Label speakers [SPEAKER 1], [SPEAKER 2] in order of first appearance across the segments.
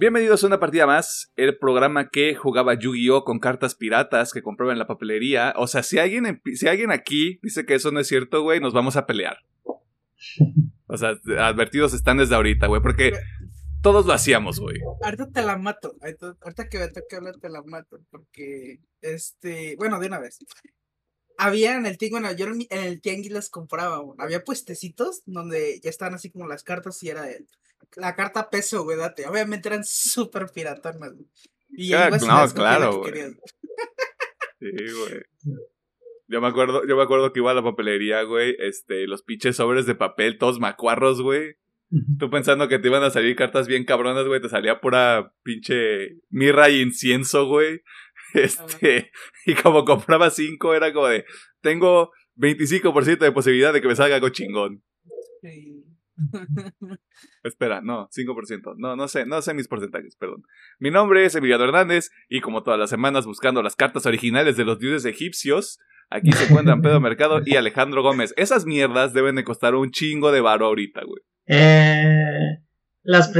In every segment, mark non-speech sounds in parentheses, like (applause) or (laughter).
[SPEAKER 1] Bienvenidos a una partida más, el programa que jugaba Yu-Gi-Oh con cartas piratas que compraba en la papelería. O sea, si alguien, si alguien aquí dice que eso no es cierto, güey, nos vamos a pelear. O sea, advertidos están desde ahorita, güey, porque todos lo hacíamos, güey.
[SPEAKER 2] Ahorita te la mato. Ahorita que me toque hablar te la mato. Porque, este, bueno, de una vez. Había en el tianguis, bueno, yo en el tianguis las compraba, güey. Había puestecitos donde ya estaban así como las cartas y era el la carta peso, güey, date. Obviamente eran súper piratonas, güey. Y
[SPEAKER 1] ah, no, claro, güey. Sí, güey. Yo me acuerdo, yo me acuerdo que iba a la papelería, güey, este, los pinches sobres de papel, todos macuarros, güey. Tú pensando que te iban a salir cartas bien cabronas, güey, te salía pura pinche mirra y incienso, güey. (laughs) Este, y como compraba cinco, era como de, tengo 25% de posibilidad de que me salga algo chingón. Sí. (laughs) Espera, no, 5%. No, no sé, no sé mis porcentajes, perdón. Mi nombre es Emiliano Hernández y como todas las semanas buscando las cartas originales de los dioses egipcios, aquí se encuentran Pedro (laughs) Mercado y Alejandro Gómez. Esas mierdas deben de costar un chingo de varo ahorita, güey.
[SPEAKER 3] Eh, las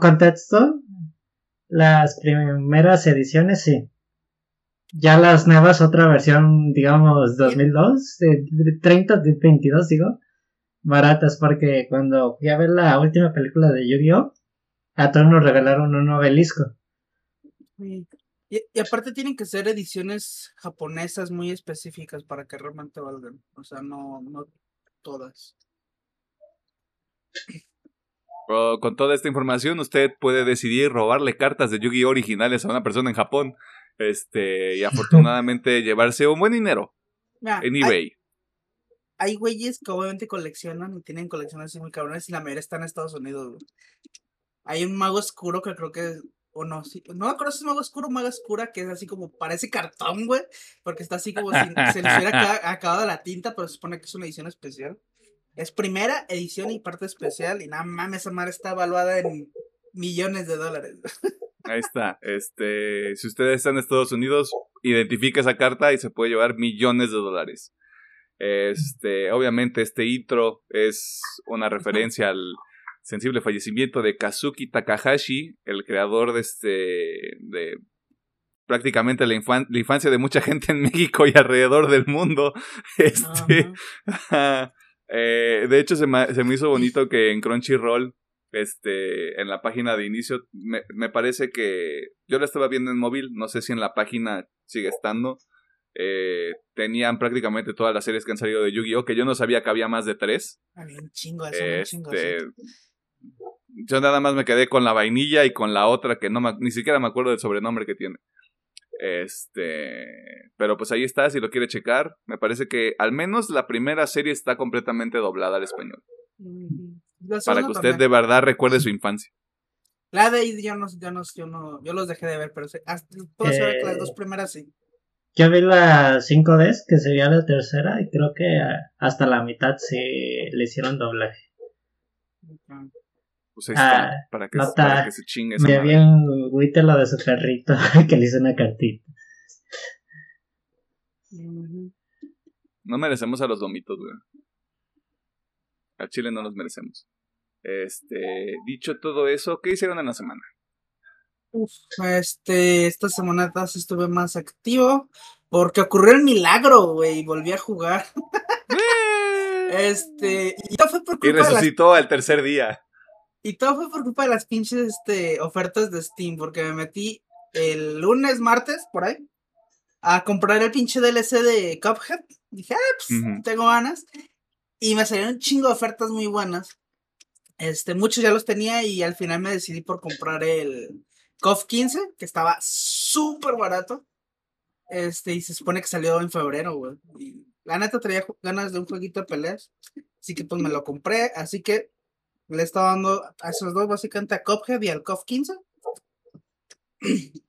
[SPEAKER 3] contexto, las primeras ediciones sí. Ya las nuevas, otra versión, digamos, 2002, 30, 22, digo baratas porque cuando fui a ver la última película de Yu-Gi-Oh! a todos nos regalaron un novelisco.
[SPEAKER 2] Y, y, aparte tienen que ser ediciones japonesas muy específicas para que realmente valgan. O sea, no, no todas.
[SPEAKER 1] con toda esta información, usted puede decidir robarle cartas de Yu-Gi-Oh! originales a una persona en Japón. Este, y (laughs) afortunadamente llevarse un buen dinero en eBay
[SPEAKER 2] hay güeyes que obviamente coleccionan y tienen colecciones así muy cabrones y la mayoría está en Estados Unidos, Hay un mago oscuro que creo que o no, sí, no me acuerdo si es mago oscuro o mago oscura, que es así como, parece cartón, güey, porque está así como si se le hubiera (laughs) acabado la tinta, pero se supone que es una edición especial. Es primera edición y parte especial, y nada mames, esa madre está evaluada en millones de dólares.
[SPEAKER 1] Ahí está, este, si ustedes están en Estados Unidos, identifica esa carta y se puede llevar millones de dólares. Este, obviamente este intro es una referencia al sensible fallecimiento de Kazuki Takahashi, el creador de este de prácticamente la, infancia de mucha (laughs) gente en México y alrededor del mundo. (laughs) Este, (laughs) eh, de hecho se me, se me, hizo bonito que en Crunchyroll, este, en la página de inicio, me, me parece que yo la estaba viendo en móvil, no sé si en la página sigue estando eh, tenían prácticamente todas las series que han salido de Yu-Gi-Oh! que yo no sabía que había más de tres. chingo, este, yo nada más me quedé con la vainilla y con la otra que no ni siquiera me acuerdo del sobrenombre que tiene. Este, pero pues ahí está, si lo quiere checar. Me parece que al menos la primera serie está completamente doblada al español. Para que usted de verdad recuerde su infancia.
[SPEAKER 2] La de ahí yo no, yo no, yo no, yo los dejé de ver, pero puedo saber que las dos primeras sí.
[SPEAKER 3] Yo vi la 5Ds, que sería la tercera, y creo que hasta la mitad se le hicieron doblaje.
[SPEAKER 1] Pues ahí está, ah, para, que, para, que, se chingue
[SPEAKER 3] Me bien güite lo de su perrito, (laughs) que le hizo una cartita.
[SPEAKER 1] No merecemos a los domitos, güey. Al chile no los merecemos. Este, dicho todo eso, ¿qué hicieron en la semana?
[SPEAKER 2] Este, esta semana estuve más activo porque ocurrió el milagro, güey, volví a jugar. este, y todo fue por
[SPEAKER 1] culpa y resucitó al tercer día.
[SPEAKER 2] Y todo fue por culpa de las pinches este, ofertas de Steam, porque me metí el lunes, martes, por ahí, a comprar el pinche DLC de Cuphead. Dije, ah, pues, tengo ganas. Y me salieron un chingo de ofertas muy buenas. Este, muchos ya los tenía y al final me decidí por comprar el, KOF 15, que estaba súper barato. Este, y se supone que salió en febrero, la neta traía ganas de un jueguito de peleas. Así que pues me lo compré. Así que le estaba dando a esos dos, básicamente a Cuphead y al KOF 15. (clears throat)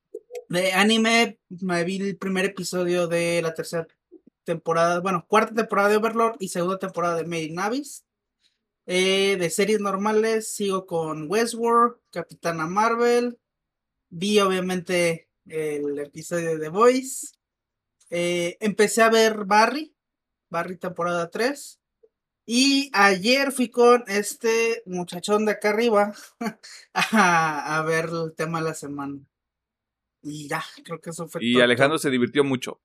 [SPEAKER 2] De anime, me vi el primer episodio de la tercera temporada, bueno, cuarta temporada de Overlord y segunda temporada de Made in Abyss. Eh, de series normales, sigo con Westworld, Capitana Marvel, Vi obviamente el episodio de The Voice. Eh, empecé a ver Barry, Barry temporada 3. Y ayer fui con este muchachón de acá arriba (laughs) a, ver el tema de la semana. Y ya, creo que eso fue
[SPEAKER 1] Y Alejandro se divirtió mucho.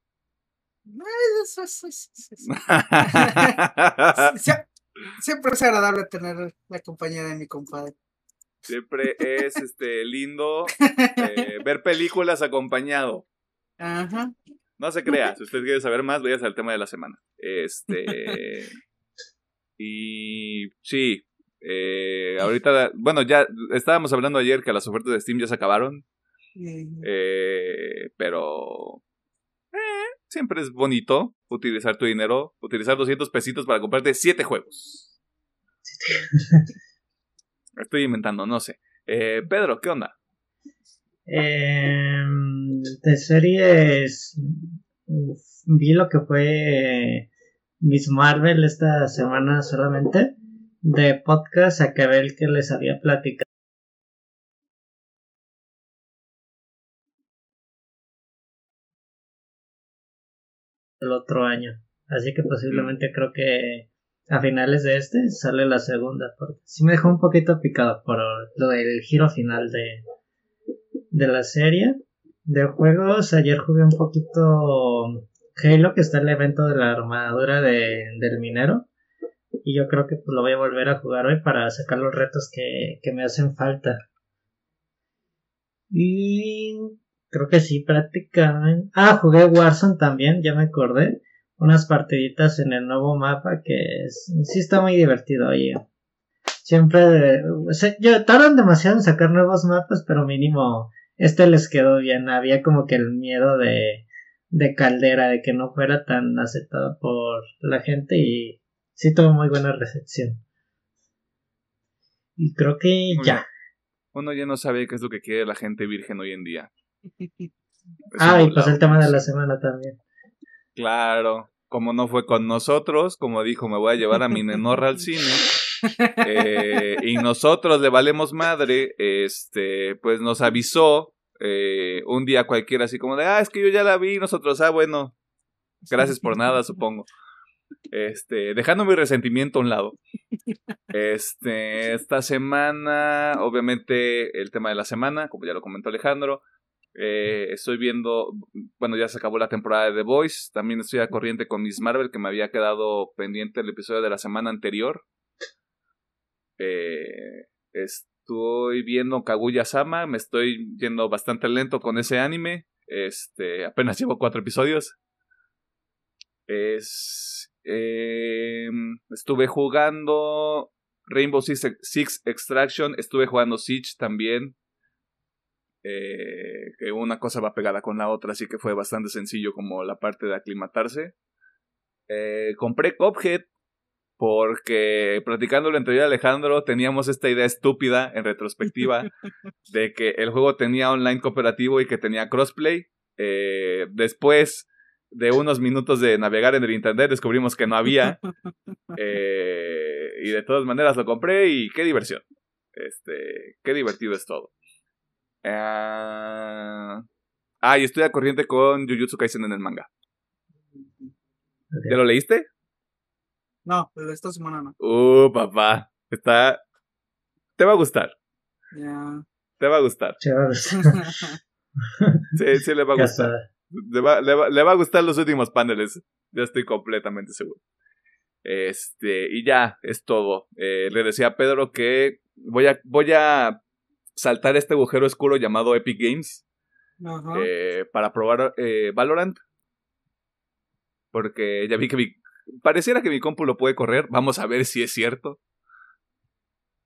[SPEAKER 1] (laughs) (laughs)
[SPEAKER 2] siempre es agradable tener la compañía de mi compadre.
[SPEAKER 1] Siempre es este lindo eh, (laughs) ver películas acompañado. Ajá. No se crea, si usted quiere saber más, vayas al tema de la semana. Este. (laughs) y sí, eh, ahorita, bueno, ya estábamos hablando ayer que las ofertas de Steam ya se acabaron. Eh, pero siempre es bonito utilizar tu dinero, utilizar 200 pesitos para comprarte 7 juegos. (laughs) Estoy inventando, no sé. Eh, Pedro, ¿qué onda?
[SPEAKER 3] Eh, de series, vi lo que fue Miss Marvel esta semana solamente. De podcast acabé el que les había platicado. el otro año. Así que posiblemente creo que a finales de este sale la segunda, porque sí me dejó un poquito picado por lo del giro final de, de la serie. De juegos, ayer jugué un poquito Halo, que está el evento de la armadura de, del minero. Y yo creo que pues, lo voy a volver a jugar hoy para sacar los retos que, que me hacen falta. Y creo que sí, prácticamente. Ah, jugué Warzone también, ya me acordé unas partiditas en el nuevo mapa que sí está muy divertido ahí. Siempre yo, tardan demasiado en sacar nuevos mapas, pero mínimo este les quedó bien. Había como que el miedo de, de caldera, de que no fuera tan aceptado por la gente y sí tuvo muy buena recepción. Y creo que ya.
[SPEAKER 1] Uno ya no sabe qué es lo que quiere la gente virgen hoy en día. (laughs)
[SPEAKER 3] ah, y pues el tema de la semana también.
[SPEAKER 1] Claro, como no fue con nosotros, como dijo, me voy a llevar a mi nenorra al cine. Eh, y nosotros le valemos madre, este, pues nos avisó eh, un día cualquiera así como de, ah, es que yo ya la vi, nosotros, ah, bueno, gracias por nada, (laughs) supongo. Este, dejando mi resentimiento a un lado. Este, esta semana, obviamente, el tema de la semana, como ya lo comentó Alejandro, eh, estoy viendo, bueno, ya se acabó la temporada de The Voice. También estoy a corriente con Miss Marvel, que me había quedado pendiente el episodio de la semana anterior. Eh, estoy viendo Kaguya Sama. Me estoy yendo bastante lento con ese anime. Este, apenas llevo cuatro episodios. Es, em, estuve jugando Rainbow Six Extraction. Estuve jugando Siege también. Eh, que una cosa va pegada con la otra, así que fue bastante sencillo como la parte de aclimatarse. Eh, compré Cophead porque platicando entre yo y Alejandro teníamos esta idea estúpida en retrospectiva (laughs) de que el juego tenía online cooperativo y que tenía crossplay. Eh, después de unos minutos de navegar en el internet descubrimos que no había y de todas maneras lo compré y qué diversión. Este, qué divertido es todo. Ah, ah, y estoy a corriente con Jujutsu Kaisen en el manga. ¿Ya lo leíste?
[SPEAKER 2] No, esta semana no.
[SPEAKER 1] Uh, papá. Está. Te va a gustar. Ya. Te va a gustar. (laughs) sí, sí, le va a gustar. Le va, le, va, a gustar los últimos paneles. Ya estoy completamente seguro. Este, y ya, es todo. Eh, le decía a Pedro que voy a, voy a saltar este agujero oscuro llamado Epic Games eh, para probar eh, Valorant. Porque ya vi que mi, pareciera que mi compu lo puede correr. Vamos a ver si es cierto.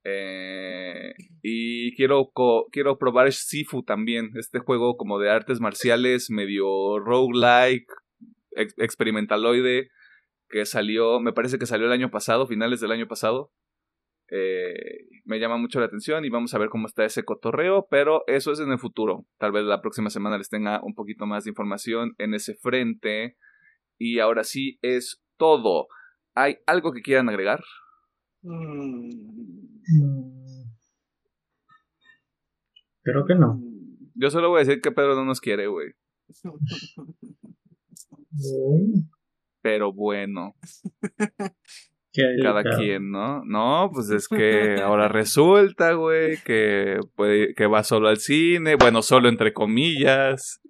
[SPEAKER 1] Eh, y quiero, quiero probar Sifu también. Este juego como de artes marciales, medio roguelike, experimentaloide. Que salió, me parece que salió el año pasado, finales del año pasado. Eh, me llama mucho la atención y vamos a ver cómo está ese cotorreo, pero eso es en el futuro. Tal vez la próxima semana les tenga un poquito más de información en ese frente. Y ahora sí es todo. ¿Hay algo que quieran agregar?
[SPEAKER 3] Mm. Creo que no.
[SPEAKER 1] Yo solo voy a decir que Pedro no nos quiere, güey. (laughs) Pero bueno. (laughs) cada quien, ¿no? No, pues es que (laughs) ahora resulta, güey, que, puede, que va solo al cine, bueno, solo entre comillas.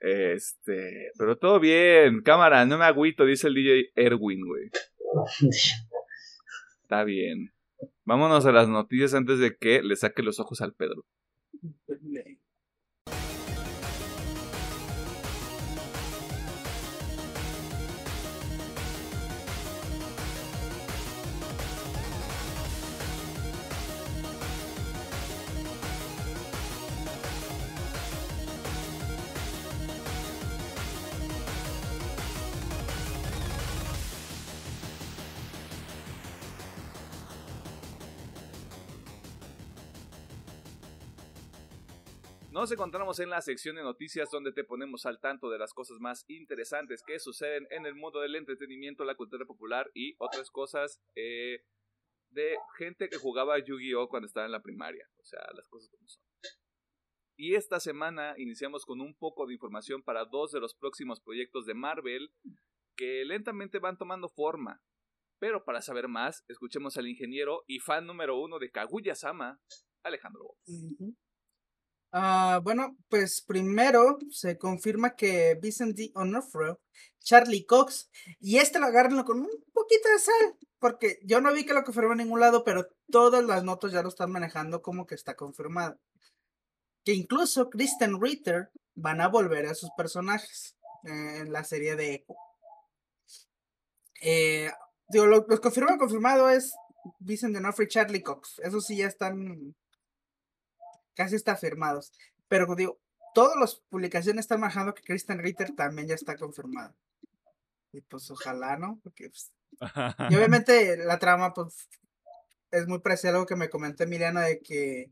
[SPEAKER 1] Este, pero todo bien, cámara, no me agüito, dice el DJ Erwin, güey. Está bien. Vámonos a las noticias antes de que le saque los ojos al Pedro. Nos encontramos en la sección de noticias donde te ponemos al tanto de las cosas más interesantes que suceden en el mundo del entretenimiento, la cultura popular y otras cosas eh, de gente que jugaba Yu-Gi-Oh cuando estaba en la primaria. O sea, las cosas como son. Y esta semana iniciamos con un poco de información para dos de los próximos proyectos de Marvel que lentamente van tomando forma. Pero para saber más, escuchemos al ingeniero y fan número uno de Kaguya-sama, Alejandro
[SPEAKER 2] Ah, bueno, pues primero se confirma que Vincent D. Onofre, Charlie Cox, y este lo agarran con un poquito de sal, porque yo no vi que lo confirmó en ningún lado, pero todas las notas ya lo están manejando como que está confirmado. Que incluso Kristen Ritter van a volver a sus personajes en la serie de Echo. Eh, digo, lo, lo confirmado, confirmado es Vincent D'Onofrio y Charlie Cox. Eso sí ya están casi está firmados. Pero digo, todas las publicaciones están manejando que Kristen Ritter también ya está confirmado. Y pues ojalá, ¿no? Porque pues, y (laughs) obviamente la trama, pues, es muy parecida a algo que me comentó Emiliano de que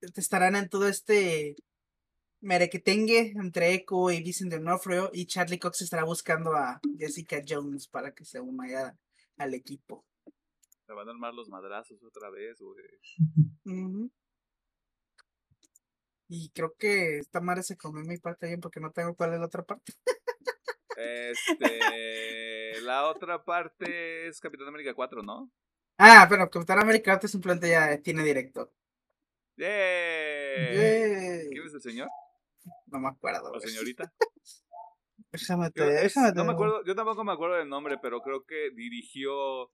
[SPEAKER 2] estarán en todo este merequetengue entre Echo y Vincent D'Onofrio y Charlie Cox estará buscando a Jessica Jones para que se una al equipo.
[SPEAKER 1] Se van a armar los madrazos otra vez, güey.
[SPEAKER 2] Y creo que esta madre se comió mi parte bien porque no tengo cuál es la otra parte.
[SPEAKER 1] Este, la otra parte es Capitán América 4, ¿no?
[SPEAKER 2] Ah, pero Capitán América 4 simplemente ya tiene director.
[SPEAKER 1] ¡Yeah! ¿Quién es el señor?
[SPEAKER 2] No me acuerdo.
[SPEAKER 1] ¿O señorita? (laughs)
[SPEAKER 2] déjame te, déjame
[SPEAKER 1] No me acuerdo, yo tampoco me acuerdo del nombre, pero creo que dirigió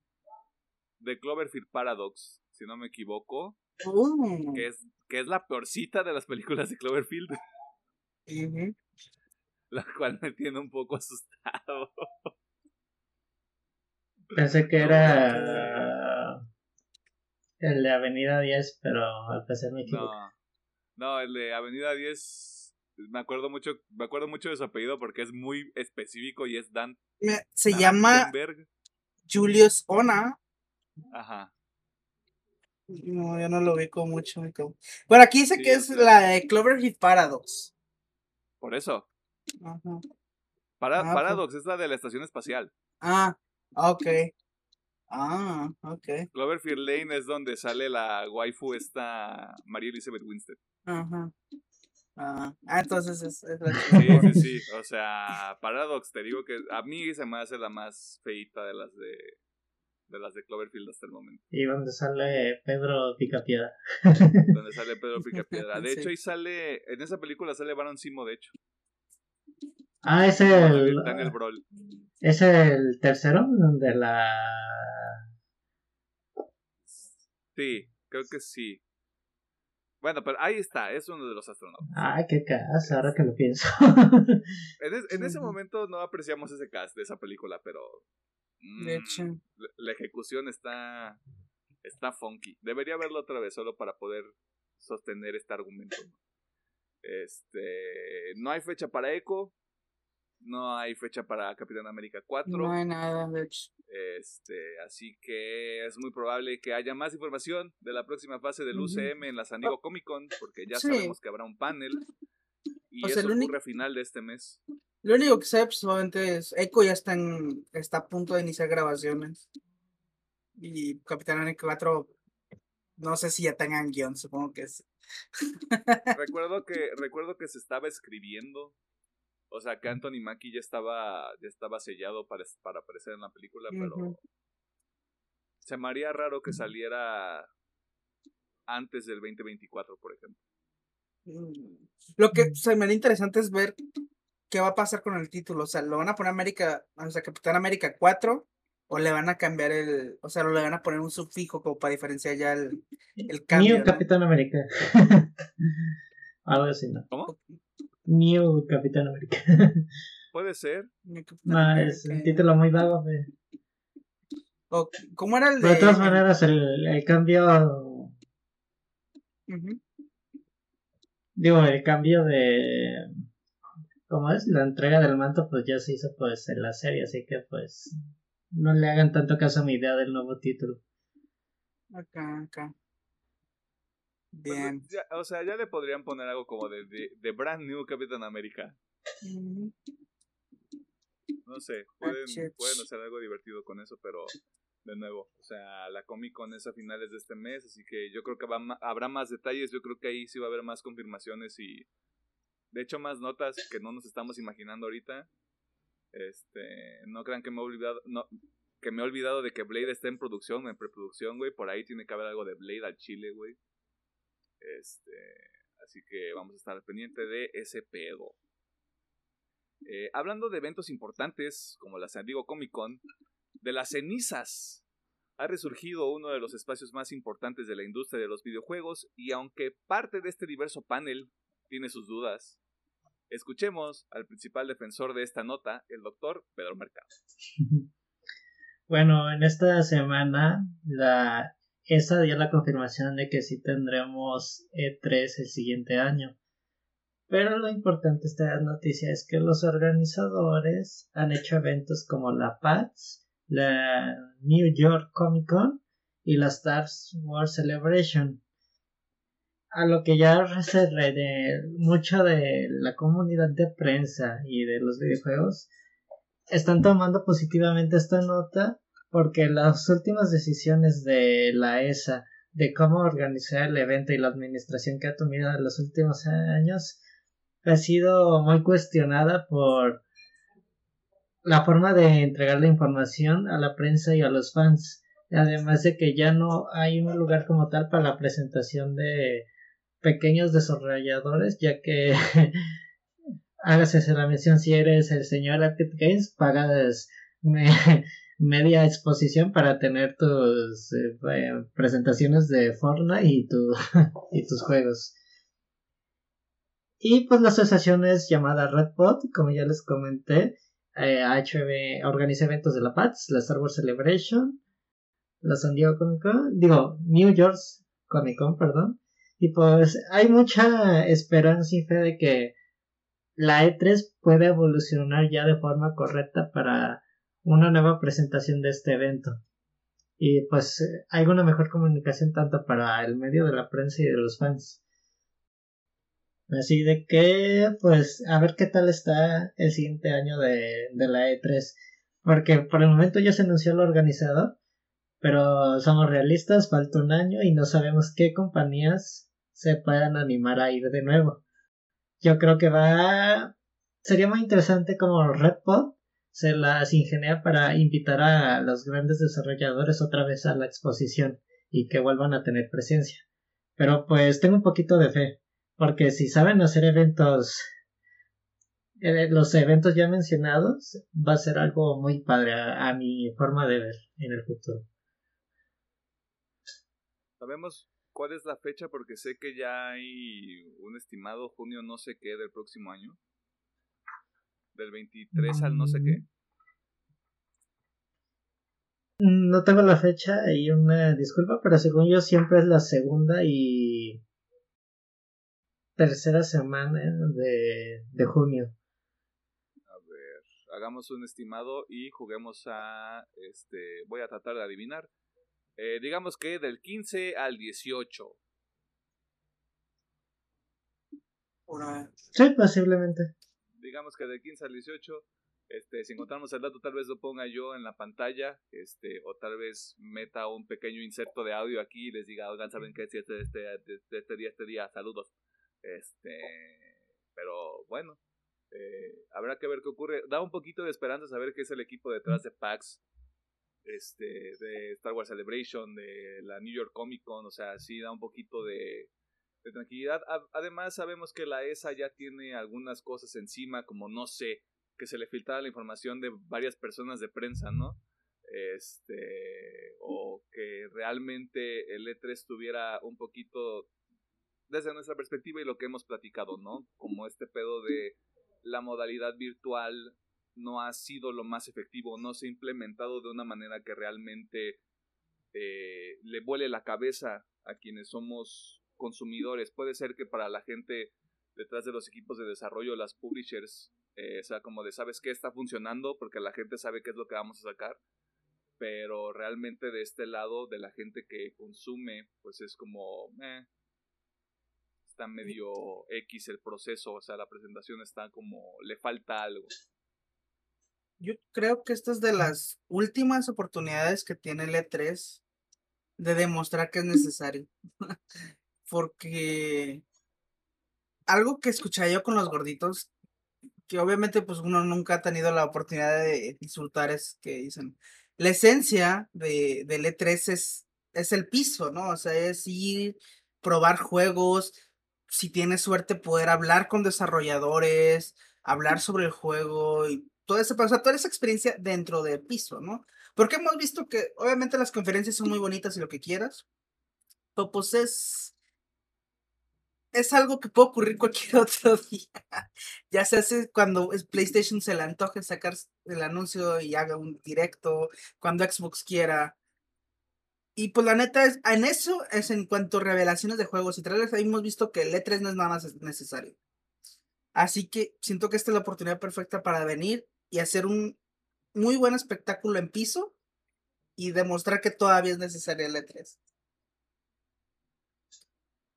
[SPEAKER 1] The Cloverfield Paradox, si no me equivoco.
[SPEAKER 2] Uh.
[SPEAKER 1] Que, es, que es la peorcita de las películas de Cloverfield. (laughs) La cual me tiene un poco asustado.
[SPEAKER 3] Pensé que era el de Avenida 10, pero al parecer me equivoqué.
[SPEAKER 1] No, no, el de Avenida 10 me acuerdo mucho, me acuerdo mucho de su apellido porque es muy específico y es Dan.
[SPEAKER 2] Se llama Julius Ona.
[SPEAKER 1] Ajá.
[SPEAKER 2] No, yo no lo ubico mucho. Bueno, aquí dice que es la de Cloverfield Paradox.
[SPEAKER 1] Por eso.
[SPEAKER 2] Ajá.
[SPEAKER 1] Ah, pues. Paradox es la de la estación espacial.
[SPEAKER 2] Ah, ok. Ah, ok.
[SPEAKER 1] Cloverfield Lane es donde sale la waifu esta María Elizabeth Winstead.
[SPEAKER 2] Ajá. Ah, entonces es,
[SPEAKER 1] la Sí, sí, sí. O sea, Paradox, te digo que a mí se me hace la más feita de las de de las de Cloverfield hasta el momento.
[SPEAKER 3] Y donde sale Pedro Picapiedra.
[SPEAKER 1] donde sale Pedro Picapiedra. De (laughs) hecho, ahí sale, en esa película sale Baron Simo, de hecho.
[SPEAKER 3] Ah, es el...
[SPEAKER 1] Daniel Broll.
[SPEAKER 3] ¿Es el tercero? De la...
[SPEAKER 1] Sí, creo que sí. Bueno, pero ahí está, es uno de los astronautas.
[SPEAKER 3] Ay, qué casa, ahora que lo pienso.
[SPEAKER 1] en, ese momento no apreciamos ese cast de esa película, pero
[SPEAKER 2] de hecho. Mm,
[SPEAKER 1] la, ejecución está, está funky. Debería verlo otra vez solo para poder sostener este argumento. Este, no hay fecha para Echo, no hay fecha para Capitán América 4.
[SPEAKER 2] No hay nada, de hecho.
[SPEAKER 1] Este, así que es muy probable que haya más información de la próxima fase del UCM en la San Diego Comic Con, porque ya sabemos que habrá un panel. Y eso ocurre a final de este mes.
[SPEAKER 2] Lo único que sé, pues, obviamente, es Echo ya está, en, está a punto de iniciar grabaciones. Y Capitán América 4, no sé si ya tengan guion, supongo que sí.
[SPEAKER 1] recuerdo que (laughs) recuerdo que se estaba escribiendo O sea, que Anthony Mackie ya estaba, ya estaba sellado para, para aparecer en la película, pero se me haría raro que saliera antes del 2024, por ejemplo.
[SPEAKER 2] Mm. Lo que se me haría interesante es ver qué va a pasar con el título. O sea, ¿lo van a poner América, o sea, Capitán América 4? ¿O le van a cambiar el, o sea, le van a poner un sufijo como para diferenciar ya el, el cambio?
[SPEAKER 3] New Capitán América. (laughs) Algo así, ¿no?
[SPEAKER 1] ¿Cómo?
[SPEAKER 3] New Capitán América. (laughs)
[SPEAKER 1] Puede ser.
[SPEAKER 3] No, es un título muy vago.
[SPEAKER 2] O, ¿Cómo era el de...?
[SPEAKER 3] de todas maneras, el, el cambio... Digo, el cambio de... ¿Cómo es? La entrega del manto pues ya se hizo pues en la serie, así que pues no le hagan tanto caso a mi idea del nuevo título.
[SPEAKER 2] Acá, acá.
[SPEAKER 1] Pues, Bien. o sea, ya le podrían poner algo como de, de, Brand New Capitán América. No sé, pueden, pueden hacer algo divertido con eso, pero de nuevo, o sea, la Comic Con es a finales de este mes, así que yo creo que va, habrá más detalles, yo creo que ahí sí va a haber más confirmaciones y de hecho más notas que no nos estamos imaginando ahorita. Este, no crean que me he olvidado, no, que me he olvidado de que Blade está en producción, en preproducción, güey, por ahí tiene que haber algo de Blade al Chile, güey. Este, así que vamos a estar pendiente de ese pedo. Eh, hablando de eventos importantes como la San Diego Comic Con, de las cenizas ha resurgido uno de los espacios más importantes de la industria de los videojuegos y aunque parte de este diverso panel tiene sus dudas, escuchemos al principal defensor de esta nota, el doctor Pedro Mercado.
[SPEAKER 3] Bueno, en esta semana la esa dio la confirmación de que sí tendremos E3 el siguiente año. Pero lo importante de esta noticia es que los organizadores han hecho eventos como la PAX la New York Comic Con y la Star Wars Celebration. A lo que ya se de mucha de la comunidad de prensa y de los videojuegos están tomando positivamente esta nota porque las últimas decisiones de la ESA de cómo organizar el evento y la administración que ha tomado en los últimos años ha sido muy cuestionada por la forma de entregar la información a la prensa y a los fans. Además de que ya no hay un lugar como tal para la presentación de pequeños desarrolladores, ya que (laughs) hágase la mención si eres el señor Epic Games, pagas (laughs) media exposición para tener tus eh, presentaciones de Fortnite y, tu, (laughs) y tus juegos. Y pues la asociación es llamada Redbot, como ya les comenté, eh, organiza eventos de la PAX, la Star Wars Celebration, la San Diego Comic Con, digo, New York Comic Con, perdón. Y pues hay mucha esperanza y fe de que la E3 puede evolucionar ya de forma correcta para una nueva presentación de este evento. Y pues hay una mejor comunicación tanto para el medio de la prensa y de los fans. Así de que, pues, a ver qué tal está el siguiente año de, de la E3. Porque por el momento ya se anunció el organizador, pero somos realistas, falta un año y no sabemos qué compañías se puedan animar a ir de nuevo. Yo creo que va. Sería muy interesante como Redpod se las ingenia para invitar a los grandes desarrolladores otra vez a la exposición y que vuelvan a tener presencia. Pero pues tengo un poquito de fe. Porque si saben hacer eventos, eh, los eventos ya mencionados, va a ser algo muy padre a, mi forma de ver en el futuro.
[SPEAKER 1] ¿Sabemos cuál es la fecha? Porque sé que ya hay un estimado junio no sé qué del próximo año. Del 23 al no sé qué.
[SPEAKER 3] Mm, no tengo la fecha y una disculpa, pero según yo siempre es la segunda y tercera semana de, de junio.
[SPEAKER 1] A ver, hagamos un estimado y juguemos a, este, voy a tratar de adivinar. Eh, digamos que del 15 al 18.
[SPEAKER 3] Sí, posiblemente.
[SPEAKER 1] Digamos que del 15 al 18. Este, si encontramos el dato, tal vez lo ponga yo en la pantalla, este, o tal vez meta un pequeño inserto de audio aquí y les diga, oigan, ¿saben qué? Este, este, este, este día, este día, saludos. Este, pero bueno, Eh, habrá que ver qué ocurre. Da un poquito de esperanza saber que es el equipo detrás de PAX, este, de Star Wars Celebration, de la New York Comic Con, o sea, sí da un poquito de, tranquilidad. además, sabemos que la ESA ya tiene algunas cosas encima, como no sé, que se le filtrara la información de varias personas de prensa, ¿no? Este, o que realmente el E3 tuviera un poquito, desde nuestra perspectiva y lo que hemos platicado, ¿no? Como este pedo de la modalidad virtual no ha sido lo más efectivo, no se ha implementado de una manera que realmente eh, le vuele la cabeza a quienes somos consumidores. Puede ser que para la gente detrás de los equipos de desarrollo, las publishers, eh, sea como de, ¿sabes qué está funcionando? Porque la gente sabe qué es lo que vamos a sacar. Pero realmente de este lado, de la gente que consume, pues es como, eh, está medio X el proceso, o sea, la presentación está como, le falta algo.
[SPEAKER 2] Yo creo que esta es de las últimas oportunidades que tiene el E3 de demostrar que es necesario. (laughs) Porque algo que escuché yo con los gorditos, que obviamente pues uno nunca ha tenido la oportunidad de insultar es que dicen, la esencia de, del E3 es, es el piso, ¿no? O sea, es ir, probar juegos, si tienes suerte poder hablar con desarrolladores, hablar sobre el juego y todo ese, o toda esa experiencia dentro del piso, ¿no? Porque hemos visto que obviamente las conferencias son muy bonitas y lo que quieras, pero pues es es algo que puede ocurrir (laughs) cualquier otro día. ya se hace cuando PlayStation se le antoje sacar el anuncio y haga un directo, cuando Xbox quiera. Y pues la neta es, en eso es en cuanto a revelaciones de juegos y trailers, hemos visto que el E3 no es nada más necesario. Así que siento que esta es la oportunidad perfecta para venir y hacer un muy buen espectáculo en piso y demostrar que todavía es necesario el E3.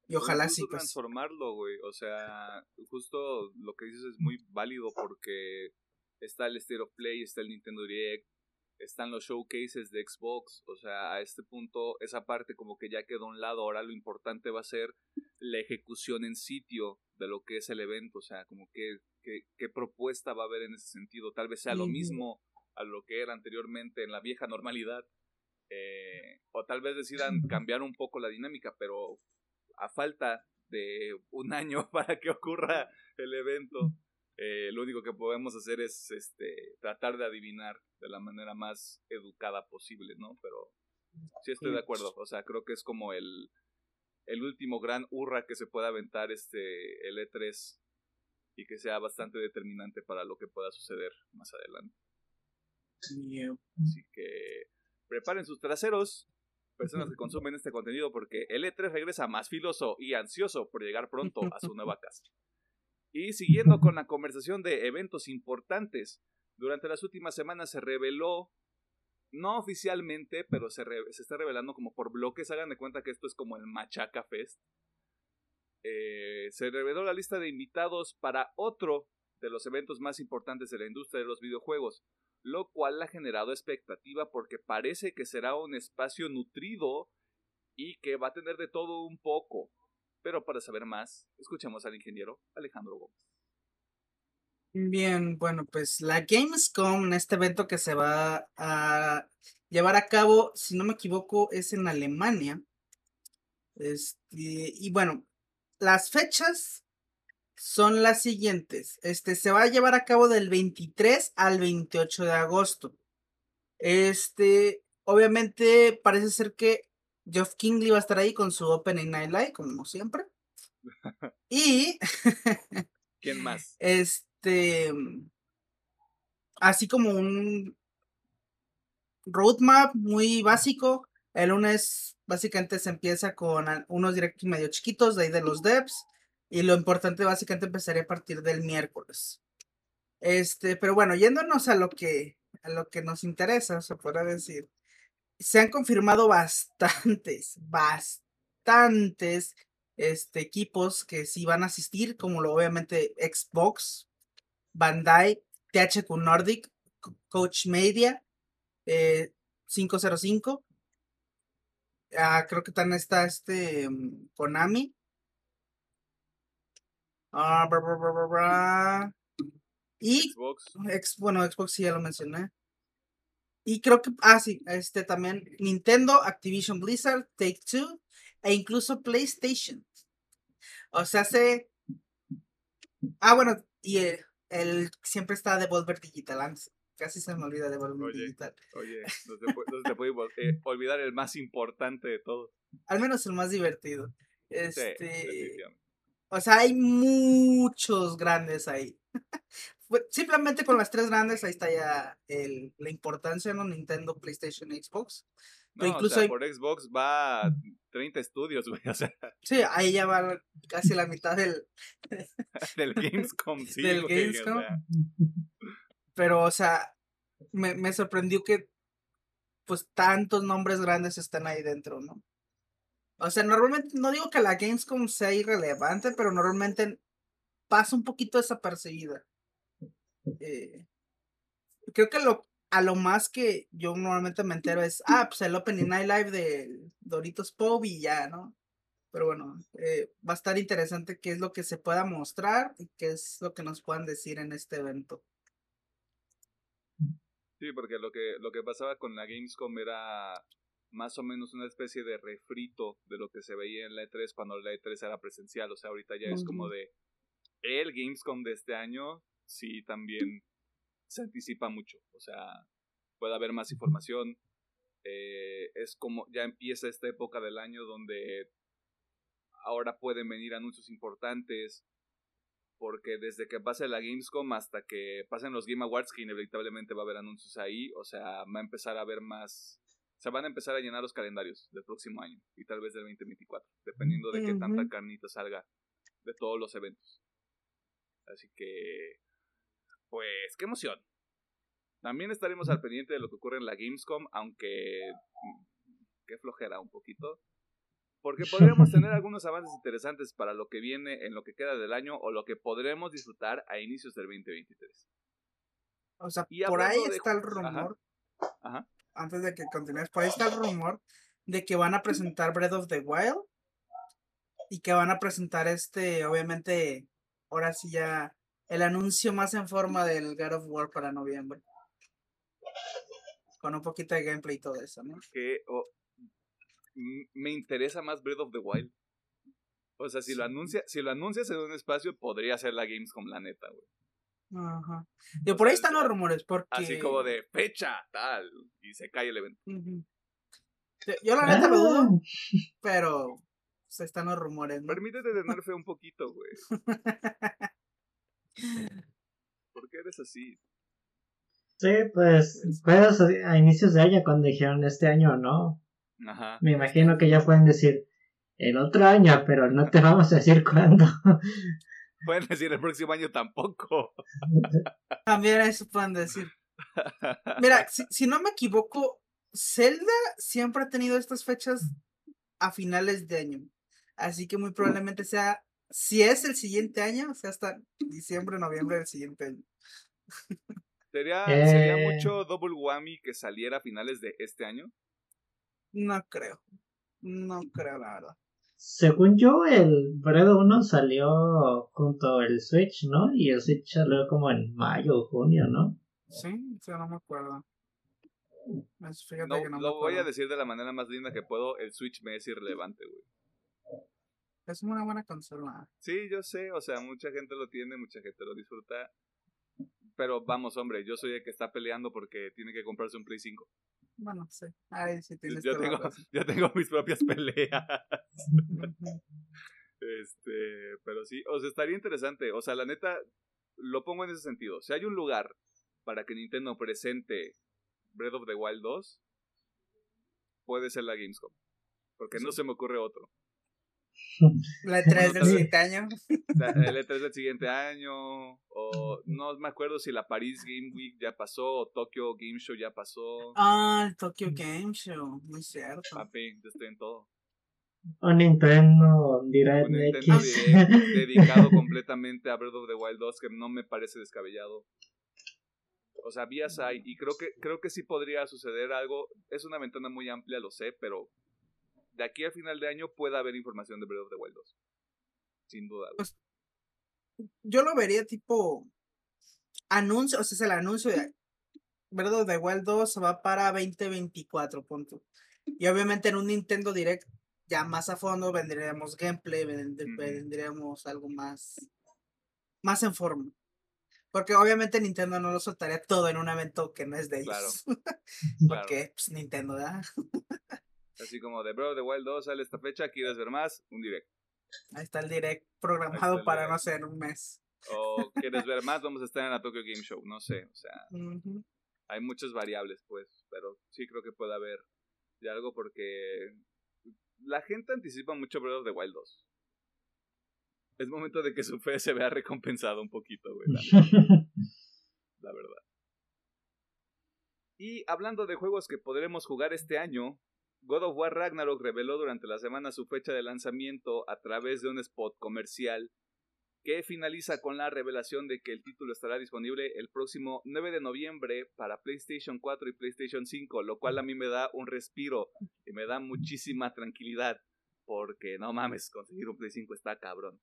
[SPEAKER 2] Y ojalá sí.
[SPEAKER 1] Pues. transformarlo, güey. O sea, justo lo que dices es muy válido porque está el State of Play, está el Nintendo Direct, están los showcases de Xbox. O sea, a este punto, esa parte como que ya quedó a un lado. Ahora lo importante va a ser la ejecución en sitio de lo que es el evento. O sea, como que, qué propuesta va a haber en ese sentido. Tal vez sea lo mismo a lo que era anteriormente en la vieja normalidad. Eh, o tal vez decidan cambiar un poco la dinámica, pero a falta de un (laughs) año para que ocurra el evento, eh, lo único que podemos hacer es este, tratar de adivinar de la manera más educada posible, ¿no? Pero sí estoy de acuerdo, o sea, creo que es como el, el último gran hurra que se pueda aventar este, el E3 y que sea bastante determinante para lo que pueda suceder más adelante. Así que preparen sus traseros, personas que (laughs) consumen este contenido porque el E3 regresa más filoso y ansioso por llegar pronto a su nueva casa. Y siguiendo con la conversación de eventos importantes, durante las últimas semanas se reveló, no oficialmente, pero se, se está revelando como por bloques, hagan de cuenta que esto es como el Machaca Fest. Eh, se reveló la lista de invitados para otro de los eventos más importantes de la industria de los videojuegos, lo cual ha generado expectativa porque parece que será un espacio nutrido y que va a tener de todo un poco. Pero para saber más, escuchemos al ingeniero Alejandro Gómez.
[SPEAKER 2] Bien, bueno, pues la Gamescom, este evento que se va a llevar a cabo, si no me equivoco, es en Alemania. Este, y bueno, las fechas son las siguientes. Este se va a llevar a cabo del 23 al 28 de agosto. Este, obviamente parece ser que Geoff Kingley va a estar ahí con su Opening Night Live, como siempre. (laughs) y
[SPEAKER 1] ¿quién más? (laughs)
[SPEAKER 2] Este así como un roadmap muy básico. El lunes básicamente se empieza con unos directos medio chiquitos de ahí de los devs. Y lo importante básicamente empezaría a partir del miércoles. Este, pero bueno, yéndonos a lo que, a lo que nos interesa, se podrá decir. Se han confirmado bastantes, bastantes este, equipos que sí van a asistir, como lo obviamente Xbox, Bandai, THQ Nordic, Coach Media, 505. Eh, ah, creo que también está este mm, Konami, Ah, Y Xbox. bueno, Xbox sí ya lo mencioné. Y creo que, ah, sí, este también Nintendo, Activision Blizzard, Take Two e incluso PlayStation. O sea, se. Ah, bueno, y el, siempre está Devolver Digital. Casi se me olvida Devolver Digital.
[SPEAKER 1] Oye, no se puede, eh, olvidar el más importante de todo.
[SPEAKER 2] Al menos el más divertido. Este. o sea, hay muchos grandes ahí. (laughs) simplemente con las tres grandes, ahí está ya el, la importancia, ¿no? Nintendo, PlayStation Xbox.
[SPEAKER 1] No, incluso o sea, por Xbox va 30 estudios, (laughs) güey, o sea.
[SPEAKER 2] Sí, ahí ya va casi la mitad del... (laughs)
[SPEAKER 1] del Gamescom, (laughs) sí.
[SPEAKER 2] Del Gamescom. Pero, o sea, me, me sorprendió que pues tantos nombres grandes están ahí dentro, ¿no? O sea, normalmente, no digo que la Gamescom sea irrelevante, pero normalmente pasa un poquito desapercibida. Eh, creo que lo, a lo más que yo normalmente me entero es, (laughs) ah, pues el Opening Night Live de Doritos Pop y ya, ¿no? Pero bueno, eh, va a estar interesante qué es lo que se pueda mostrar y qué es lo que nos puedan decir en este evento.
[SPEAKER 1] Sí, porque lo que, lo que pasaba con la Gamescom era más o menos una especie de refrito de lo que se veía en la E3 cuando la E3 era presencial. O sea, ahorita ya es como de el Gamescom de este año sí también se anticipa mucho. O sea, puede haber más información. Eh, es como ya empieza esta época del año donde ahora pueden venir anuncios importantes. Porque desde que pase la Gamescom hasta que pasen los Game Awards, que inevitablemente va a haber anuncios ahí, o sea, va a empezar a haber más. Se van a empezar a llenar los calendarios del próximo año y tal vez del 2024, dependiendo de qué tanta carnita salga de todos los eventos. Así que pues qué emoción. También estaremos al pendiente de lo que ocurre en la Gamescom, aunque mm, qué flojera un poquito. Porque (laughs) podríamos tener algunos avances interesantes para lo que viene en lo que queda del año o lo que podremos disfrutar a inicios del 2023.
[SPEAKER 2] O sea, por ahí está el rumor. Antes de que continúes, por ahí está el rumor de que van a presentar Breath of the Wild y que van a presentar este, obviamente, ahora sí ya el anuncio más en forma del God of War para noviembre. Con un poquito de gameplay y todo eso, ¿no?
[SPEAKER 1] Que me interesa más Breath of the Wild. O sea, si lo anuncia, si lo anuncias en un espacio, podría ser la Gamescom, la neta, güey.
[SPEAKER 2] Ajá. Y por ahí están los rumores, porque.
[SPEAKER 1] Así como de fecha, tal. Y se cae el evento.
[SPEAKER 2] Yo la neta lo dudo, ah. pero se pues, están los rumores. ¿no?
[SPEAKER 1] Permítete tener fe un poquito, güey. (laughs) (laughs) ¿Por qué eres así?
[SPEAKER 3] Sí, pues fue a inicios de año cuando dijeron este año no. Ajá. Me imagino que ya pueden decir el otro año, pero no te vamos a decir cuándo. (laughs)
[SPEAKER 1] Pueden decir el próximo año tampoco. (laughs)
[SPEAKER 2] También eso pueden decir. Mira, si, si no me equivoco, Zelda siempre ha tenido estas fechas a finales de año. Así que muy probablemente sea si es el siguiente año, o sea, hasta diciembre, noviembre del siguiente año.
[SPEAKER 1] ¿Sería, ¿Sería eh. mucho Double Whammy que saliera a finales de este año?
[SPEAKER 2] No creo. No creo, la verdad.
[SPEAKER 3] Según yo, el Breath 1 salió junto al Switch, ¿no? Y el Switch salió como en mayo o junio, ¿no?
[SPEAKER 2] Sí, o no me acuerdo.
[SPEAKER 1] Fíjate que no lo voy a decir de la manera más linda que puedo, el Switch me es irrelevante, güey.
[SPEAKER 2] Es una buena consola.
[SPEAKER 1] Sí, yo sé, o sea, mucha gente lo tiene, mucha gente lo disfruta. Pero vamos, hombre, yo soy el que está peleando porque tiene que comprarse un Play 5.
[SPEAKER 2] Bueno, sí. Ay, sí tienes
[SPEAKER 1] yo, tengo, (laughs) yo tengo mis propias peleas. este, pero sí, o sea, estaría interesante. O sea, la neta, lo pongo en ese sentido. Si hay un lugar para que Nintendo presente Breath of the Wild 2, puede ser la Gamescom. Porque no se me ocurre otro.
[SPEAKER 2] La (laughs) E3 del siguiente año.
[SPEAKER 1] La, (laughs) el E3 del siguiente año. O no me acuerdo si la Paris Game Week ya pasó. O Tokyo Game Show ya pasó.
[SPEAKER 2] Ah, el Tokyo Game Show. Muy cierto.
[SPEAKER 1] Papi, yo estoy en todo.
[SPEAKER 3] O Nintendo Direct
[SPEAKER 1] Nintendo (laughs) dedicado completamente a Breath of the Wild 2, que no me parece descabellado. O sea, vías hay, y creo que, creo que sí podría suceder algo. Es una ventana muy amplia, lo sé, pero de aquí al final de año pueda haber información de Breath of the Wild 2. Sin duda.
[SPEAKER 2] Pues, yo lo vería tipo anuncio, o sea, es el anuncio de Breath of the Wild 2 va para 2024, punto. Y obviamente en un Nintendo Direct ya más a fondo vendríamos gameplay, vendríamos algo más, más en forma. Porque obviamente Nintendo no lo soltaría todo en un evento que no es de ellos. (laughs) Claro. Porque pues Nintendo, ¿verdad? (laughs)
[SPEAKER 1] Así como de of the Wild 2 sale esta fecha, ¿quieres ver más? Un direct.
[SPEAKER 2] Ahí está el direct programado para, no sé, en un mes.
[SPEAKER 1] O quieres ver más, vamos a estar en la Tokyo Game Show, no sé, o sea, hay muchas variables, pues, pero sí creo que puede haber de algo porque la gente anticipa mucho Breath of the Wild 2. Es momento de que su fe se vea recompensado un poquito, güey. (laughs) La, verdad. Y hablando de juegos que podremos jugar este año, God of War Ragnarok reveló durante la semana su fecha de lanzamiento a través de un spot comercial que finaliza con la revelación de que el título estará disponible el próximo 9 de noviembre para PlayStation 4 y PlayStation 5, lo cual a mí me da un respiro y me da muchísima tranquilidad, porque no mames, conseguir un Play 5 está cabrón.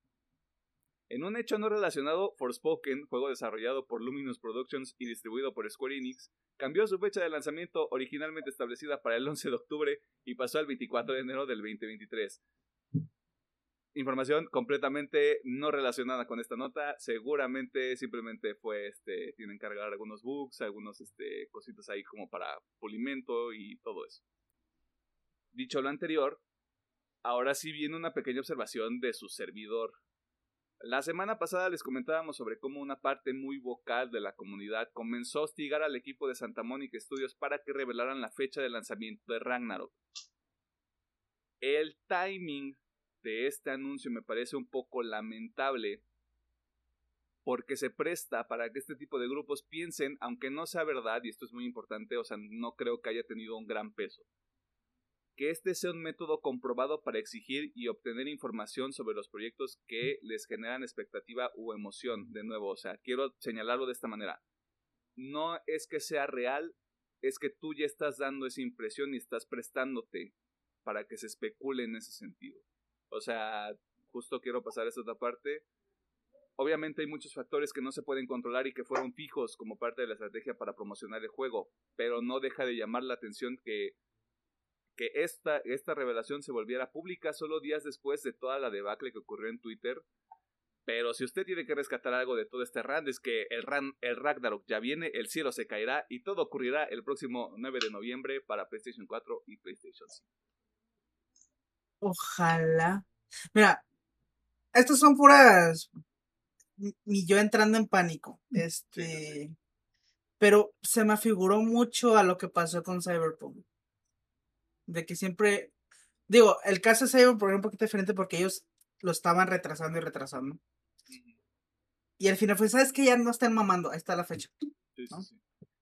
[SPEAKER 1] En un hecho no relacionado, Forspoken, juego desarrollado por Luminous Productions y distribuido por Square Enix, cambió su fecha de lanzamiento originalmente establecida para el 11 de octubre y pasó al 24 de enero del 2023 información completamente no relacionada con esta nota. Seguramente simplemente fue, este, tienen que cargar algunos bugs, algunos, este, cositas ahí como para pulimento y todo eso. Dicho lo anterior, ahora sí viene una pequeña observación de su servidor. La semana pasada les comentábamos sobre cómo una parte muy vocal de la comunidad comenzó a hostigar al equipo de Santa Mónica Studios para que revelaran la fecha de lanzamiento de Ragnarok. El timing de este anuncio me parece un poco lamentable porque se presta para que este tipo de grupos piensen, aunque no sea verdad, y esto es muy importante, o sea, no creo que haya tenido un gran peso, que este sea un método comprobado para exigir y obtener información sobre los proyectos que les generan expectativa u emoción. De nuevo, o sea, quiero señalarlo de esta manera. No es que sea real, es que tú ya estás dando esa impresión y estás prestándote para que se especule en ese sentido. O sea, justo quiero pasar a esta otra parte. Obviamente hay muchos factores que no se pueden controlar y que fueron fijos como parte de la estrategia para promocionar el juego, pero no deja de llamar la atención que, que esta, esta revelación se volviera pública solo días después de toda la debacle que ocurrió en Twitter. Pero si usted tiene que rescatar algo de todo este rand es que el, ran, el Ragnarok ya viene, el cielo se caerá y todo ocurrirá el próximo 9 de noviembre para PlayStation 4 y PlayStation 5.
[SPEAKER 2] Ojalá. Mira, estas son puras. Mi yo entrando en pánico. Este. Pero se me figuró mucho a lo que pasó con Cyberpunk. De que siempre. Digo, el caso de Cyberpunk es un poquito diferente porque ellos lo estaban retrasando y retrasando. Y al final fue, ¿sabes que Ya no están mamando. Ahí está la fecha.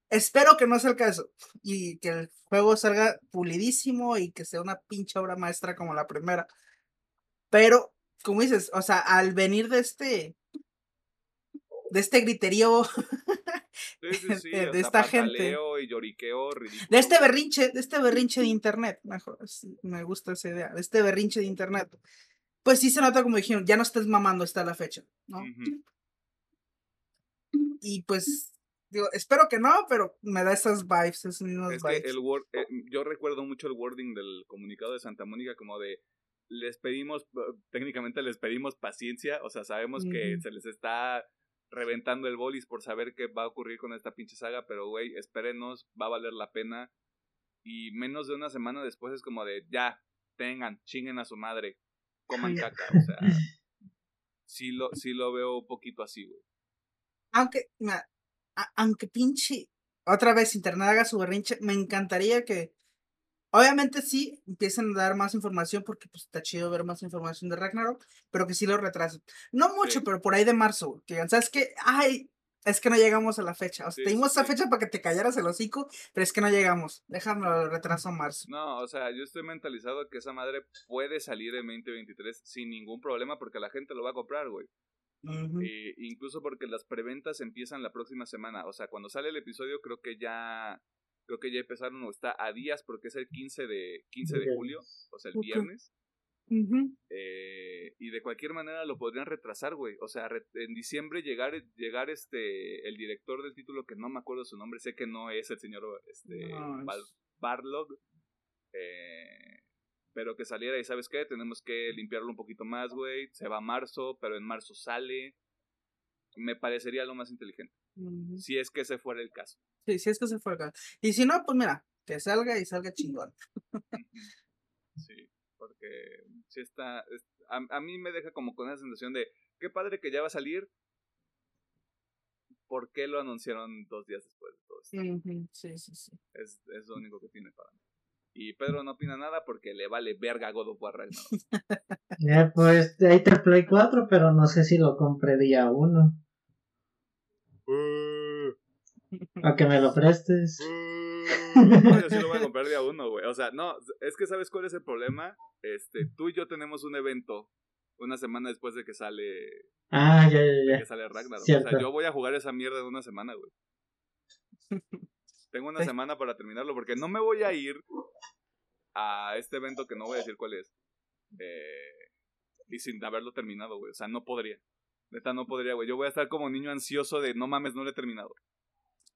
[SPEAKER 2] Espero que no sea el caso y que el juego salga pulidísimo y que sea una pinche obra maestra como la primera. Pero, como dices, o sea, al venir de este de este griterío (laughs) de, esta gente. de este berrinche de este (laughs) berrinche de internet mejor me gusta esa idea de este berrinche de internet. Pues sí se nota como dijeron ya no estés mamando está la fecha no y pues Digo, espero que no, pero me da esas vibes, esos mismos
[SPEAKER 1] es
[SPEAKER 2] vibes.
[SPEAKER 1] Que el word, eh, yo recuerdo mucho el wording del comunicado de Santa Mónica como de les pedimos, técnicamente les pedimos paciencia, o sea, sabemos que se les está reventando el bolis por saber qué va a ocurrir con esta pinche saga, pero güey, espérenos, va a valer la pena. Y menos de una semana después es como de, ya, tengan, chinguen a su madre, coman caca, o sea, (laughs) sí lo, sí lo veo un poquito así, güey.
[SPEAKER 2] Aunque, aunque pinche, otra vez Internet haga su berrinche, me encantaría que, obviamente sí, empiecen a dar más información porque pues está chido ver más información de Ragnarok, pero que sí lo retrasen. No mucho, pero por ahí de marzo, que ¿sabes qué? Ay, es que no llegamos a la fecha. O sea, tenemos esa fecha para que te callaras el hocico, pero es que no llegamos. Déjame el retraso a marzo.
[SPEAKER 1] No, o sea, yo estoy mentalizado que esa madre puede salir en 2023 sin ningún problema porque la gente lo va a comprar, güey. Eh, incluso porque las preventas empiezan la próxima semana. O sea, cuando sale el episodio creo que ya creo que ya empezaron o está a días porque es el 15 de 15 de julio, o sea, el viernes. Eh, y de cualquier manera lo podrían retrasar, güey. O sea, en diciembre llegar, llegar este, el director del título, que no me acuerdo su nombre, sé que no es el señor este, Barlog. Eh, pero que saliera y sabes qué, tenemos que limpiarlo un poquito más, güey. Se va a marzo, pero en marzo sale. Me parecería lo más inteligente. Si es que ese fuera el caso.
[SPEAKER 2] Sí, si es que ese fuera el caso. Y si no, pues mira, que salga y salga chingón. (laughs)
[SPEAKER 1] sí, porque si está, a, mí me deja como con esa sensación de, qué padre que ya va a salir. ¿Por qué lo anunciaron dos días después de todo
[SPEAKER 2] esto? Sí, sí, sí.
[SPEAKER 1] Es, es lo único que tiene para mí. Y Pedro no opina nada porque le vale verga God of War Ragnarok.
[SPEAKER 3] Ya, (laughs) pues ahí te Play 4, pero no sé si lo compré día 1. Uh, a que me lo prestes.
[SPEAKER 1] Uh, yo sí lo voy a comprar día 1, güey. O sea, no, es que ¿sabes cuál es el problema? Este, tú y yo tenemos un evento una semana después de que sale.
[SPEAKER 3] Ah, ya, ya, ya.
[SPEAKER 1] que sale Ragnarok. O sea, yo voy a jugar esa mierda en una semana, güey. Tengo una semana para terminarlo porque no me voy a ir a este evento que no voy a decir cuál es. Eh, y sin haberlo terminado, güey. O sea, no podría. Neta, no podría, güey. Yo voy a estar como niño ansioso de no mames, no lo he terminado.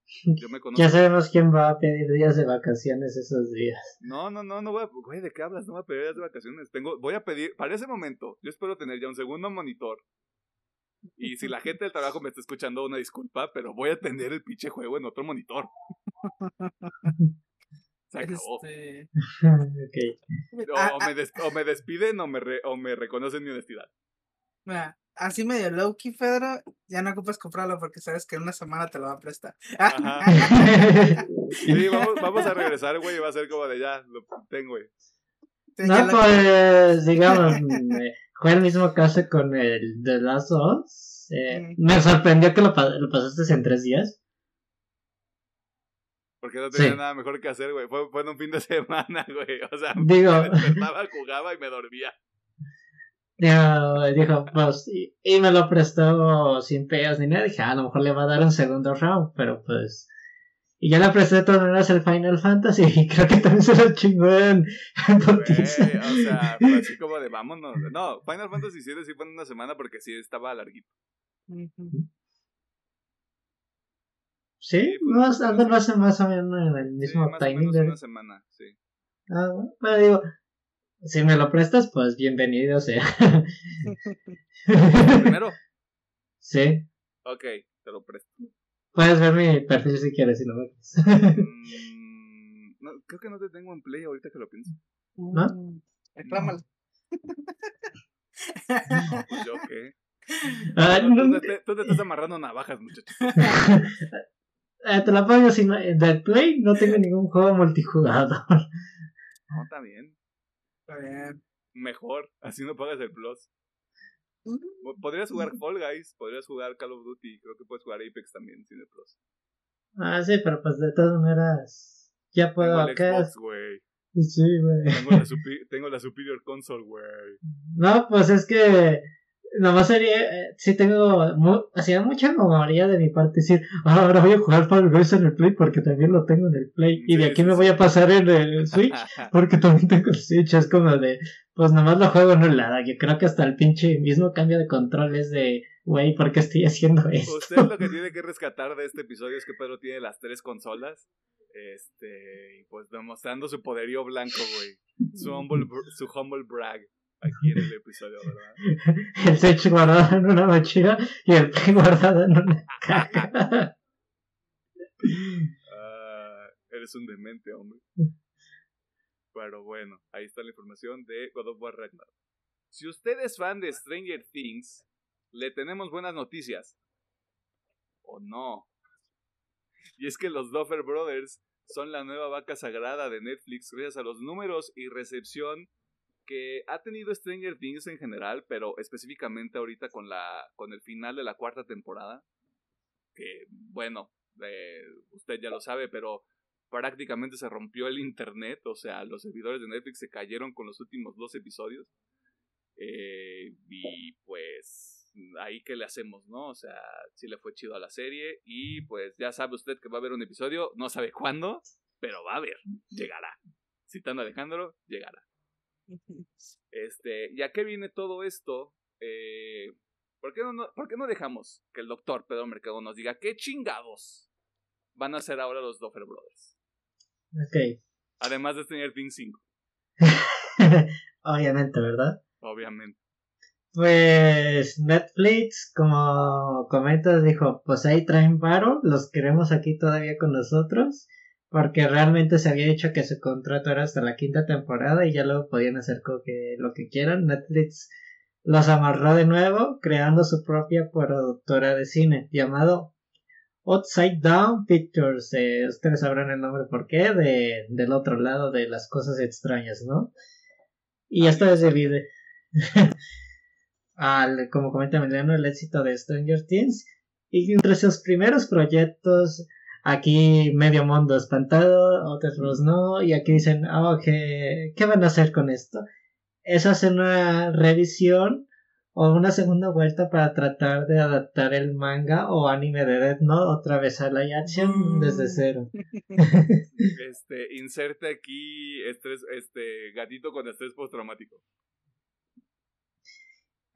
[SPEAKER 1] (laughs)
[SPEAKER 3] Yo me conozco. Ya sabemos quién va a pedir días de vacaciones esos días.
[SPEAKER 1] No, no, no, no voy a. Güey, ¿de qué hablas? No voy a pedir días de vacaciones. Tengo, voy a pedir. Para ese momento, yo espero tener ya un segundo monitor. Y si la gente del trabajo me está escuchando, una disculpa, pero voy a tener el pinche juego en otro monitor. (laughs) Se acabó. Este... (laughs) o, me despiden o me, o me reconocen mi honestidad.
[SPEAKER 2] Mira, así medio low-key, Pedro, ya no ocupas comprarlo porque sabes que en una semana te lo va a prestar. (laughs)
[SPEAKER 1] sí, vamos, vamos a regresar, güey, y va a ser como de ya, lo tengo, güey.
[SPEAKER 3] no, pues, digamos, (laughs) fue el mismo caso con el de las dos. Eh, me sorprendió que lo, lo pasaste en tres días.
[SPEAKER 1] Porque no tenía nada mejor que hacer, güey. Fue, fue, en un fin de (laughs) semana, güey. O sea, Digo... me despertaba, jugaba y me dormía.
[SPEAKER 3] Dijo, pues, y, me lo prestó sin pegas ni nada. Dije, ah, a lo mejor le va a dar un segundo round, pero pues. Y ya le presté de todas maneras el Final Fantasy y (laughs) creo que también se lo chingó en,
[SPEAKER 1] O sea, pues así como de vámonos. No, Final Fantasy 7 sí fue en una semana porque sí estaba larguito.
[SPEAKER 3] Sí, lo hace más o menos en el mismo
[SPEAKER 1] sí, timing. de... una semana, sí.
[SPEAKER 3] Ah, bueno, pero digo, si me lo prestas, pues bienvenido sea. (laughs)
[SPEAKER 1] ¿Primero?
[SPEAKER 3] Sí.
[SPEAKER 1] Ok, te lo presto.
[SPEAKER 3] Puedes ver mi perfil si quieres, si no me
[SPEAKER 1] mm, no, creo que no te tengo en play ahorita que lo pienso.
[SPEAKER 3] ¿No?
[SPEAKER 2] Reclámalo.
[SPEAKER 1] pues yo qué. Ah, tú, te, tú, te, estás amarrando navajas, muchachos. (laughs)
[SPEAKER 3] Eh, te la pongo sin del Play, no tengo ningún juego multijugador.
[SPEAKER 1] No, está bien.
[SPEAKER 2] Está bien.
[SPEAKER 1] Mejor, (laughs) así no pagas el Plus. Podrías jugar Fall Guys, podrías jugar Call of Duty, creo que puedes jugar Apex también sin el Plus.
[SPEAKER 3] Ah, sí, pero pues de todas maneras, ya puedo
[SPEAKER 1] acá. güey.
[SPEAKER 3] Sí, güey.
[SPEAKER 1] Tengo la, tengo la Superior Console, güey.
[SPEAKER 3] No, pues es que nomás sería, eh, si tengo, hacía mucha memoria de mi parte decir, ah, ahora voy a jugar Fall Guys en el Play porque también lo tengo en el Play y de aquí me voy a pasar en el Switch (laughs) porque también tengo el Switch, es como de, pues nomás lo juego en un lado, yo creo que hasta el pinche mismo cambio de controles de, güey, ¿por qué estoy haciendo (laughs) esto?
[SPEAKER 1] Usted lo que tiene que rescatar de este episodio es que Pedro tiene las tres consolas, este, pues demostrando su poderío blanco, güey, su (laughs) humble, su humble brag aquí en el episodio, ¿verdad? (laughs)
[SPEAKER 3] El Switch guardado en una mochila y el Play guardado en una caja.
[SPEAKER 1] uh, eres un demente, hombre. Pero bueno, ahí está la información de God of War Ragnarok. Si usted es fan de Stranger Things, le tenemos buenas noticias. ¿O no? Y es que los Duffer Brothers son la nueva vaca sagrada de Netflix gracias a los números y recepción que ha tenido Stranger Things en general, pero específicamente ahorita con la con el final de la cuarta temporada, que bueno, eh, usted ya lo sabe, pero prácticamente se rompió el internet, o sea, los servidores de Netflix se cayeron con los últimos dos episodios. Eh, y pues ahí que le hacemos, ¿no? O sea, sí le fue chido a la serie y pues ya sabe usted que va a haber un episodio, no sabe cuándo, pero va a haber, llegará. Citando a Alejandro, llegará. Este, ya que viene todo esto, eh, ¿por, qué no, ¿por qué no dejamos que el doctor Pedro Mercado nos diga qué chingados van a hacer ahora los Duffer Brothers?
[SPEAKER 3] Ok.
[SPEAKER 1] Además de tener Thing 5.
[SPEAKER 3] Obviamente, ¿verdad?
[SPEAKER 1] Obviamente.
[SPEAKER 3] Pues Netflix, como comentas, dijo, pues ahí traen paro, los queremos aquí todavía con nosotros, porque realmente se había dicho que su contrato era hasta la quinta temporada y ya luego podían hacer que, lo que quieran. Netflix los amarró de nuevo, creando su propia productora de cine, llamado Outside Down Pictures. Eh, ustedes sabrán el nombre por qué, de, del otro lado de las cosas extrañas, ¿no? Y esto es debido (laughs) al, como comenta Emiliano, el éxito de Stranger Things. Y entre sus primeros proyectos, aquí medio mundo espantado, otros no, y aquí dicen, oh, ¿qué, ¿qué van a hacer con esto? Es hacer una revisión o una segunda vuelta para tratar de adaptar el manga o anime de Death Note otra vez a la action desde cero. (laughs)
[SPEAKER 1] Este, inserte aquí estrés, este gatito con estrés postraumático.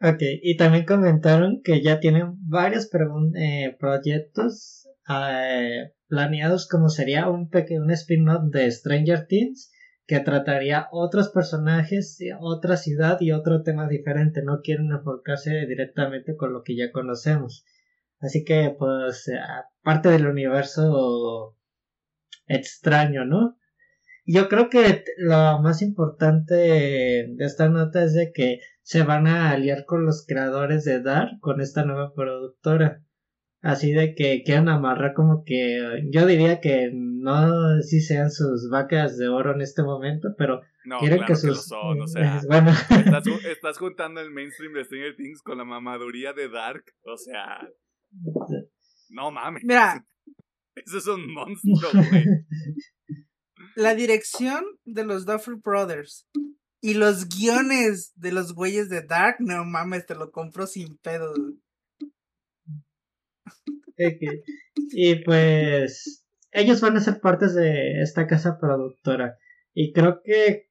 [SPEAKER 3] Ok, y también comentaron que ya tienen varios eh, proyectos eh, planeados como sería un pequeño spin-off de Stranger Things que trataría otros personajes, otra ciudad y otro tema diferente. No quieren enfocarse directamente con lo que ya conocemos. Así que, pues, parte del universo extraño, ¿no? Yo creo que lo más importante de esta nota es de que se van a aliar con los creadores de Dark, con esta nueva productora. Así de que quieran amarrar como que yo diría que no si sean sus vacas de oro en este momento, pero quieren que sus
[SPEAKER 1] son, o sea, (laughs) bueno. estás, estás, juntando el mainstream de Stranger Things con la mamaduría de Dark, o sea, no mames.
[SPEAKER 2] Mira, (laughs)
[SPEAKER 1] eso es un monstruo, güey. (laughs)
[SPEAKER 2] la dirección de los Duffer Brothers y los guiones de los güeyes de Dark, no mames, te lo compro sin pedo. (laughs)
[SPEAKER 3] Y pues ellos van a ser partes de esta casa productora. Y creo que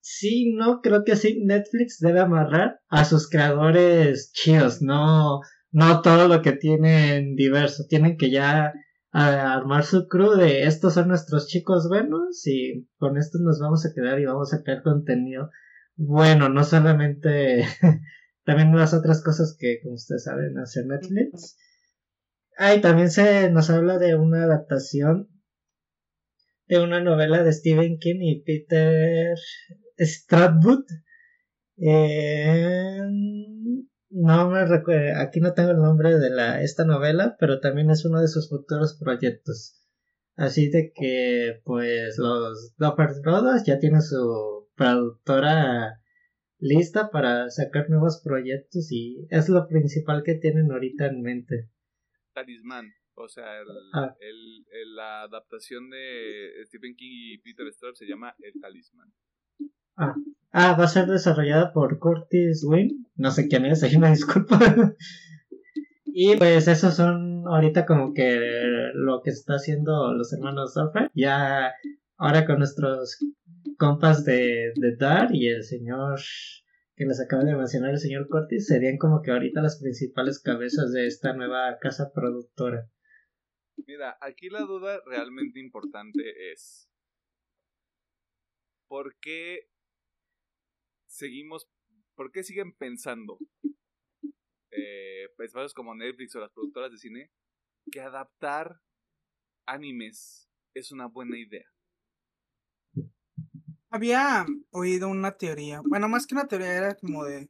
[SPEAKER 3] sí, no, creo que sí, Netflix debe amarrar a sus creadores chidos, no, no todo lo que tienen diverso. Tienen que ya armar su crew de estos son nuestros chicos buenos y con esto nos vamos a quedar y vamos a crear contenido bueno, no solamente (laughs) también las otras cosas que como ustedes saben hacer Netflix. Ah, y también se nos habla de una adaptación de una novela de Stephen King y Peter Stratwood. Eh, no me recuerdo, aquí no tengo el nombre de la, esta novela, pero también es uno de sus futuros proyectos. Así de que, pues, los Duffer Brothers ya tienen su productora lista para sacar nuevos proyectos y es lo principal que tienen ahorita en mente.
[SPEAKER 1] Talismán, o sea,
[SPEAKER 3] ah.
[SPEAKER 1] la adaptación de Stephen King y Peter Straub se llama El Talismán.
[SPEAKER 3] Ah, Ah, va a ser desarrollada por Curtis Wynn. No sé quién es, (laughs) ahí una disculpa. y pues esos son ahorita como que lo que está haciendo los hermanos Software. Ya ahora con nuestros compas de, de Dar y el señor que les acaba de mencionar el señor Curtis serían como que ahorita las principales cabezas de esta nueva casa productora.
[SPEAKER 1] Mira, aquí la duda realmente importante es ¿por qué seguimos, ¿por qué siguen pensando, eh, como Netflix o las productoras de cine, que adaptar animes es una buena idea?
[SPEAKER 2] Había oído una teoría, bueno, más que una teoría era como de...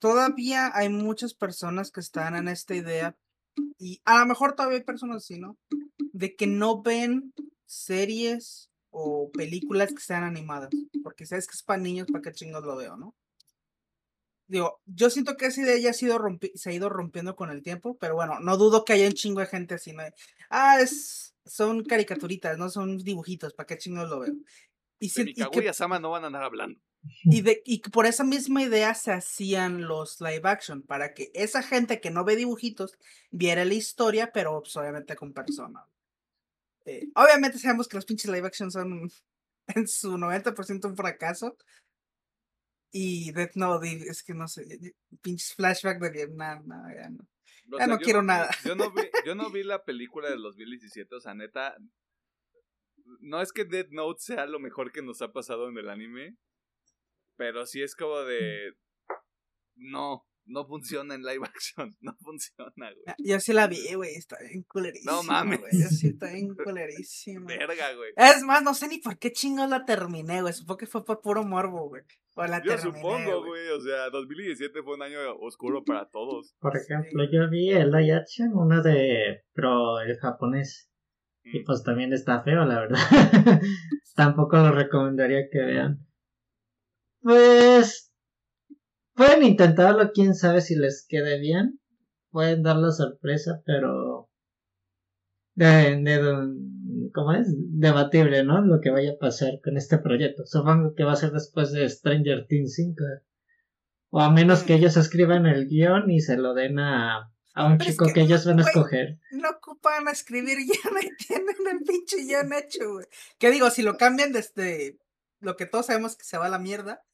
[SPEAKER 2] Todavía hay muchas personas que están en esta idea, y a lo mejor todavía hay personas así, ¿no? De que no ven series o películas que sean animadas. Porque sabes que es para niños, ¿para qué chingos lo veo, no? Digo, yo siento que esa idea ya ha sido se ha ido rompiendo con el tiempo, pero bueno, no dudo que haya un chingo de gente así, ¿no? Ah, es, son caricaturitas, no son dibujitos, ¿para qué chingos lo veo?
[SPEAKER 1] Y, si, y Sama no van a andar hablando.
[SPEAKER 2] Y, de, y por esa misma idea se hacían los live action, para que esa gente que no ve dibujitos viera la historia, pero pues, obviamente con personas. Eh, obviamente sabemos que los pinches live action son (laughs) en su 90% un fracaso. Y Death Note, es que no sé, pinches flashback de Vietnam, no, ya no. ya no quiero nada.
[SPEAKER 1] Yo no, vi, yo no vi (laughs) la película del 2017, o sea, neta. No es que Death Note sea lo mejor que nos ha pasado en el anime, pero sí es como de. No, no funciona en live (laughs) action. No funciona, güey.
[SPEAKER 2] Yo sí la vi, güey. Está bien culerísima. No mames. Güey. Yo sí está bien (laughs) culerísima.
[SPEAKER 1] Verga, güey.
[SPEAKER 2] Es más, no sé ni por qué chingos la terminé, güey. Supongo que fue por puro morbo, güey. la
[SPEAKER 1] yo supongo, güey. O sea, 2017 fue un año oscuro para todos.
[SPEAKER 3] Por ejemplo, yo vi el live action, una de. Pero el japonés. Y mm. pues también está feo, la verdad. (laughs) Tampoco lo recomendaría que vean. Pues Pueden intentarlo, quién sabe si les quede bien. Pueden dar la sorpresa, pero. De, ¿Cómo es? Debatible, ¿no? Lo que vaya a pasar con este proyecto. Supongo que va a ser después de Stranger Things 5. O a menos que ellos escriban el guion y se lo den a, a un chico que, ellos van a escoger.
[SPEAKER 2] No ocupan a escribir (laughs) ya me tienen el pinche guion hecho, güey. Que digo, si lo cambian desde lo que todos sabemos que se va a la mierda,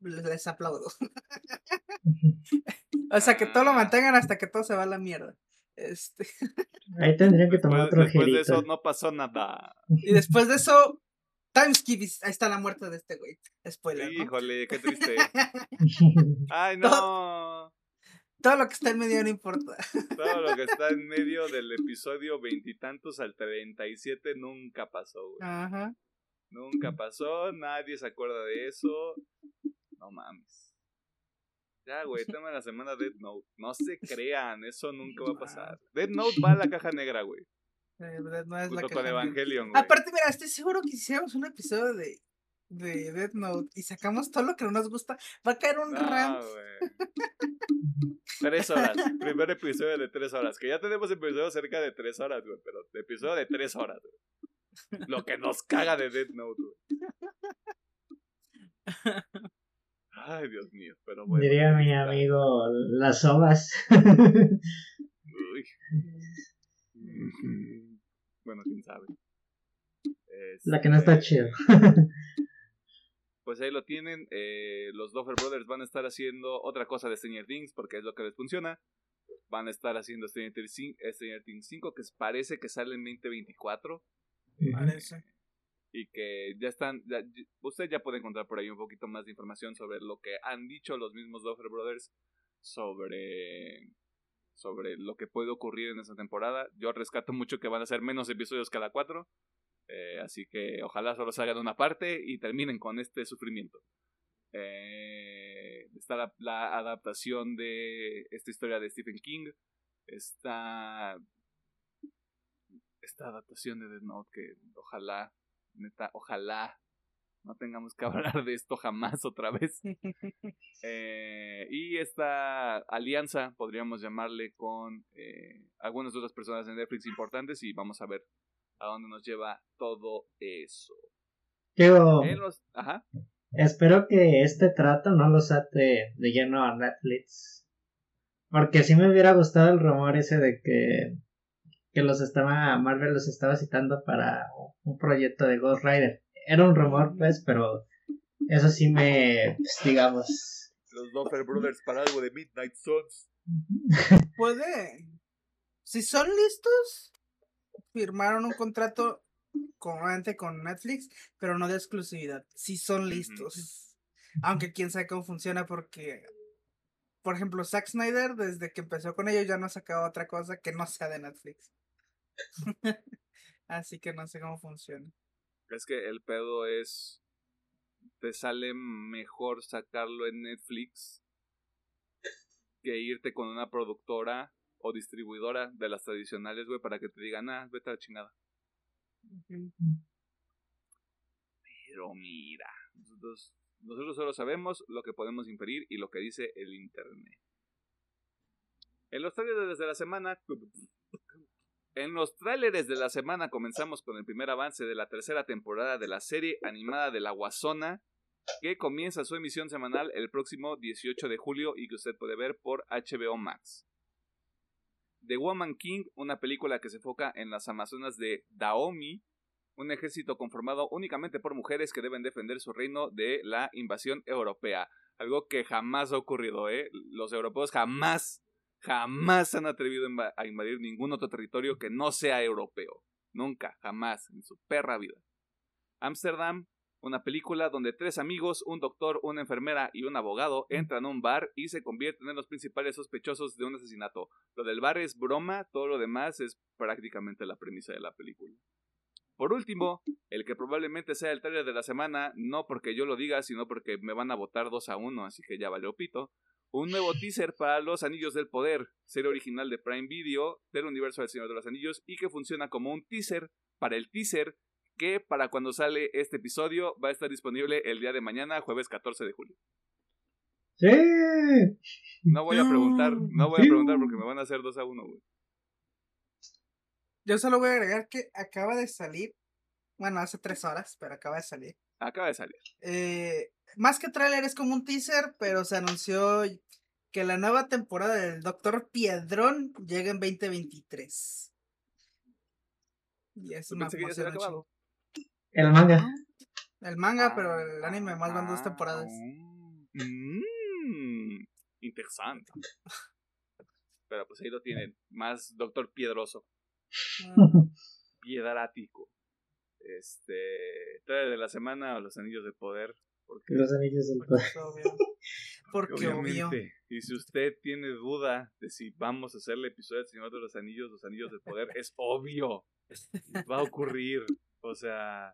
[SPEAKER 2] les aplaudo. (laughs) o sea, que todo lo mantengan hasta que todo se va a la mierda. Este. (laughs)
[SPEAKER 3] Ahí tendrían que tomar otro
[SPEAKER 1] Después de eso no pasó nada.
[SPEAKER 2] Y después de eso, Timeskip, ahí está la muerte de este güey. Spoiler.
[SPEAKER 1] Híjole, qué triste. Ay, no.
[SPEAKER 2] Todo, todo, lo que está en medio no importa. (laughs)
[SPEAKER 1] Todo lo que está en medio del episodio veintitantos al treinta y siete nunca pasó, güey. Ajá. Nunca pasó, nadie se acuerda de eso. No mames. Ya, güey, (laughs) tema la semana Dead Note. No se crean, eso nunca va a pasar. Dead Note va a la caja negra, güey.
[SPEAKER 2] Eh, no es
[SPEAKER 1] Junto con Evangelion, güey.
[SPEAKER 2] Aparte, mira, estoy seguro que hiciéramos un episodio de, de Dead Note y sacamos todo lo que no nos gusta, va a caer un no, rant. (laughs)
[SPEAKER 1] tres horas. Primer episodio de tres horas. Que ya tenemos episodios cerca de tres horas, güey. Pero episodio de tres horas, güey. Lo que nos caga de Dead Note, güey. Ay, Dios mío, pero bueno.
[SPEAKER 3] Diría mi amigo, las ovas.
[SPEAKER 1] Uy. Bueno, quién sabe.
[SPEAKER 3] La que no está este, chido.
[SPEAKER 1] Pues ahí lo tienen. Eh, los Duffer Brothers van a estar haciendo otra cosa de Stranger Things porque es lo que les funciona. Van a estar haciendo Stranger Things 5 que parece que sale en 2024.
[SPEAKER 2] Parece
[SPEAKER 1] y que ya están, usted ya puede encontrar por ahí un poquito más de información sobre lo que han dicho los mismos Duffer Brothers sobre sobre lo que puede ocurrir en esta temporada. Yo rescato mucho que van a ser menos episodios cada cuatro, eh, así que ojalá solo se hagan una parte y terminen con este sufrimiento. Eh, está la, la, adaptación de esta historia de Stephen King. Está esta adaptación de The Note que ojalá Neta, ojalá no tengamos que (laughs) hablar de esto jamás otra vez. (laughs) Eh, y esta alianza, podríamos llamarle, con eh, algunas otras personas de Netflix importantes y vamos a ver a dónde nos lleva todo eso.
[SPEAKER 3] Espero que este trato no los ate de lleno a Netflix. Porque si me hubiera gustado el rumor ese de que que los estaba, Marvel los estaba citando para un proyecto de Ghost Rider. Era un rumor, pues, pero eso sí me, pues, digamos.
[SPEAKER 1] Los Duffer Brothers para algo de Midnight Suns. (laughs)
[SPEAKER 2] Puede. Si son listos, firmaron un contrato con, con Netflix, pero no de exclusividad. Si son listos. Aunque quién sabe cómo funciona porque por ejemplo, Zack Snyder, desde que empezó con ellos, ya no ha sacado otra cosa que no sea de Netflix. (laughs) Así que no sé cómo funciona.
[SPEAKER 1] Es que el pedo es. Te sale mejor sacarlo en Netflix que irte con una productora o distribuidora de las tradicionales, güey, para que te digan, ah, vete a la chingada. Pero mira, nosotros, nosotros solo sabemos lo que podemos impedir y lo que dice el internet. En los trailers desde la semana en los tráileres de la semana comenzamos con el primer avance de la tercera temporada de la serie animada de La Guasona, que comienza su emisión semanal el próximo 18 de julio y que usted puede ver por HBO Max. The Woman King, una película que se enfoca en las Amazonas de Daomi, un ejército conformado únicamente por mujeres que deben defender su reino de la invasión europea. Algo que jamás ha ocurrido, ¿eh? Los europeos jamás, jamás han atrevido a invadir ningún otro territorio que no sea europeo. Nunca, jamás, en su perra vida. Ámsterdam, una película donde tres amigos, un doctor, una enfermera y un abogado entran a un bar y se convierten en los principales sospechosos de un asesinato. Lo del bar es broma, todo lo demás es prácticamente la premisa de la película. Por último, el que probablemente sea el trailer de la semana, no porque yo lo diga, sino porque me van a votar 2 a 1, así que ya valió pito. Un nuevo teaser para Los Anillos del Poder, serie original de Prime Video del universo del Señor de los Anillos y que funciona como un teaser para el teaser que para cuando sale este episodio va a estar disponible el día de mañana, jueves 14 de julio.
[SPEAKER 3] Sí.
[SPEAKER 1] No voy a preguntar, no voy a preguntar porque me van a hacer 2 a 1, güey.
[SPEAKER 2] Yo solo voy a agregar que acaba de salir, bueno, hace tres horas, pero acaba de salir.
[SPEAKER 1] Acaba de salir.
[SPEAKER 2] Eh, más que tráiler es como un teaser, pero se anunció que la nueva temporada del Doctor Piedrón llega en 2023. Y es una
[SPEAKER 3] acabado. El manga.
[SPEAKER 2] Ah, el manga, pero el anime más van dos temporadas.
[SPEAKER 1] Mmm, interesante. Pero pues ahí lo tienen. Más Doctor Piedroso. (laughs) Piedrático. Este. Trae de la semana o los anillos de poder.
[SPEAKER 3] Porque, los anillos del
[SPEAKER 2] poder. Porque, obviamente.
[SPEAKER 1] Y si usted tiene duda de si vamos a hacer el episodio del Señor de los Anillos, los Anillos del Poder, es obvio. Va a ocurrir. O sea,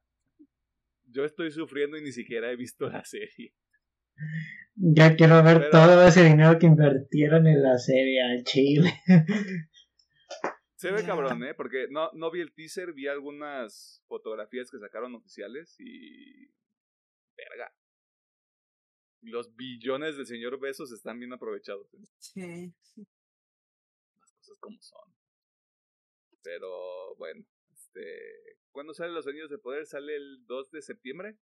[SPEAKER 1] yo estoy sufriendo y ni siquiera he visto la serie.
[SPEAKER 3] Ya quiero ver todo ese dinero que invirtieron en la serie al Chile. (laughs)
[SPEAKER 1] Se ve cabrón, ¿eh? Porque no, no vi el teaser, vi algunas fotografías que sacaron oficiales y... Verga. Los billones del señor Besos están bien aprovechados. ¿eh?
[SPEAKER 2] Sí.
[SPEAKER 1] Las cosas como son. Pero bueno, este... ¿Cuándo salen los Anillos de Poder? ¿Sale el 2 de septiembre?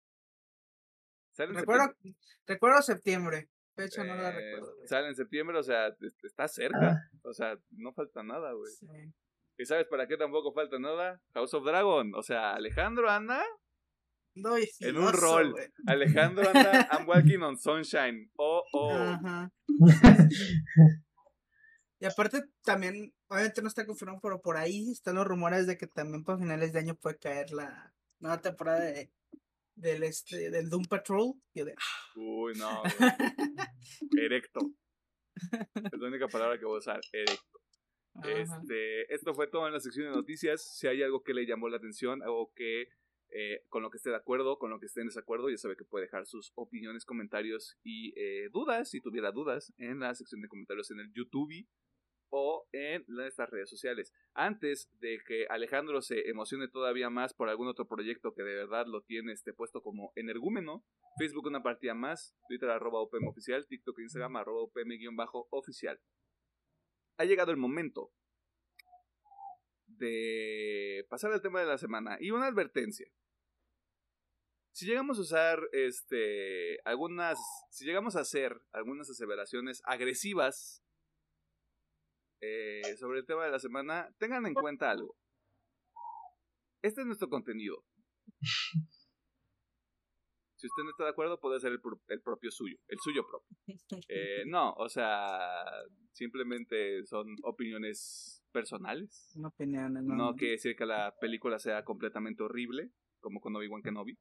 [SPEAKER 2] ¿Sale en recuerdo, septiembre? recuerdo septiembre. Fecha no la eh, recuerdo.
[SPEAKER 1] Sale en septiembre, o sea, está cerca. Ah. O sea, no falta nada, güey. Sí. ¿Y sabes para qué tampoco falta nada? House of Dragon. O sea, Alejandro anda
[SPEAKER 2] no,
[SPEAKER 1] en un rol. Alejandro anda (laughs) I'm walking on sunshine. Oh, oh. (laughs)
[SPEAKER 2] y aparte también, obviamente no está confirmado, pero por ahí están los rumores de que también para finales de año puede caer la nueva temporada de, del este del Doom Patrol. de,
[SPEAKER 1] ah". Uy, no. (laughs) Erecto. Es la única palabra que voy a usar, erecto. Este, esto fue todo en la sección de noticias. Si hay algo que le llamó la atención, algo que eh, con lo que esté de acuerdo, con lo que esté en desacuerdo, ya sabe que puede dejar sus opiniones, comentarios y eh, dudas, si tuviera dudas, en la sección de comentarios en el YouTube o en nuestras redes sociales. Antes de que Alejandro se emocione todavía más por algún otro proyecto que de verdad lo tiene este puesto como energúmeno, Facebook una partida más, Twitter arroba OPM oficial, TikTok Instagram arroba OPM-oficial ha llegado el momento de pasar al tema de la semana y una advertencia. Si llegamos a usar este algunas si llegamos a hacer algunas aseveraciones agresivas eh, sobre el tema de la semana, tengan en cuenta algo. Este es nuestro contenido. Si usted no está de acuerdo, puede ser el, propio suyo, el suyo propio. Eh, no, o sea, simplemente son opiniones personales.
[SPEAKER 2] No opiniones, no.
[SPEAKER 1] No quiere decir que la película sea completamente horrible, como con Obi-Wan Kenobi.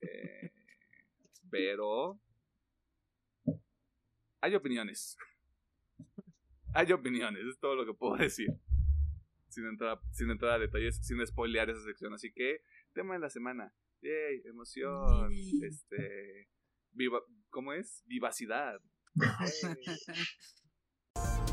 [SPEAKER 1] Eh, (laughs) pero hay opiniones. Hay opiniones, es todo lo que puedo (laughs) decir. Sin entrar, sin entrar a detalles, sin spoilear esa sección. Así que, tema de la semana. Yay, emoción, este, viva, ¿cómo es? Vivacidad. (laughs)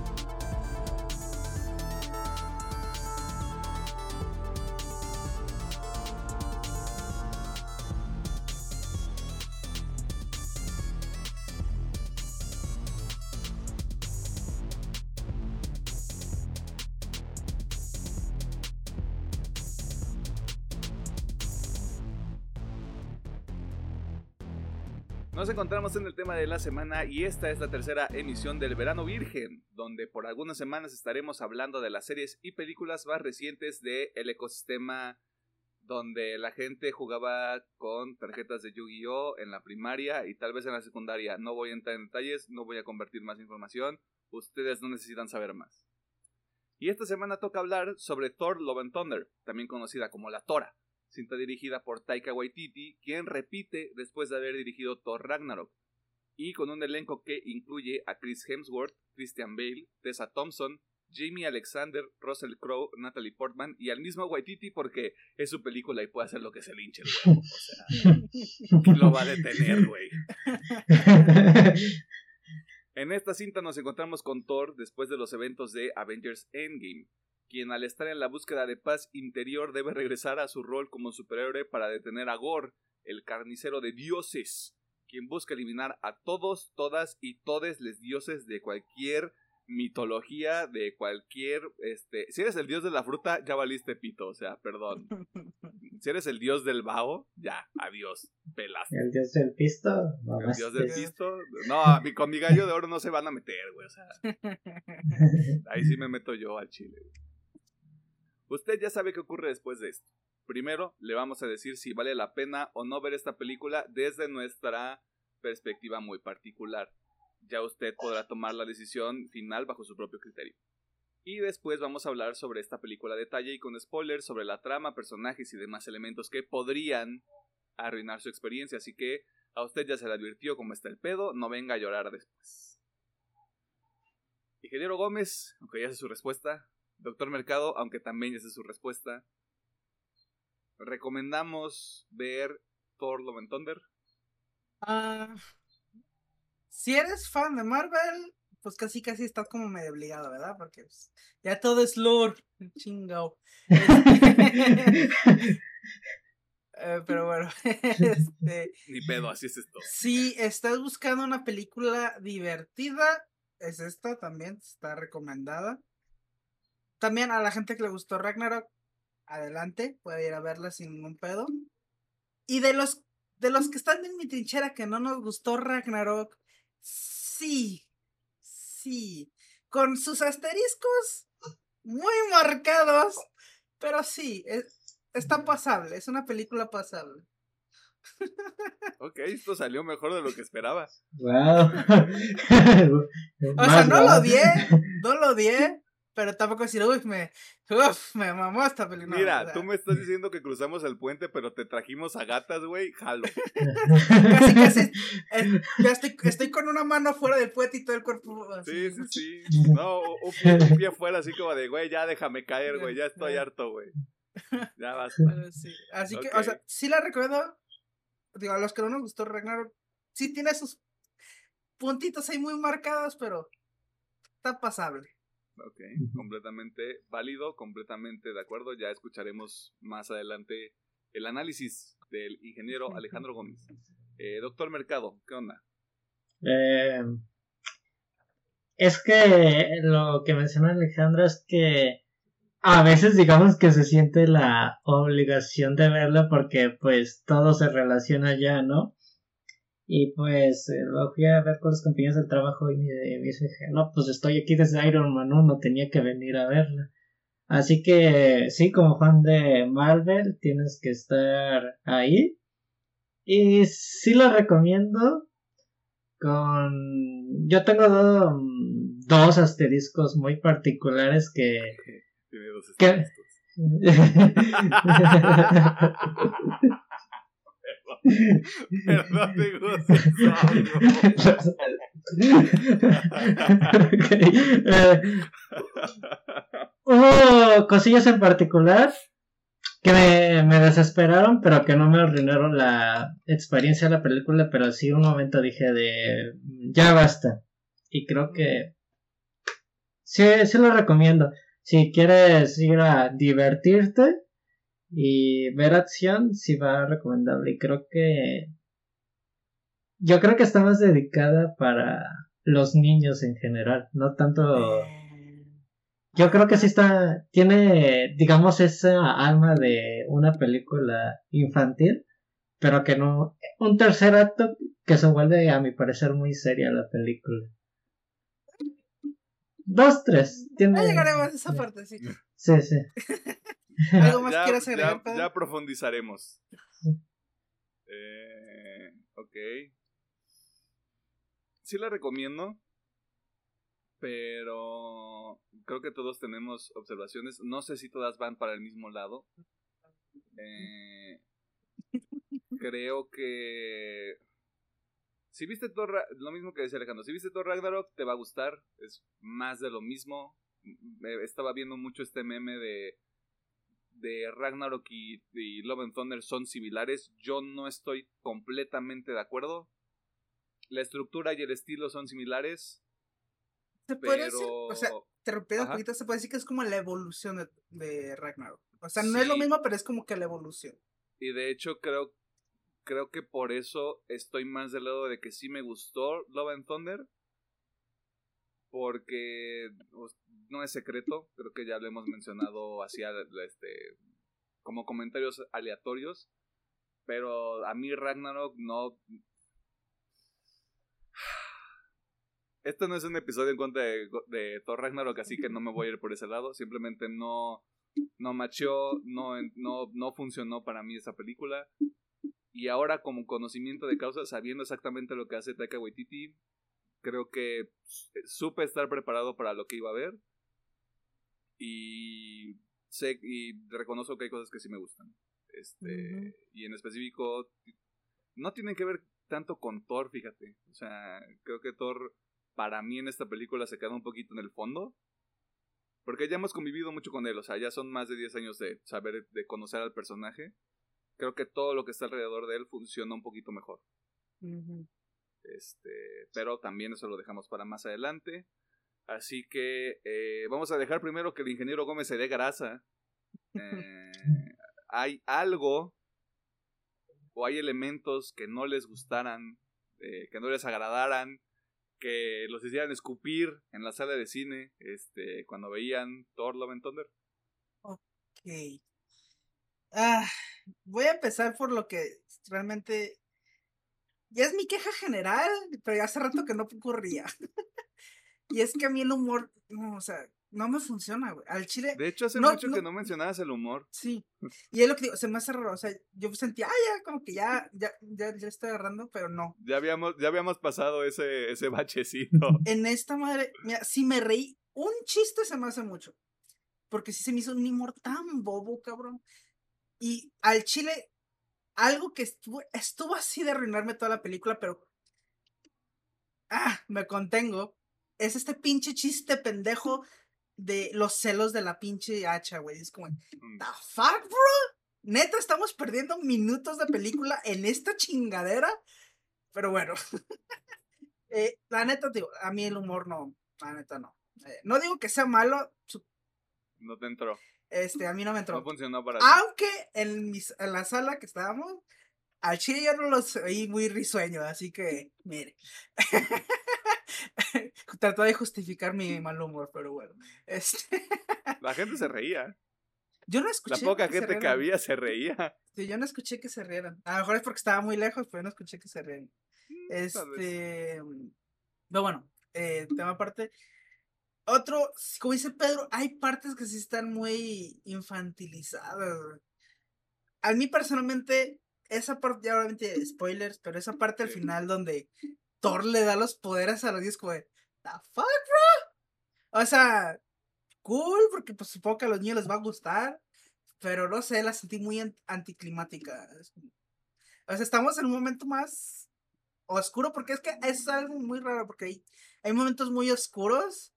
[SPEAKER 1] encontramos en el tema de la semana y esta es la tercera emisión del Verano Virgen, donde por algunas semanas estaremos hablando de las series y películas más recientes del ecosistema donde la gente jugaba con tarjetas de Yu-Gi-Oh en la primaria y tal vez en la secundaria. No voy a entrar en detalles, no voy a convertir más información, ustedes no necesitan saber más. Y esta semana toca hablar sobre Thor Love and Thunder, también conocida como La Tora, cinta dirigida por Taika Waititi, quien repite después de haber dirigido Thor Ragnarok, y con un elenco que incluye a Chris Hemsworth, Christian Bale, Tessa Thompson, Jamie Alexander, Russell Crowe, Natalie Portman y al mismo Waititi porque es su película y puede hacer lo que se le hinche el huevo. O sea, (laughs) lo va a detener, güey. (laughs) En esta cinta nos encontramos con Thor después de los eventos de Avengers Endgame, quien al estar en la búsqueda de paz interior debe regresar a su rol como superhéroe para detener a Gore, el carnicero de dioses, quien busca eliminar a todos, todas y todes les dioses de cualquier mitología de cualquier, este, si eres el dios de la fruta, ya valiste pito, o sea, perdón. (laughs) Si eres el dios del vaho, ya, adiós, pelaste.
[SPEAKER 3] El dios del pisto,
[SPEAKER 1] El dios del pisto, no, con mi gallo de oro no se van a meter, güey, o sea. (laughs) Ahí sí me meto yo al chile. Usted ya sabe qué ocurre después de esto. Primero, le vamos a decir si vale la pena o no ver esta película desde nuestra perspectiva muy particular ya usted podrá tomar la decisión final bajo su propio criterio. Y después vamos a hablar sobre esta película detalle y con spoilers sobre la trama, personajes y demás elementos que podrían arruinar su experiencia. Así que a usted ya se le advirtió cómo está el pedo, no venga a llorar después. Ingeniero Gómez, aunque ya sé su respuesta. Doctor Mercado, aunque también ya sé su respuesta. ¿Recomendamos ver Thor Love and Thunder?
[SPEAKER 2] Ah, si eres fan de Marvel, pues casi casi estás como medio obligado, ¿verdad? Porque pues, ya todo es lore, (laughs) chingao. (laughs) Eh, pero bueno, (laughs) este,
[SPEAKER 1] Ni pedo, así es esto.
[SPEAKER 2] Si estás buscando una película divertida, es esta también, está recomendada. También a la gente que le gustó Ragnarok, adelante, puede ir a verla sin ningún pedo. Y de los, de los que están en mi trinchera que no nos gustó Ragnarok, Sí, sí. Con sus asteriscos muy marcados, pero sí, es, está pasable, es una película pasable. (laughs)
[SPEAKER 1] Ok, esto salió mejor de lo que esperaba.
[SPEAKER 3] Wow. (laughs)
[SPEAKER 2] o sea, no lo odié, no lo odié, pero tampoco decir, uy, me, uf, me mamó esta película.
[SPEAKER 1] Mira, tú me estás diciendo que cruzamos el puente, pero te trajimos a gatas, güey, jalo.
[SPEAKER 2] casi, casi, eh, (laughs) ya estoy, estoy con una mano fuera del puente y todo el cuerpo
[SPEAKER 1] así. Sí, sí, sí. (laughs) No, un pie, un pie fuera así como de, güey, ya déjame caer, güey, ya estoy harto, güey. (laughs) Ya.
[SPEAKER 2] Sí. Así que, o sea, sí la recuerdo. Digo, a los que no nos gustó Ragnarok, sí tiene sus puntitos ahí muy marcados, pero está pasable.
[SPEAKER 1] Ok, completamente válido, completamente de acuerdo. Ya escucharemos más adelante el análisis del ingeniero Alejandro Gómez. Eh, doctor Mercado, ¿qué onda?
[SPEAKER 3] Eh, es que lo que menciona Alejandro es que a veces digamos que se siente la obligación de verla porque pues todo se relaciona ya, ¿no? Y pues eh, lo fui a ver con los compañeros del trabajo y me, dice, no, pues estoy aquí desde Iron Man 1, tenía que venir a verla. Así que sí, como fan de Marvel, tienes que estar ahí. Y sí lo recomiendo. Con. Yo tengo dos asteriscos muy particulares que.
[SPEAKER 1] Tiene dos asteriscos. (laughs) (laughs) Perdón, tengo (laughs)
[SPEAKER 3] Hubo cosillas en particular que me, me, desesperaron, pero que no me arruinaron la experiencia de la película, pero sí un momento dije de ya basta. Y creo que sí, sí lo recomiendo. Si quieres ir a divertirte, y ver acción sí va recomendable. Y creo que. Yo creo que está más dedicada para los niños en general, no tanto. Yo creo que sí está. Tiene, digamos, esa alma de una película infantil, pero que no. Un tercer acto que se vuelve, a mi parecer, muy seria la película. Dos, tres.
[SPEAKER 2] Tiene... llegaremos a esa parte, sí.
[SPEAKER 3] Sí, sí. (laughs)
[SPEAKER 2] ¿Algo (laughs) más quieras agregar,
[SPEAKER 1] ya, ya, profundizaremos. Eh, ok. Sí la recomiendo. Pero creo que todos tenemos observaciones. No sé si todas van para el mismo lado. Eh, creo que si viste Thor, lo mismo que decía Alejandro, si viste Thor Ragnarok te va a gustar, es más de lo mismo. Estaba viendo mucho este meme de de Ragnarok y, Love and Thunder son similares. Yo no estoy completamente de acuerdo. La estructura y el estilo son similares.
[SPEAKER 2] Se puede decir, o sea, te rompí un poquito, se puede decir que es como la evolución de, Ragnarok. O sea, no es lo mismo, pero es como que la evolución.
[SPEAKER 1] Y de hecho creo creo que por eso estoy más del lado de que sí me gustó Love and Thunder. Porque no es secreto, creo que ya lo hemos mencionado este como comentarios aleatorios. Pero a mí Ragnarok no. Este no es un episodio en contra de, de Thor Ragnarok, así que no me voy a ir por ese lado. Simplemente no, no macheó, no, no, no funcionó para mí esa película. Y ahora como conocimiento de causa, sabiendo exactamente lo que hace Taika Waititi, creo que supe estar preparado para lo que iba a ver. Y sé y reconozco que hay cosas que sí me gustan. Este, y en específico no tienen que ver tanto con Thor, fíjate. O sea, creo que Thor para mí en esta película se queda un poquito en el fondo. Porque ya hemos convivido mucho con él, o sea, ya son más de 10 años de saber, de conocer al personaje creo que todo lo que está alrededor de él funciona un poquito mejor. Este, pero también eso lo dejamos para más adelante. Así que eh, vamos a dejar primero que el ingeniero Gómez se dé grasa. (laughs) Eh, hay algo o hay elementos que no les gustaran, eh, que no les agradaran, que los hicieran escupir en la sala de cine este, cuando veían Thor Love and Thunder.
[SPEAKER 2] Ok. Ah, voy a empezar por lo que realmente ya es mi queja general, pero ya hace rato que no ocurría. (laughs) y es que a mí el humor, no, o sea, no me funciona, güey. Al chile.
[SPEAKER 1] De hecho, hace mucho que no mencionabas el humor.
[SPEAKER 2] Sí. Y es lo que digo, se me hace raro. O sea, yo sentía, ah, ya, como que ya, ya, ya, ya estoy agarrando, pero no.
[SPEAKER 1] Ya habíamos, ya habíamos pasado ese, ese bachecito. (laughs)
[SPEAKER 2] En esta madre, mira, si me reí, un chiste se me hace mucho. Porque si se me hizo un humor tan bobo, cabrón. Y al chile, algo que estuvo, estuvo así de arruinarme toda la película, pero. Ah, me contengo. Es este pinche chiste pendejo de los celos de la pinche hacha, güey. Es como, mm. ¿the fuck, bro? Neta, estamos perdiendo minutos de película en esta chingadera. Pero bueno. (laughs) eh, la neta, digo, a mí el humor no. La neta, no. Eh, no digo que sea malo.
[SPEAKER 1] No te entró.
[SPEAKER 2] Este, a mí no me entró.
[SPEAKER 1] No funcionó para
[SPEAKER 2] Aunque en, en la sala que estábamos, al chile yo no los oí muy risueño, así que, mire. (laughs) Trató de justificar mi mal humor, pero bueno. Este...
[SPEAKER 1] La gente se reía.
[SPEAKER 2] Yo no escuché.
[SPEAKER 1] La poca gente que había se reía.
[SPEAKER 2] Sí, yo no escuché que se rieran. A lo mejor es porque estaba muy lejos, pero no escuché que se rieran. Mm, este. Pero bueno, eh, tema aparte. Otro, como dice Pedro, hay partes que sí están muy infantilizadas. A mí personalmente, esa parte, ya obviamente spoilers, pero esa parte al (laughs) final donde Thor le da los poderes a los dios como de, ¿the fuck, bro? O sea, cool, porque pues supongo que a los niños les va a gustar, pero no sé, la sentí muy anticlimática. O sea, estamos en un momento más oscuro, porque es que es algo muy raro, porque hay, hay momentos muy oscuros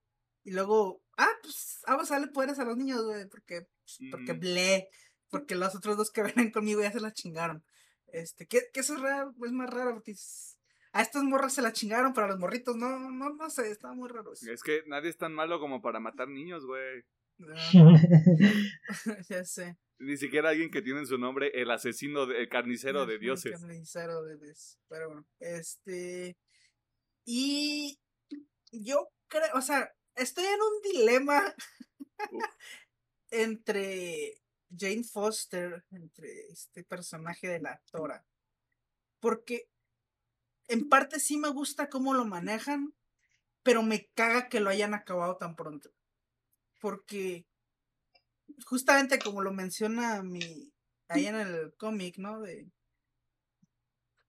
[SPEAKER 2] y luego, ah, pues vamos a darle poderes a los niños, güey, porque, porque ble, porque los otros dos que (laughs) vienen conmigo ya se la chingaron. Este, que, eso es raro, es más raro, porque a estas morras se la chingaron, pero a los morritos no, no, no sé, estaba muy raro.
[SPEAKER 1] Es que nadie es tan malo como para matar niños, güey. (laughs)
[SPEAKER 2] ya sé.
[SPEAKER 1] Ni siquiera alguien que tiene en su nombre el asesino, el carnicero de dioses.
[SPEAKER 2] El carnicero de dioses. Pero bueno, este. Y yo creo, o sea, estoy en un dilema (laughs) entre Jane Foster, entre este personaje de la actora. Porque en parte sí me gusta cómo lo manejan, pero me caga que lo hayan acabado tan pronto. Porque justamente como lo menciona mi, ahí en el cómic, ¿no? De,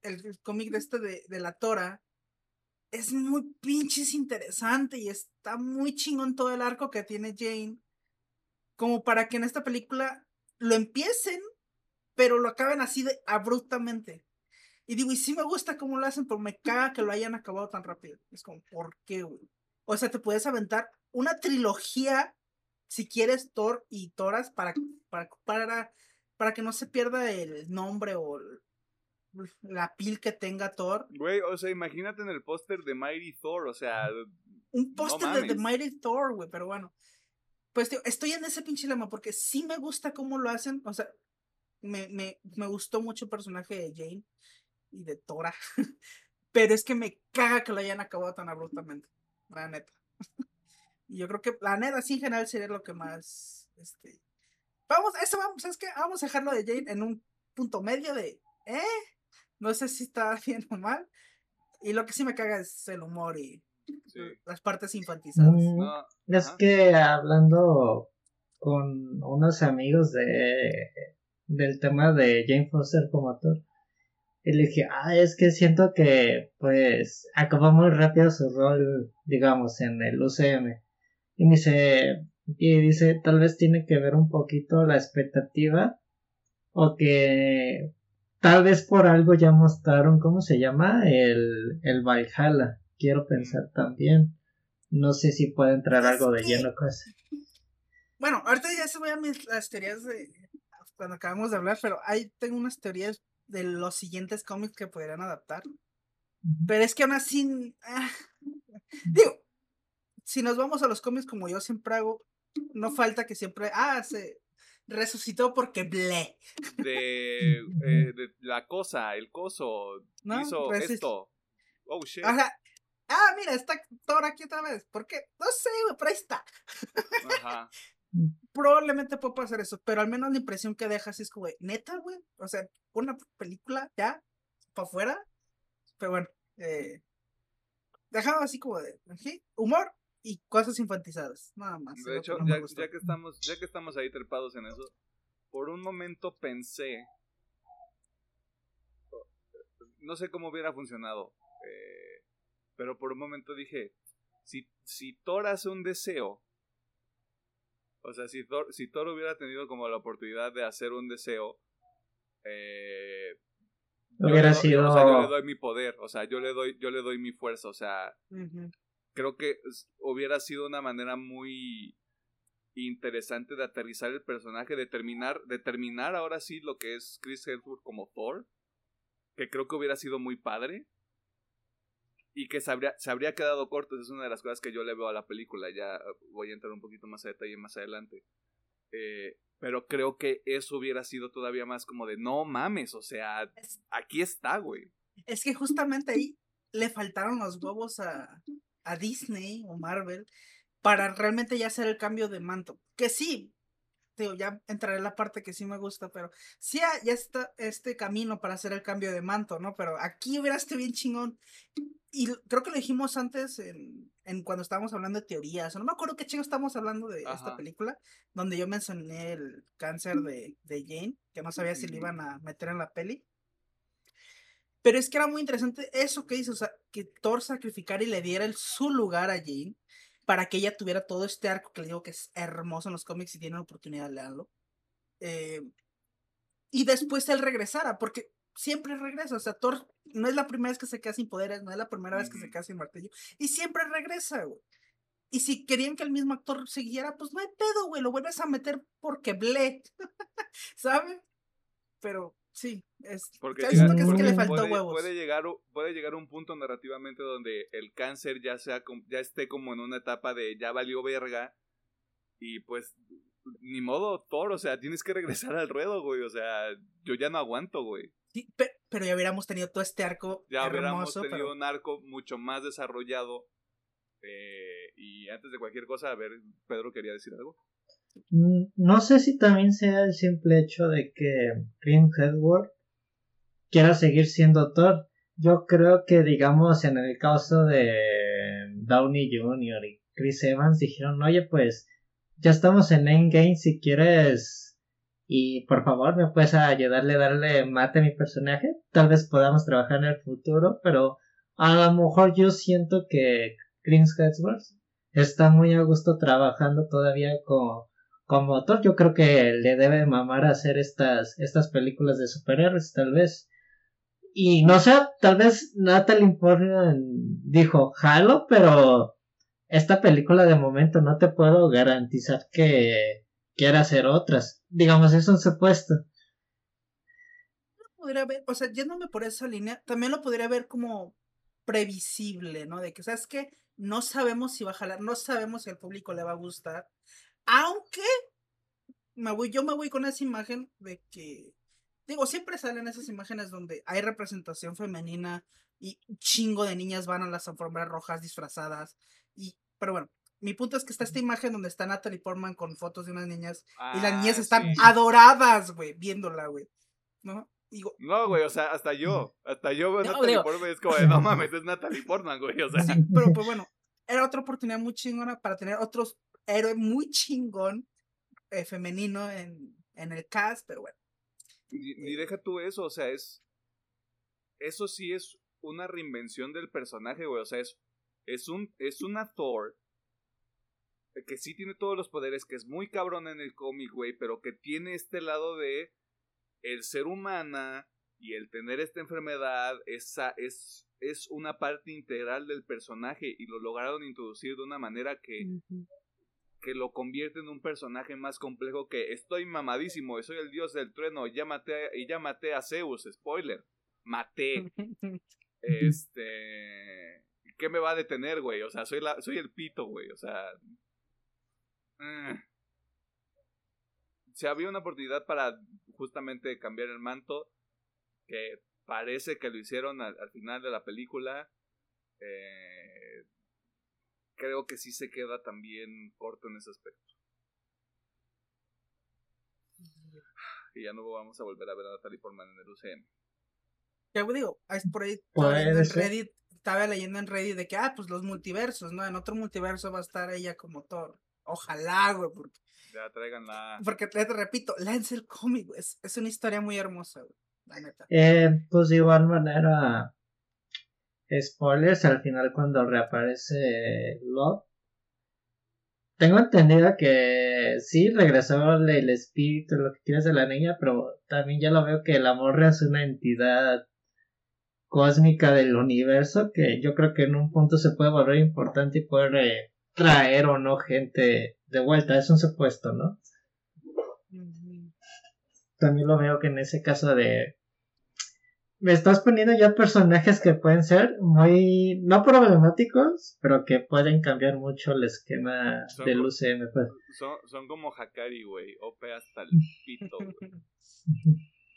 [SPEAKER 2] el, cómic de este de, de la Tora, es muy pinches interesante y está muy chingón todo el arco que tiene Jane. Como para que en esta película lo empiecen, pero lo acaben así de abruptamente. Y digo, y sí me gusta cómo lo hacen, pero me caga que lo hayan acabado tan rápido. Es como, ¿por qué, güey? O sea, te puedes aventar una trilogía, si quieres, Thor y Toras, para, para, para, para que no se pierda el nombre o (laughs) la pil que tenga Thor.
[SPEAKER 1] Güey, o sea, imagínate en el póster de Mighty Thor, o sea.
[SPEAKER 2] Un póster de, The Mighty Thor, güey, pero bueno. Pues tío, estoy en ese pinche lema porque sí me gusta cómo lo hacen. O sea, me, me, me gustó mucho el personaje de Jane y de Tora. (laughs) pero es que me caga que lo hayan acabado tan abruptamente. La neta. (laughs) y yo creo que la neta, sí, en general, sería lo que más. Este. Vamos, eso vamos, ¿sabes qué? Vamos a dejarlo de Jane en un punto medio de. ¿Eh? No sé si está (laughs) bien o mal. Y lo que sí me caga es el humor y las partes infantilizadas. Mm,
[SPEAKER 3] es que hablando con unos amigos de del tema de Jane Foster como actor, y le dije, ah, es que siento que pues acabó muy rápido su rol, digamos, en el UCM. Y me dice, y dice, tal vez tiene que ver un poquito la expectativa o que Tal vez por algo ya mostraron, ¿cómo se llama? El, el Valhalla. Quiero pensar también. No sé si puede entrar algo de lleno casi.
[SPEAKER 2] Bueno, ahorita ya se voy a mis, las teorías de cuando acabamos de hablar, pero ahí tengo unas teorías de los siguientes cómics que podrían adaptar. Pero es que aún así, ah, digo, si nos vamos a los cómics como yo siempre hago, no falta que siempre, ah, se, resucitó porque ble.
[SPEAKER 1] De, (laughs) eh, de la cosa, el coso, hizo esto. Oh, shit.
[SPEAKER 2] Ajá. Ah, mira, está Thor aquí otra vez. ¿Por qué? No sé, güey, pero ahí está. Ajá. (laughs) Probablemente pueda pasar eso, pero al menos la impresión que dejas es como, neta, güey. O sea, una película ya, para afuera. Pero bueno, eh, dejaba así como de, humor, y cosas infantizadas, nada más.
[SPEAKER 1] De hecho, ya, que estamos, ya que estamos ahí trepados en eso, por un momento pensé, no sé cómo hubiera funcionado, eh, pero por un momento dije, si, si Thor hace un deseo, o sea, si Thor, si Thor hubiera tenido como la oportunidad de hacer un deseo, eh,
[SPEAKER 3] hubiera sido...
[SPEAKER 1] O sea, yo le doy mi poder, o sea, yo le doy, yo le doy mi fuerza, o sea, creo que hubiera sido una manera muy interesante de aterrizar el personaje, de terminar, de terminar ahora sí lo que es Chris Hemsworth como Thor, que creo que hubiera sido muy padre y que se habría, se habría quedado corto, es una de las cosas que yo le veo a la película, ya voy a entrar un poquito más a detalle más adelante. Eh, pero creo que eso hubiera sido todavía más como de no mames, o sea, aquí está, güey.
[SPEAKER 2] Es que justamente ahí le faltaron los huevos a, a Disney o Marvel para realmente ya hacer el cambio de manto. Que sí, digo, ya entraré en la parte que sí me gusta, pero sí ya está este camino para hacer el cambio de manto, ¿no? Pero aquí hubiera estado bien chingón. Y creo que lo dijimos antes en, en cuando estábamos hablando de teorías, no me acuerdo qué chingo estábamos hablando de esta película, donde yo mencioné el cáncer (laughs) de, de Jane, que no sabía si le iban a meter en la peli. Pero es que era muy interesante eso que hizo, o sea, que Thor sacrificara y le diera el, su lugar a Jane para que ella tuviera todo este arco que le digo que es hermoso en los cómics y tienen la oportunidad de leerlo. Eh, y después él regresara, porque siempre regresa, o sea, Thor no es la primera vez que se queda sin poderes, no es la primera vez que se queda sin martillo, y siempre regresa, güey. Y si querían que el mismo actor siguiera, pues no hay pedo, güey, lo vuelves a meter porque ble, (laughs) ¿sabe? Pero Sí, es
[SPEAKER 1] porque, que, le faltó puede, huevos. Puede llegar, puede llegar un punto narrativamente donde el cáncer ya sea ya esté como en una etapa de ya valió verga y pues ni modo Thor, o sea, tienes que regresar al ruedo, güey, o sea, yo ya no aguanto, güey.
[SPEAKER 2] Sí, pero, ya hubiéramos tenido todo este arco
[SPEAKER 1] Ya hubiéramos tenido un arco mucho más desarrollado eh, y antes de cualquier cosa, a ver, Pedro quería decir algo.
[SPEAKER 3] No sé si también sea el simple hecho de que Green Hedward quiera seguir siendo Thor. Yo creo que, digamos, en el caso de Downey Jr. y Chris Evans dijeron, oye, pues ya estamos en Endgame, si quieres y por favor me puedes ayudarle a darle mate a mi personaje, tal vez podamos trabajar en el futuro, pero a lo mejor yo siento que Chris Hemsworth está muy a gusto trabajando todavía como, como autor. Yo creo que le debe mamar hacer estas, estas películas de superhéroes, tal vez. Y no sé, tal vez Natalie Portman dijo, jalo, pero esta película de momento no te puedo garantizar que quiera hacer otras. Digamos, es un supuesto.
[SPEAKER 2] Ver, o sea, yéndome por esa línea, también lo podría ver como previsible, ¿no? De que, ¿sabes qué? No sabemos si va a jalar, no sabemos si al público le va a gustar. Aunque me voy, yo me voy con esa imagen de que, digo, siempre salen esas imágenes donde hay representación femenina y un chingo de niñas van a las alfombras rojas disfrazadas. Y, pero bueno, mi punto es que está esta imagen donde está Natalie Portman con fotos de unas niñas y las niñas ah, están adoradas, güey, viéndola, güey. ¿No?
[SPEAKER 1] no, güey, o sea, hasta yo, hasta yo veo Natalie Portman es como de, no mames, es Natalie Portman, güey, o sea.
[SPEAKER 2] Sí, pero pues bueno, era otra oportunidad muy chingona para tener otros héroes muy chingón eh, femenino en, en el cast, pero bueno.
[SPEAKER 1] Ni, deja tú eso, o sea, es. Eso sí es una reinvención del personaje, güey, o sea, es, es, un, es una Thor que sí tiene todos los poderes, que es muy cabrón en el cómic, güey, pero que tiene este lado de el ser humana y el tener esta enfermedad esa es, es una parte integral del personaje y lo lograron introducir de una manera que, que lo convierte en un personaje más complejo que estoy mamadísimo, soy el dios del trueno, ya maté, y ya maté a Zeus, spoiler, maté. (laughs) este... ¿Qué me va a detener, güey? O sea, soy, la, soy el pito, güey. O sea... Eh si había una oportunidad para justamente cambiar el manto, que parece que lo hicieron al, final de la película, eh, creo que sí se queda también corto en ese aspecto. Y ya no vamos a volver a ver a Natalie Portman en el UCM.
[SPEAKER 2] Ya digo, por ahí en Reddit, estaba leyendo en Reddit de que, ah, pues los multiversos, ¿no? En otro multiverso va a estar ella como Thor. Ojalá, güey, porque
[SPEAKER 1] ya la
[SPEAKER 2] Porque te, repito, lance el cómic, Es, es una historia muy hermosa, La neta.
[SPEAKER 3] Eh, pues de igual manera. Spoilers al final cuando reaparece Love. Tengo entendido que sí regresó el espíritu, lo que quieras de la niña, pero también ya lo veo que el amor es una entidad cósmica del universo que yo creo que en un punto se puede volver importante y puede traer o no gente de vuelta, es un supuesto, ¿no? También lo veo que en ese caso de... Me estás poniendo ya personajes que pueden ser muy, no problemáticos, pero que pueden cambiar mucho el esquema del UCM. Pues.
[SPEAKER 1] Son, como Hakari, güey, OP hasta el pito, (laughs)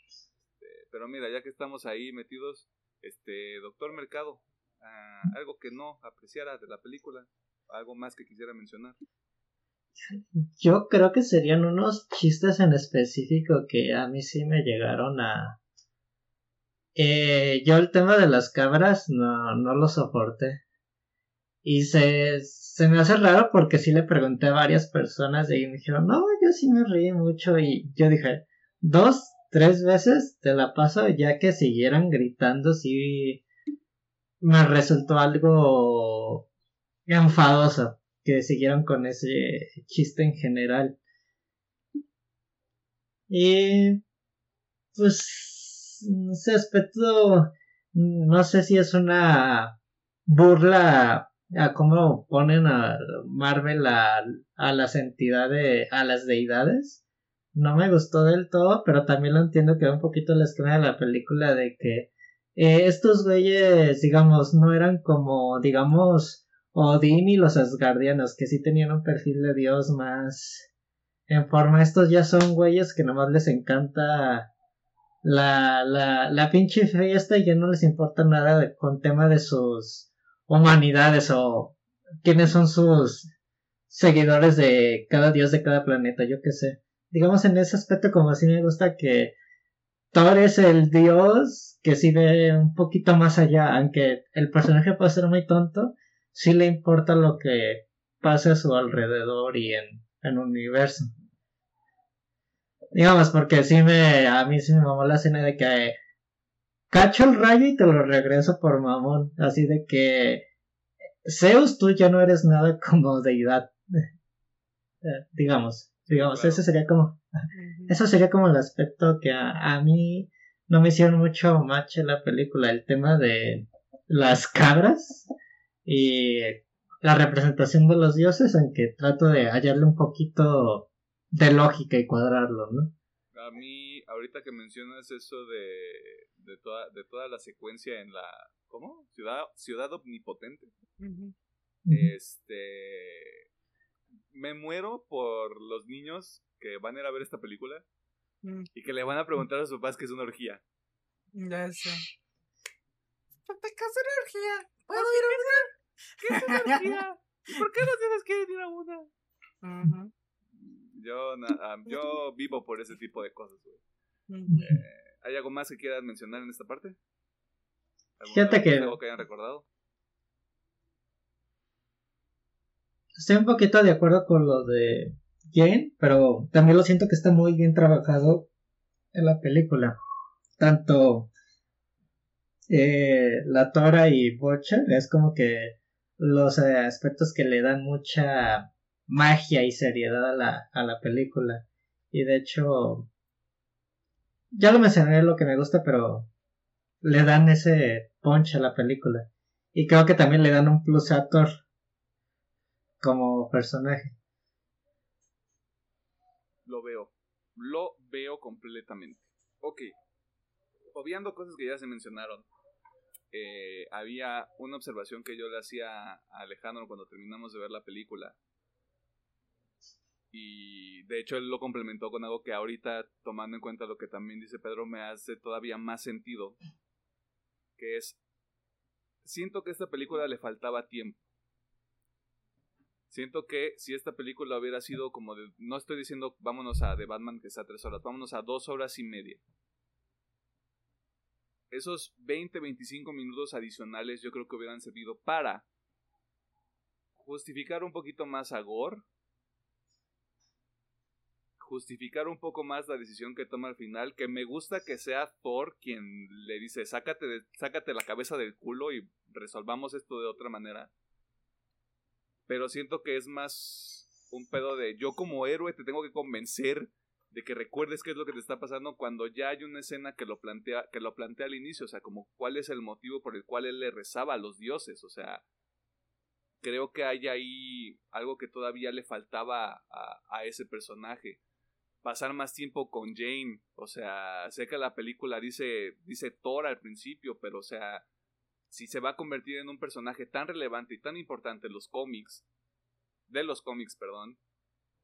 [SPEAKER 1] este, pero mira, ya que estamos ahí metidos, este, Doctor Mercado, ah, algo que no apreciara de la película, algo más que quisiera mencionar.
[SPEAKER 3] Yo creo que serían unos chistes en específico que a mí sí me llegaron a... Eh, yo el tema de las cabras no, no lo soporté. Y se, se me hace raro porque sí le pregunté a varias personas y me dijeron, no, yo sí me reí mucho y yo dije, dos, tres veces te la paso ya que siguieran gritando, sí me resultó algo enfadoso que siguieron con ese chiste en general. Y pues ese aspecto no sé si es una burla a cómo ponen a Marvel a, a las entidades, a las deidades. No me gustó del todo, pero también lo entiendo que va un poquito la esquema de la película de que eh, estos güeyes, digamos, no eran como, digamos, Odín y los Asgardianos, que sí tenían un perfil de dios más en forma. Estos ya son güeyes que nomás les encanta la, la, la pinche fiesta y ya no les importa nada con tema de sus humanidades o quiénes son sus seguidores de cada dios de cada planeta, yo qué sé. Digamos en ese aspecto como así me gusta que Thor es el dios que sí ve un poquito más allá, aunque el personaje puede ser muy tonto, sí le importa lo que pase a su alrededor y en en un universo. Digamos, porque sí me, a mí sí me mamó la escena de que cacho el rayo y te lo regreso por mamón. Así de que Zeus, tú ya no eres nada (laughs) como deidad. Eh, digamos, digamos, ese sería como, eso sería como el aspecto que a, mí no me hicieron mucho match en la película, el tema de las cabras y la representación de los dioses, aunque trato de hallarle un poquito de lógica y cuadrarlo, ¿no?
[SPEAKER 1] A mí, ahorita que mencionas eso de, de, toda, de toda la secuencia en la, ¿cómo? Ciudad, ciudad omnipotente. Este, me muero por los niños que van a ir a ver esta película mm. y que le van a preguntar a sus papás que es una orgía.
[SPEAKER 2] Ya sé. ¿Qué es una orgía? ¿Puedo ir a una?
[SPEAKER 1] ¿Qué es una orgía? ¿Por qué no tienes que ir a una? Yo, ah, yo vivo por ese tipo de cosas, güey. Eh, ¿Hay algo más que quieras mencionar en esta parte?
[SPEAKER 3] Fíjate que...
[SPEAKER 1] ¿Algo que hayan recordado?
[SPEAKER 3] Estoy un poquito de acuerdo con lo de Jane, pero también lo siento que está muy bien trabajado en la película. Tanto eh, la Tora y Butcher es como que los eh, aspectos que le dan mucha magia y seriedad a la, a la película. Y de hecho, ya lo mencioné lo que me gusta, pero le dan ese punch a la película. Y creo que también le dan un plus a Thor como personaje.
[SPEAKER 1] Lo veo. Lo veo completamente. Ok. Obviando cosas que ya se mencionaron. Eh, había una observación que yo le hacía a Alejandro cuando terminamos de ver la película. Y de hecho él lo complementó con algo que ahorita, tomando en cuenta lo que también dice Pedro, me hace todavía más sentido. Que es, siento que a esta película le faltaba tiempo. Siento que si esta película hubiera sido como de, no estoy diciendo vámonos a de Batman que sea tres horas, vámonos a dos horas y media. Esos 20, 25 minutos adicionales yo creo que hubieran servido para justificar un poquito más a Gore, justificar un poco más la decisión que toma al final, que me gusta que sea Thor quien le dice, sácate, sácate la cabeza del culo y resolvamos esto de otra manera pero siento que es más un pedo de yo como héroe te tengo que convencer de que recuerdes qué es lo que te está pasando cuando ya hay una escena que lo plantea que lo plantea al inicio, o sea, como cuál es el motivo por el cual él le rezaba a los dioses, o sea, creo que hay ahí algo que todavía le faltaba a, a ese personaje. Pasar más tiempo con Jane, o sea, sé que la película dice dice Thor al principio, pero o sea, si se va a convertir en un personaje tan relevante y tan importante en los cómics, de los cómics, perdón,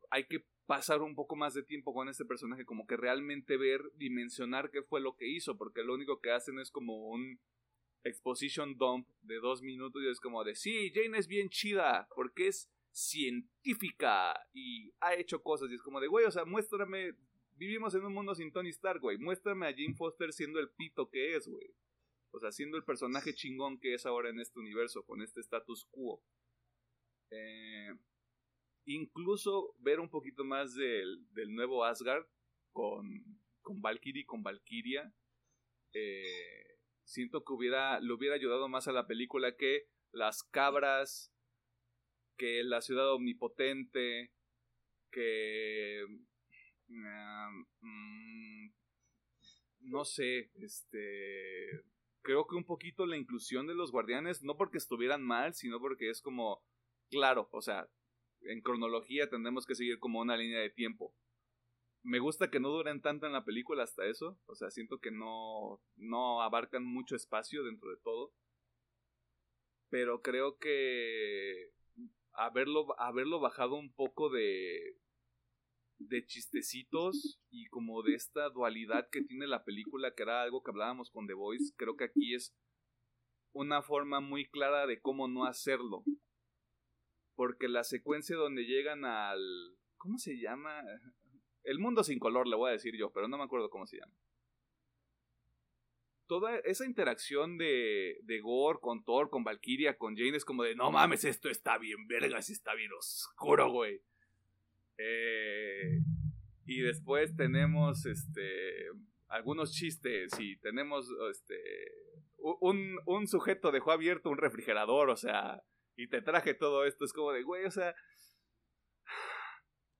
[SPEAKER 1] hay que pasar un poco más de tiempo con este personaje, como que realmente ver, dimensionar qué fue lo que hizo, porque lo único que hacen es como un exposition dump de dos minutos y es como de, sí, Jane es bien chida, porque es científica y ha hecho cosas y es como de, güey, o sea, muéstrame, vivimos en un mundo sin Tony Stark, güey, muéstrame a Jane Foster siendo el pito que es, güey. O sea, siendo el personaje chingón que es ahora en este universo, con este status quo. Eh, incluso ver un poquito más del, nuevo Asgard con, con Valkyrie, con Valkyria. Eh, siento que hubiera, le hubiera ayudado más a la película que las cabras, que la ciudad omnipotente, que... Mm, mm, no sé, este creo que un poquito la inclusión de los guardianes, no porque estuvieran mal, sino porque es como, claro, o sea, en cronología tendremos que seguir como una línea de tiempo. Me gusta que no duren tanto en la película hasta eso, o sea, siento que no, no abarcan mucho espacio dentro de todo. Pero creo que haberlo, haberlo bajado un poco de, de chistecitos y como de esta dualidad que tiene la película, que era algo que hablábamos con The Voice, creo que aquí es una forma muy clara de cómo no hacerlo. Porque la secuencia donde llegan al... ¿Cómo se llama? El mundo sin color, le voy a decir yo, pero no me acuerdo cómo se llama. Toda esa interacción de, de Gore con Thor, con Valkyria, con Jane es como de, no mames, esto está bien vergas, está bien oscuro, güey. Eh, y después tenemos este algunos chistes y tenemos este un, un sujeto dejó abierto un refrigerador, o sea, y te traje todo esto, es como de, güey, o sea,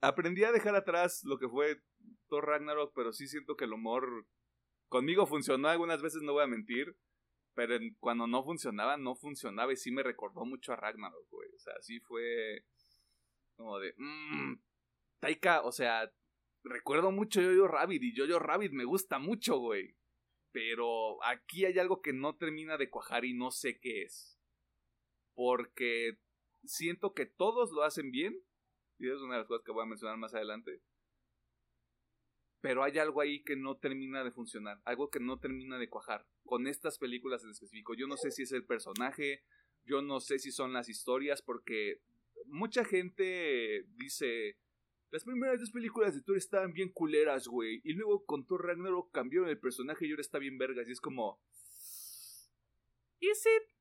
[SPEAKER 1] aprendí a dejar atrás lo que fue Thor Ragnarok, pero sí siento que el humor conmigo funcionó algunas veces, no voy a mentir, pero cuando no funcionaba, no funcionaba y sí me recordó mucho a Ragnarok, güey, o sea, sí fue como de, mmm, Taika, o sea, recuerdo mucho Yo-Yo Rabbit y Yo-Yo Rabbit me gusta mucho, güey. Pero aquí hay algo que no termina de cuajar y no sé qué es. Porque siento que todos lo hacen bien. Y es una de las cosas que voy a mencionar más adelante. Pero hay algo ahí que no termina de funcionar. Algo que no termina de cuajar. Con estas películas en específico. Yo no sé si es el personaje. Yo no sé si son las historias. Porque mucha gente dice las primeras dos películas de Thor estaban bien culeras, güey. Y luego con Thor Ragnarok cambiaron el personaje y ahora está bien vergas. Y es como. ¿Is it?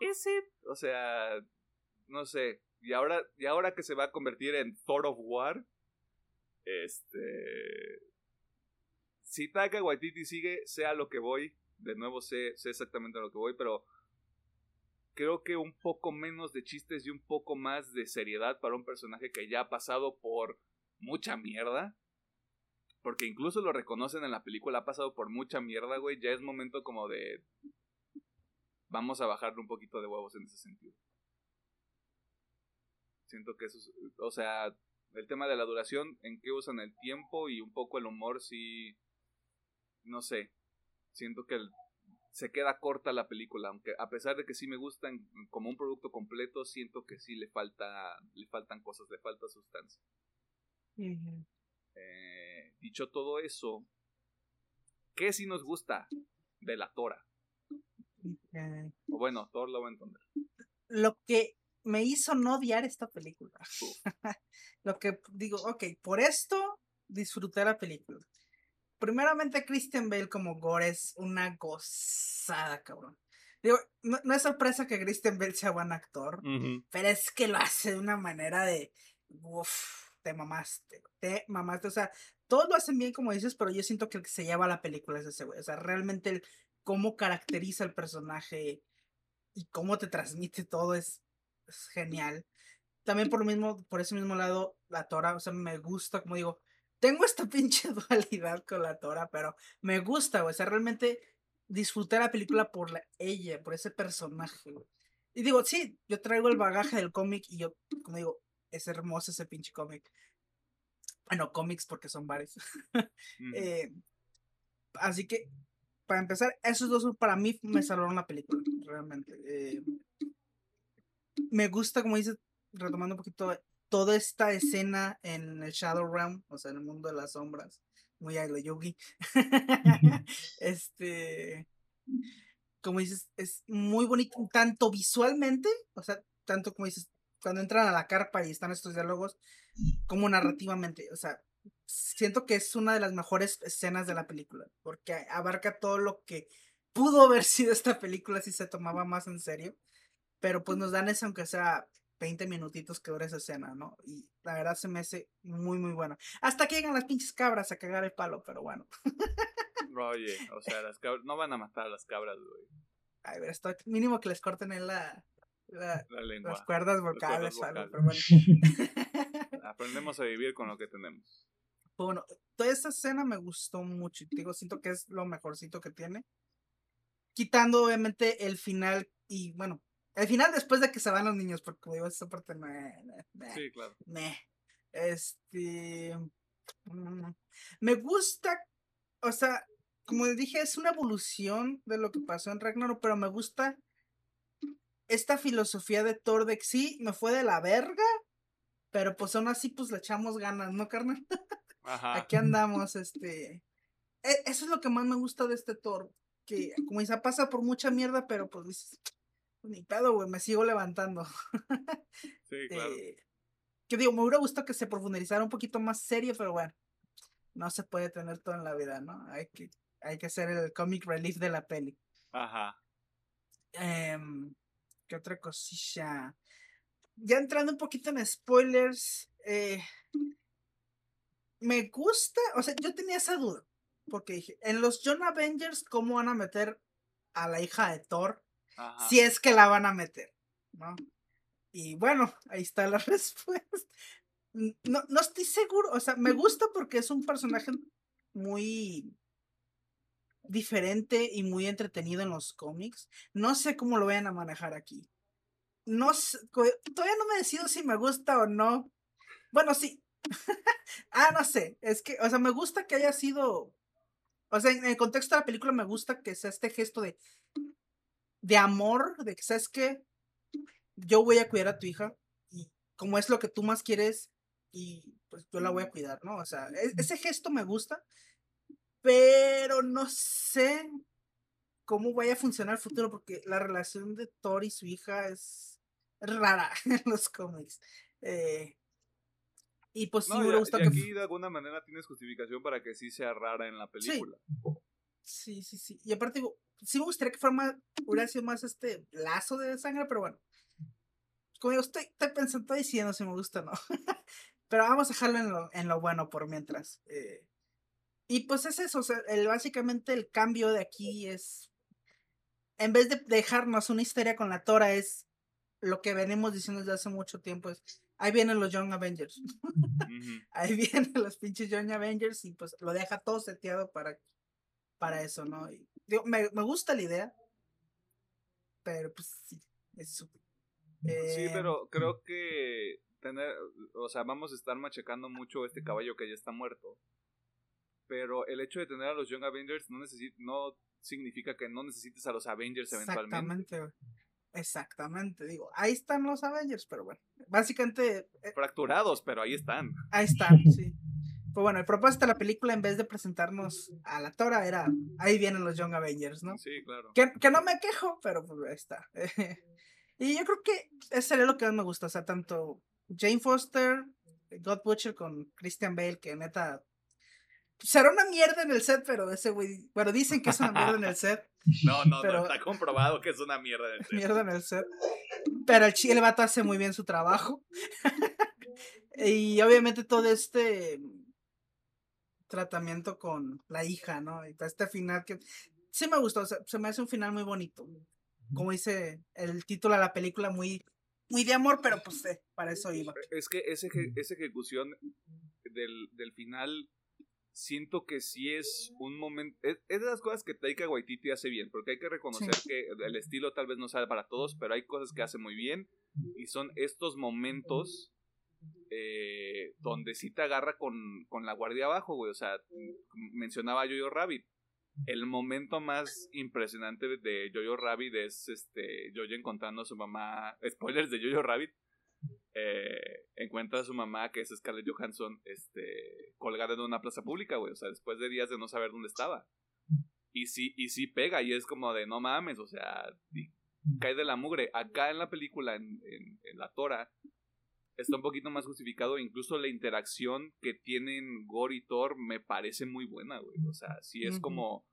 [SPEAKER 1] ¿Is it? O sea. No sé. Y ahora, y ahora que se va a convertir en Thor of War. Este. Si Taka Waititi sigue, sea lo que voy. De nuevo sé, sé exactamente a lo que voy, pero creo que un poco menos de chistes y un poco más de seriedad para un personaje que ya ha pasado por mucha mierda. Porque incluso lo reconocen en la película, ha pasado por mucha mierda, güey. Ya es momento como de... Vamos a bajarle un poquito de huevos en ese sentido. Siento que eso es... O sea, el tema de la duración, en qué usan el tiempo y un poco el humor, sí... No sé. Siento que el se queda corta la película, aunque a pesar de que sí me gustan como un producto completo, siento que sí le falta, le faltan cosas, le falta sustancia. Eh, dicho todo eso, ¿qué sí nos gusta de la Tora? O bueno, Thor lo va a entender.
[SPEAKER 2] Lo que me hizo no odiar esta película. (laughs) lo que digo, ok, por esto disfruté la película. Primeramente Christian Bale como Gore es una gozada, cabrón. Digo, no, es sorpresa que Christian Bale sea buen actor, pero es que lo hace de una manera de, uff, te mamaste, te mamaste, o sea, todos lo hacen bien como dices, pero yo siento que el que se lleva la película es ese güey, o sea, realmente el, cómo caracteriza el personaje y cómo te transmite todo es, es genial. (laughs) También por lo mismo, por ese mismo lado, la Tora, o sea, me gusta, como digo, tengo esta (laughs) pinche dualidad con la Tora, pero me gusta, güey. O sea, realmente disfruté la película por la, ella, por ese personaje, güey. Y digo, sí, yo traigo el bagaje del cómic y yo, como digo, es hermoso ese pinche cómic. Bueno, cómics porque son varios. (laughs) Eh, así que, para empezar, esos dos para mí me salvaron la película, realmente. Eh, me gusta, como dices, retomando un poquito toda esta escena en el Shadow Realm, o sea, en el mundo de las sombras, muy agro Yugi. (laughs) este, como dices, es muy bonito, tanto visualmente, o sea, tanto como dices, cuando entran a la carpa y están estos diálogos, como narrativamente, o sea, siento que es una de las mejores escenas de la película, porque abarca todo lo que pudo haber sido esta película si se tomaba más en serio, pero pues nos dan eso aunque sea 20 minutitos que dura esa escena, ¿no? Y la verdad se me hace muy, muy bueno. Hasta que llegan las pinches cabras a cagar el palo, pero bueno.
[SPEAKER 1] Oye, o sea, las cabras, no van a matar a las cabras, güey.
[SPEAKER 2] Ay, ver, esto mínimo que les corten en la, la, las cuerdas vocales,
[SPEAKER 1] pero bueno. (laughs) Aprendemos a vivir con lo que tenemos.
[SPEAKER 2] Bueno, toda esta escena me gustó mucho. Digo, siento que es lo mejorcito que tiene. Quitando, obviamente, el final y, bueno, al final, después de que se van los niños, porque como digo, esa parte no
[SPEAKER 1] Sí, claro.
[SPEAKER 2] Este. Mm, me gusta. O sea, como dije, es una evolución de lo que pasó en Ragnarok, pero me gusta esta filosofía de Thor de que sí, me fue de la verga, pero pues aún así, pues le echamos ganas, ¿no, carnal? (laughs) Ajá. Aquí andamos, este. E, eso es lo que más me gusta de este Thor. Que, como dice, pasa por mucha mierda, pero pues dices, ni pedo, güey, me sigo levantando. (laughs)
[SPEAKER 1] sí, claro.
[SPEAKER 2] Eh, que digo, me hubiera gustado que se profundizara un poquito más serio, pero bueno, no se puede tener todo en la vida, ¿no? Hay que, hay que hacer el comic relief de la peli.
[SPEAKER 1] Ajá.
[SPEAKER 2] Em, ¿Qué otra cosilla? Ya entrando un poquito en spoilers, eh, me gusta, o sea, yo tenía esa duda, porque dije, en los John Avengers, ¿cómo van a meter a la hija de Thor? Si es que la van a meter, ¿no? Y bueno, ahí está la (laughs) respuesta. No, no estoy seguro, o sea, me gusta porque es un personaje muy diferente y muy entretenido en los cómics. No sé cómo lo vayan a manejar aquí. No sé, todavía no me decido si me gusta o no. Bueno, sí. (laughs) ah, no sé. Es que, o sea, me gusta que haya sido. O sea, en el contexto de la película me gusta que sea este gesto de. De amor, de que sabes que yo voy a cuidar a tu hija. Y como es lo que tú más quieres, y pues yo la voy a cuidar, ¿no? O sea, e, ese gesto me gusta pero no sé cómo vaya a funcionar el futuro porque la relación de Thor y su hija es rara (laughs) en los cómics. Eh, y pues sí me
[SPEAKER 1] gusta que. Aquí de alguna manera tienes justificación para que sí sea rara en la película.
[SPEAKER 2] Sí, sí, sí. Y aparte digo, sí me gustaría que fuera más, hubiera sido más este lazo de sangre, pero bueno. Como digo, estoy, estoy pensando, estoy diciendo si me gusta o no. (laughs) pero vamos a dejarlo en lo, en lo bueno por mientras. Eh, y pues es eso, o sea, el, básicamente el cambio de aquí es, en vez de dejarnos una historia con la Tora, es lo que venimos diciendo desde hace mucho tiempo, es, ahí vienen los Young Avengers, (laughs) ahí vienen los pinches Young Avengers y pues lo deja todo seteado para, para eso, ¿no? Y, digo, me, me gusta la idea, pero pues sí, es súper.
[SPEAKER 1] Sí, eh, pero creo que tener, o sea, vamos a estar machacando mucho este caballo que ya está muerto pero el hecho de tener a los Young Avengers no, no significa que no necesites a los Avengers eventualmente.
[SPEAKER 2] Exactamente, Exactamente, digo, ahí están los Avengers, pero bueno, básicamente...
[SPEAKER 1] Eh, Fracturados, pero ahí están.
[SPEAKER 2] Ahí están, sí. Pues bueno, el propósito de la película, en vez de presentarnos a la Tora, era, ahí vienen los Young Avengers, ¿no?
[SPEAKER 1] Sí, claro.
[SPEAKER 2] Que, que no me quejo, pero pues ahí está. (laughs) y yo creo que ese sería lo que más me gusta, o sea, tanto Jane Foster, God Butcher con Christian Bale, que neta será una mierda en el set, pero ese güey. Bueno, dicen que es una mierda en el set. (laughs)
[SPEAKER 1] No, no, no, está comprobado que es una mierda en el (laughs) set.
[SPEAKER 2] Mierda en el set. Pero el, el vato hace muy bien su trabajo. y obviamente todo este tratamiento con la hija, ¿no? Y este final que sí me gustó, se me hace un final muy bonito. Como dice el título de la película, muy, muy de amor, pero pues eh, para eso iba.
[SPEAKER 1] Es que esa ejecución del, del final siento que sí es un momento. Es, de las cosas que Taika Waititi hace bien, porque hay que reconocer que el estilo tal vez no sale para todos, pero hay cosas que hace muy bien. Y son estos momentos eh, donde sí te agarra con, con, la guardia abajo, güey. O sea, mencionaba Jojo Rabbit. El momento más impresionante de Jojo Rabbit es este Jojo encontrando a su mamá. (laughs) Spoilers de Jojo Rabbit eh, encuentra a su mamá, que es Scarlett Johansson, este, colgada en una plaza pública, güey. O sea, después de días de no saber dónde estaba. Y sí, y sí pega, y es como de no mames, o sea, cae de la mugre. Acá en la película, en, en, la Tora, está un poquito más justificado. Incluso la interacción que tienen Gore y Thor me parece muy buena, güey. O sea, sí es como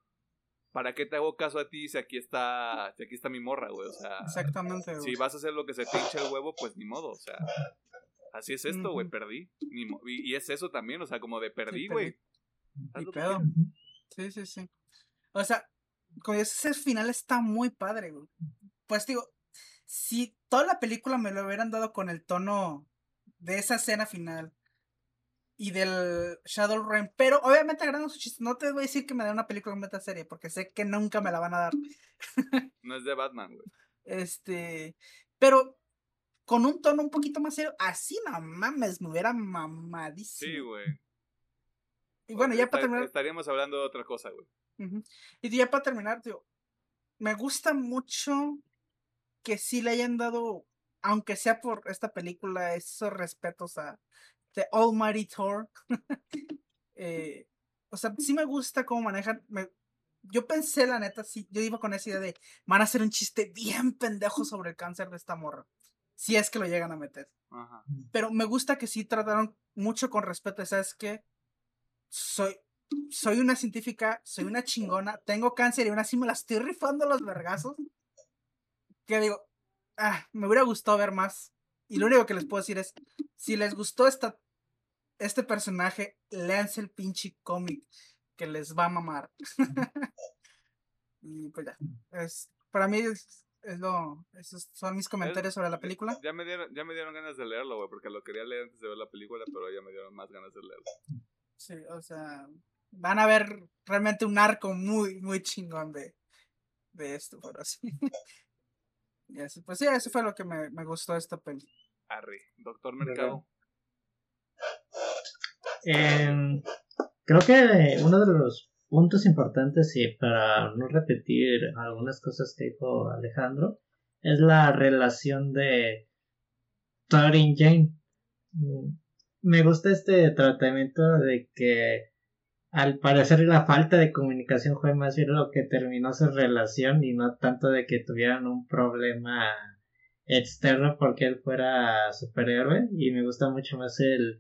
[SPEAKER 1] ¿para qué te hago caso a ti si aquí está, si aquí está mi morra, güey? O sea,
[SPEAKER 2] Exactamente,
[SPEAKER 1] Si vas a hacer lo que se te hincha el huevo, pues ni modo, o sea, así es esto, güey, perdí. y, es eso también, o sea, como de perdí, güey.
[SPEAKER 2] Sí, sí, sí. O sea, con ese final está muy padre, güey. Pues digo, si toda la película me lo hubieran dado con el tono de esa escena final, y del Shadowrun. Pero obviamente agrando su chiste. No te voy a decir que me dé una película meta serie, porque sé que nunca me la van a dar. (laughs)
[SPEAKER 1] no es de Batman, güey.
[SPEAKER 2] Este. Pero con un tono un poquito más serio. Así no mames, me hubiera mamadísimo.
[SPEAKER 1] Sí, güey.
[SPEAKER 2] Y bueno, ya para terminar.
[SPEAKER 1] Estaríamos hablando de otra cosa, güey.
[SPEAKER 2] Y ya para terminar, tío. Me gusta mucho que sí le hayan dado, aunque sea por esta película, esos respetos a de Almighty Thor. (laughs) Eh, o sea, sí me gusta cómo manejan. yo pensé, la neta, sí, yo iba con esa idea de van a hacer un chiste bien pendejo sobre el cáncer de esta morra. Si es que lo llegan a meter. Pero me gusta que sí trataron mucho con respeto. ¿Sabes que Soy, soy una científica, soy una chingona, tengo cáncer y aún así me la estoy rifando los vergazos. Que digo, ah, me hubiera gustado ver más. Y lo único que les puedo decir es, si les gustó esta, este personaje, leanse el pinche cómic que les va a mamar. (laughs) y pues ya, es, para mí es, lo, esos son mis comentarios sobre la película.
[SPEAKER 1] Ya me dieron, ya me dieron ganas de leerlo, güey, porque lo quería leer antes de ver la película, pero ya me dieron más ganas de leerlo.
[SPEAKER 2] Sí, o sea, van a ver realmente un arco muy, muy chingón de, de esto, pero así. (laughs) pues sí, eso fue lo que me, me gustó de esta peli.
[SPEAKER 1] Harry, Doctor Mercado.
[SPEAKER 3] Em, creo que uno de los puntos importantes y para no repetir algunas cosas que dijo Alejandro es la relación de y Jane. Mm, me gusta este tratamiento de que al parecer la falta de comunicación fue más bien lo que terminó su relación y no tanto de que tuvieran un problema externo porque él fuera superhéroe. Y me gusta mucho más el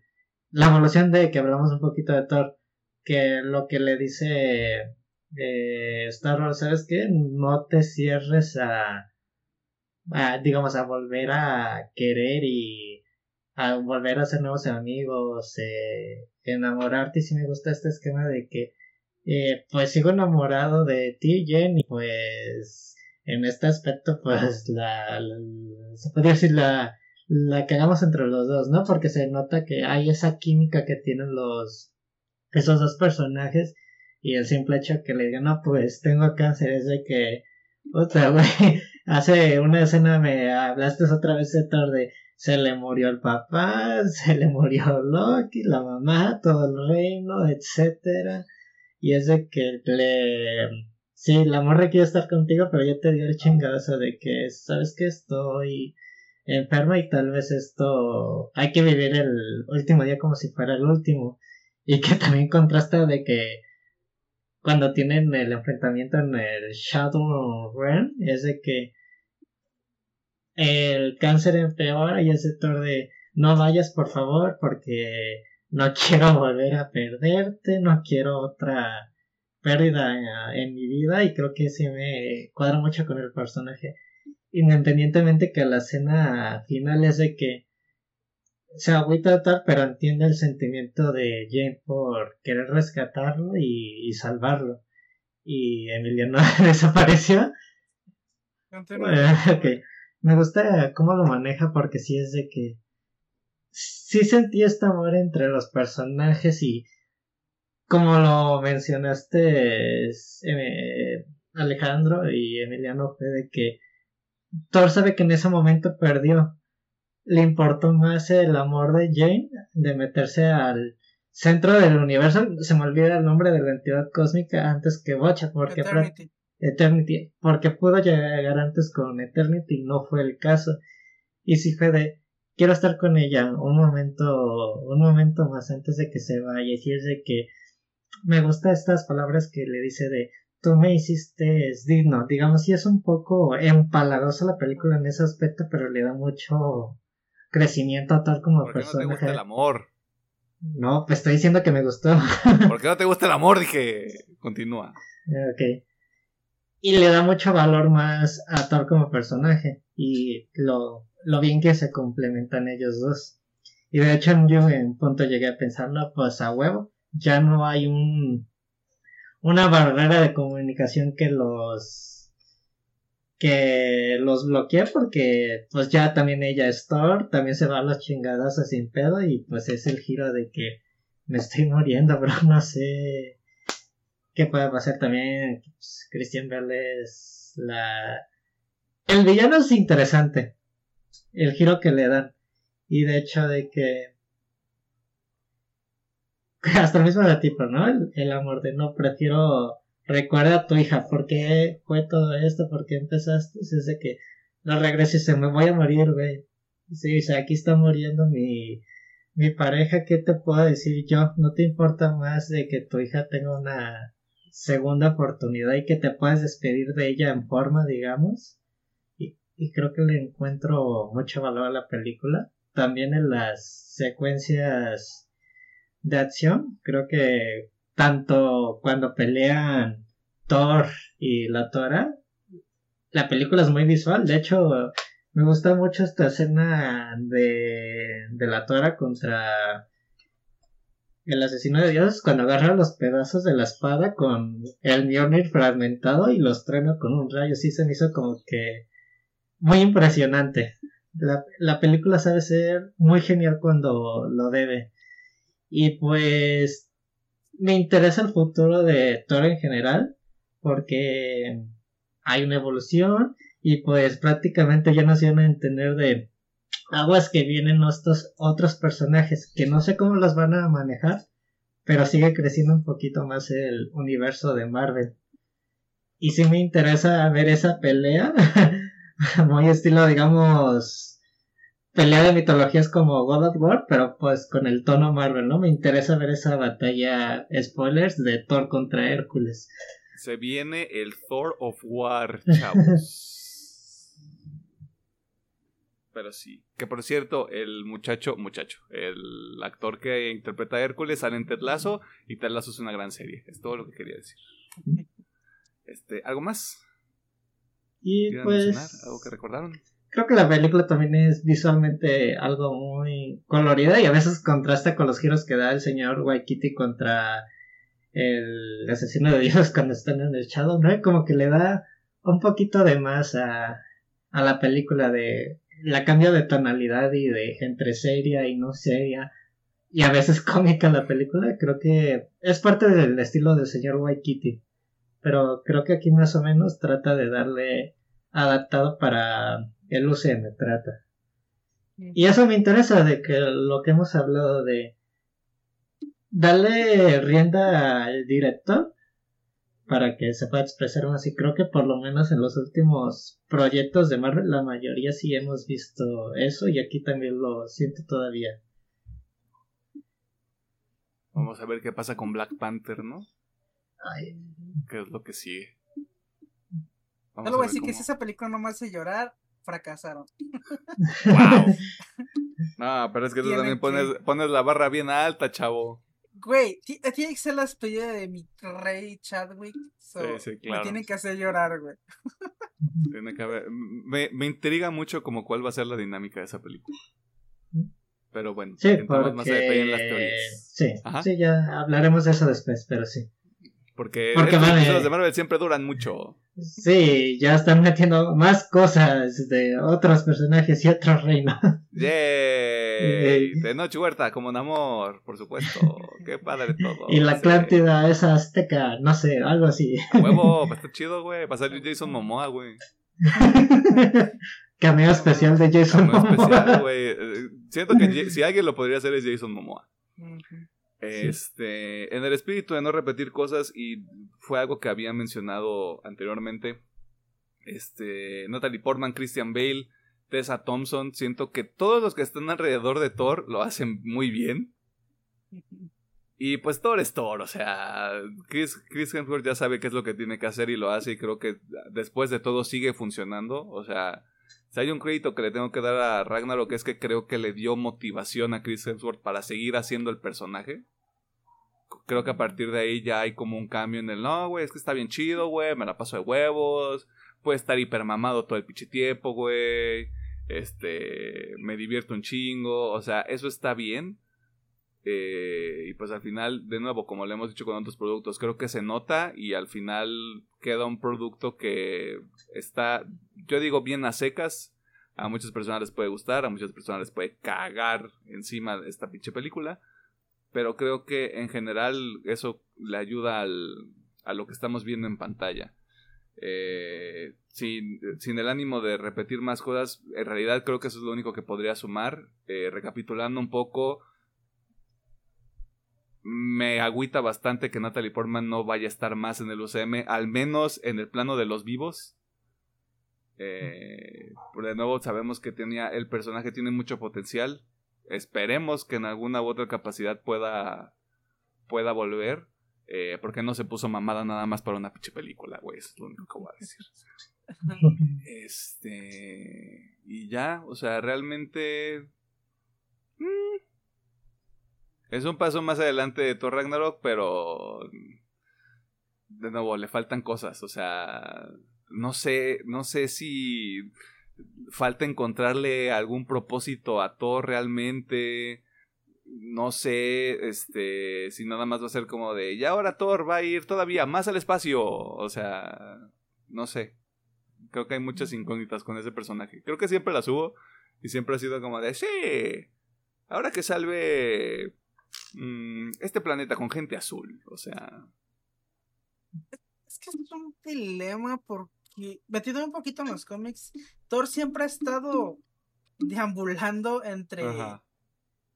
[SPEAKER 3] la evolución de que hablamos un poquito de Thor que lo que le dice eh, Star Wars sabes qué no te cierres a digamos a volver a querer y a volver a ser nuevos amigos eh, enamorarte y si me gusta este esquema de que eh, pues sigo enamorado de ti Jenny pues en este aspecto pues la, se podría decir la la que hagamos entre los dos no porque se nota que hay esa química que tienen los esos dos personajes y el simple hecho que le digan no pues tengo cáncer es de que otra güey (laughs) hace una escena me hablaste otra vez de Thor de se le murió el papá, (laughs) se le murió Loki, la mamá, todo el reino, etcétera. Y es de que le sí, la morra quiere estar contigo, pero yo te dio el chingadazo de que sabes que estoy enferma y tal vez esto hay que vivir el último día como si fuera el último. Y que (laughs) también contrasta de que cuando tienen el enfrentamiento en el Shadow Realm es de que el cáncer empeora y el sector de no vayas por favor porque no (laughs) quiero volver a perderte, no quiero otra pérdida en mi vida y creo que sí me cuadra mucho con el personaje. Independientemente que la escena final es de que se agüita tal, pero entiende el sentimiento de Jane por querer rescatarlo y, salvarlo. Y Emiliano (laughs) desapareció. (laughs) okay me gusta cómo lo maneja porque sí es de que sí sentí este amor entre los personajes y como lo mencionaste eh, Alejandro y Emiliano fue de que Thor sabe que en ese momento perdió. Le importó más el amor de Jane de meterse al centro del universo. Se me olvida el nombre de la entidad cósmica antes que Bocha porque porque pudo llegar antes con Eternity no fue el caso. Y si fue de, quiero estar con ella un momento, un momento más antes de que se vaya. Y si es de que me gusta estas palabras que le dice de, tú me hiciste es digno. Digamos, si es un poco empalagosa la película en ese aspecto, pero le da mucho crecimiento tal como
[SPEAKER 1] ¿Por qué no te gusta el amor?
[SPEAKER 3] No, pues estoy diciendo que me gustó.
[SPEAKER 1] ¿Por qué no te gusta el amor? Dije, continúa. (laughs)
[SPEAKER 3] Ok y le da mucho valor más a Thor como personaje y lo, lo bien que se complementan ellos dos. Y de hecho yo en un punto llegué a pensar, no, pues a huevo, ya no hay un una barrera de comunicación que los que los bloquee porque pues ya también ella es Thor, también se va a las chingadas sin pedo y pues es el giro de que me estoy muriendo, bro, (laughs) no sé puede pasar también pues, Christian Bale es la el villano es interesante el giro que le dan. Y de hecho de que (laughs) hasta el mismo de tipo no el, amor de no prefiero recuerda a tu hija por qué fue todo esto por qué empezaste es de que no regreses me voy a morir güey. Sí o sea aquí está muriendo mi mi pareja, ¿qué te puedo decir yo? ¿No te importa más de que tu hija tenga una segunda oportunidad y que te puedes despedir de ella en forma, digamos. Y, y creo que le encuentro mucho valor a la película. También en las secuencias de acción, creo que tanto cuando pelean Thor y la Tora, la película es muy visual. De hecho, me gusta mucho esta escena de, de la Tora contra el asesino de dioses cuando agarra los pedazos de la espada con el Mjolnir fragmentado y los truena con un rayo. Sí se me hizo como que muy impresionante. La, la película sabe ser muy genial cuando lo debe. Y pues me interesa el futuro de Thor en general porque hay una evolución y pues prácticamente ya nos iban a entender de aguas que vienen estos otros personajes que no sé cómo los van a manejar, pero sigue creciendo un poquito más el universo de Marvel. Y sí me interesa ver esa pelea, (laughs) muy estilo, digamos, pelea de mitologías como God of War, pero pues con el tono Marvel, ¿no? Me interesa ver esa batalla, spoilers, de Thor contra Hércules.
[SPEAKER 1] Se viene el Thor of War, chavos. (laughs) Pero sí. Que por cierto, el muchacho, muchacho, el actor que interpreta a Hércules sale en Ted Lasso y Ted Lasso es una gran serie. Es todo lo que quería decir. Este, ¿algo más?
[SPEAKER 3] Y pues.
[SPEAKER 1] ¿Algo que recordaron?
[SPEAKER 3] Creo que la película también es visualmente algo muy colorida y a veces contrasta con los giros que da el señor Waikiki contra el asesino de Dios (laughs) cuando están en el Shadow, ¿no? Como que le da un poquito de más a, a la película de la cambia de tonalidad y de entre seria y no seria y a veces (laughs) cómica la película, creo que es parte del estilo del señor Waikiki. Pero creo que aquí más o menos trata de darle adaptado para el UCM, trata. Y eso me interesa de que lo que hemos hablado de darle rienda al director para que se pueda expresar más así. Creo que por lo menos en los últimos proyectos de Marvel, la mayoría sí hemos visto eso y aquí también lo siento todavía.
[SPEAKER 1] Vamos a ver qué pasa con Black Panther, ¿no? ¿Qué es lo que sigue?
[SPEAKER 2] Vamos voy a decir que si esa película no me hace llorar, fracasaron. (laughs)
[SPEAKER 1] ¡Wow! (laughs) no, pero es que tú también pones, pones la barra bien alta, chavo.
[SPEAKER 2] Güey, tiene que ser la despedida de mi rey Chadwick. sí, sí, claro. Me tiene que hacer llorar, güey. (laughs)
[SPEAKER 1] Tiene que haber... me, me, intriga mucho como cuál va a ser la dinámica de esa película. Pero bueno,
[SPEAKER 3] sí, porque... más en las teorías. Sí, sí, ya hablaremos de eso después, pero sí.
[SPEAKER 1] Porque, Porque los de Marvel siempre duran mucho.
[SPEAKER 3] Sí, ya están metiendo más cosas de otros personajes y otros reinos.
[SPEAKER 1] ¡Yay! De Noche Huerta, como Namor, por supuesto. Qué padre todo.
[SPEAKER 3] Y la Atlántida, esa azteca, no sé, algo así.
[SPEAKER 1] Huevo, (laughs) va a estar chido, güey. Va a salir Jason Momoa, güey.
[SPEAKER 3] Cameo especial de Jason Cameo Momoa. especial, (laughs)
[SPEAKER 1] güey. Eh, siento que si alguien lo podría hacer es Jason Momoa. Este, en el espíritu de no repetir cosas y fue algo que había mencionado anteriormente. Este, Natalie Portman, Christian Bale, Tessa Thompson, siento que todos los que están alrededor de Thor lo hacen muy bien. Y pues Thor es Thor, o sea, Chris, Chris Hemsworth ya sabe qué es lo que tiene que hacer y lo hace y creo que después de todo sigue funcionando, o sea, si hay un crédito que le tengo que dar a Ragnarok es que creo que le dio motivación a Chris Hemsworth para seguir haciendo el personaje. Creo que a partir de ahí ya hay como un cambio en el no, güey, es que está bien chido, güey, me la paso de huevos, puede estar hipermamado todo el pinche tiempo, güey. Este, me divierto un chingo, o sea, eso está bien. Eh, y pues al final, de nuevo, como le hemos dicho con otros productos, creo que se nota y al final queda un producto que está, yo digo, bien a secas. A muchas personas les puede gustar, a muchas personas les puede cagar encima de esta pinche película. Pero creo que en general eso le ayuda al, a lo que estamos viendo en pantalla. Eh, sin, sin, el ánimo de repetir más cosas, en realidad creo que eso es lo único que podría sumar. Eh, recapitulando un poco, me agüita bastante que Natalie Portman no vaya a estar más en el UCM, al menos en el plano de los vivos. Eh, de nuevo sabemos que tenía el personaje tiene mucho potencial. Esperemos que en alguna u otra capacidad pueda pueda volver. Eh, porque no se puso mamada nada más para una pinche película, güey. Es lo único que voy a decir. este. Y ya, o sea, realmente. Mm, es un paso más adelante de Thor Ragnarok, pero de nuevo le faltan cosas, o sea, no sé, no sé si falta encontrarle algún propósito a Thor realmente. no sé, este, si nada más va a ser como de, y ahora Thor va a ir todavía más al espacio, o sea, no sé. Creo que hay muchas incógnitas con ese personaje. Creo que siempre las hubo y siempre ha sido como de, sí, ahora que salve mm, este planeta con gente azul, o sea...
[SPEAKER 2] Es que es un dilema porque, metido un poquito en los cómics, Thor siempre ha estado deambulando entre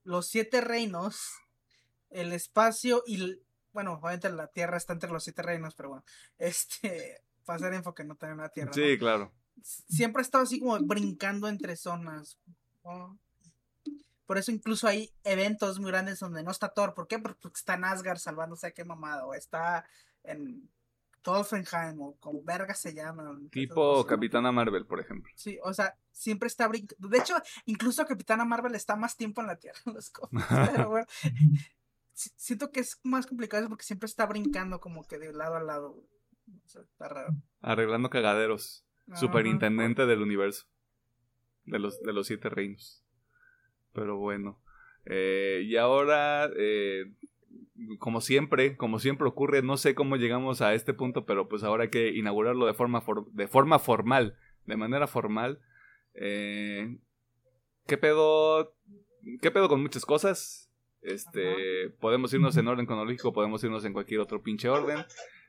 [SPEAKER 2] los siete reinos, el espacio y, bueno, obviamente la Tierra está entre los siete reinos, pero bueno, este, (laughs) para hacer enfoque no tener una Tierra.
[SPEAKER 1] Sí, claro.
[SPEAKER 2] Siempre ha estado así como brincando entre zonas. Por eso incluso hay eventos muy grandes donde no está Thor. ¿Por qué? Porque está en Asgard salvándose a qué mamado. Está en Tolfenheim o como verga se llama.
[SPEAKER 1] Tipo Capitana Marvel, por ejemplo.
[SPEAKER 2] Sí, o sea, siempre está brincando. De hecho, incluso Capitana Marvel está más tiempo en la Tierra en los cómics. (laughs) Pero bueno, siento que es más complicado porque siempre está brincando como que de lado a lado. O sea, está raro.
[SPEAKER 1] Arreglando cagaderos. Superintendente del universo. De los, de los siete reinos. Pero bueno. Eh, y ahora eh, como siempre, como siempre ocurre, no sé cómo llegamos a este punto, pero pues ahora hay que inaugurarlo de forma, de forma formal, de manera formal. Eh, ¿Qué pedo? ¿Qué pedo con muchas cosas? Este, podemos irnos en orden cronológico, podemos irnos en cualquier otro pinche orden.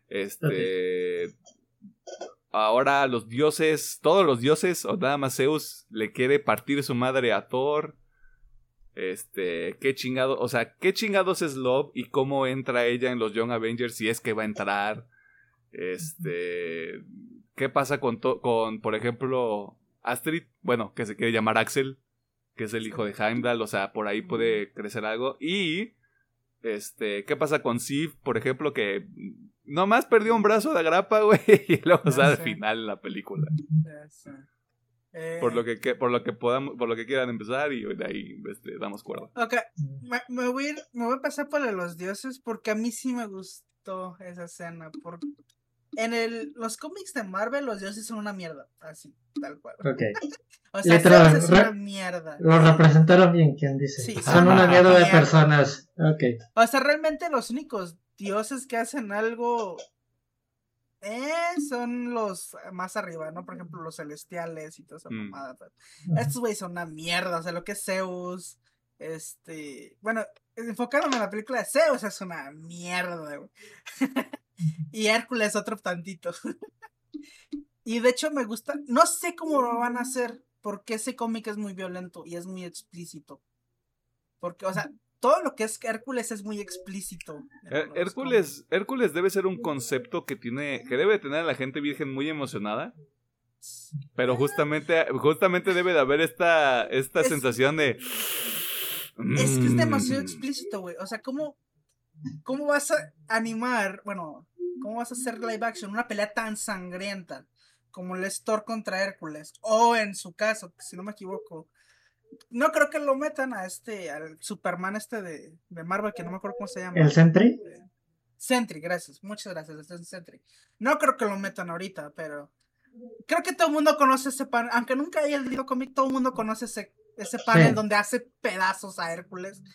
[SPEAKER 1] Este, ahora los dioses, todos los dioses, o nada más Zeus, le quiere partir su madre a Thor. Este, qué chingado, o sea, qué chingados es Love y cómo entra ella en los Young Avengers si es que va a entrar. Este, qué pasa con, con por ejemplo, Astrid, bueno, que se quiere llamar Axel, que es el hijo de Heimdall, o sea, por ahí puede crecer algo. Y, este, ¿qué pasa con Sif, por ejemplo, que nomás perdió un brazo de grapa, güey, (laughs) y luego sale al final en la película por lo eh, que, por lo que podamos, por lo que quieran empezar y de ahí este, damos cuerda.
[SPEAKER 2] Ok, me, voy a me voy a pasar por los dioses porque a mí sí me gustó esa escena. Porque en el, los cómics de Marvel los dioses son una mierda, así, tal cual.
[SPEAKER 3] Ok. (laughs)
[SPEAKER 2] o sea, es una mierda.
[SPEAKER 3] Lo representaron bien, quien dice. Sí, son, una mierda de personas. Ok.
[SPEAKER 2] O sea, realmente los únicos dioses que hacen algo eh, son los más arriba, ¿no? Por ejemplo, los celestiales y toda esa mm. mamada. Estos güeyes son una mierda, o sea, lo que es Zeus, este, bueno, enfocándome en la película de Zeus es una mierda, güey. (laughs) y Hércules otro tantito. (laughs) y de hecho me gusta, no sé cómo lo van a hacer, porque ese cómic es muy violento y es muy explícito. Porque, o sea, todo lo que es Hércules es muy explícito.
[SPEAKER 1] Hércules, Hércules debe ser un concepto que tiene, que debe tener a la gente virgen muy emocionada. Pero justamente, justamente debe de haber esta, esta sensación de.
[SPEAKER 2] Es que es demasiado mm". explícito, güey. O sea, ¿cómo, ¿cómo vas a animar? Bueno, ¿cómo vas a hacer live action? Una pelea tan sangrienta como el Thor contra Hércules. O en su caso, si no me equivoco, no creo que lo metan a este, al Superman este de, de Marvel, que no me acuerdo cómo se llama.
[SPEAKER 3] ¿El Sentry?
[SPEAKER 2] Sentry, gracias, muchas gracias, este es Sentry. No creo que lo metan ahorita, pero creo que todo el mundo conoce ese panel, aunque nunca haya leído cómic, todo el mundo conoce ese, ese panel donde hace pedazos a Hércules. (laughs)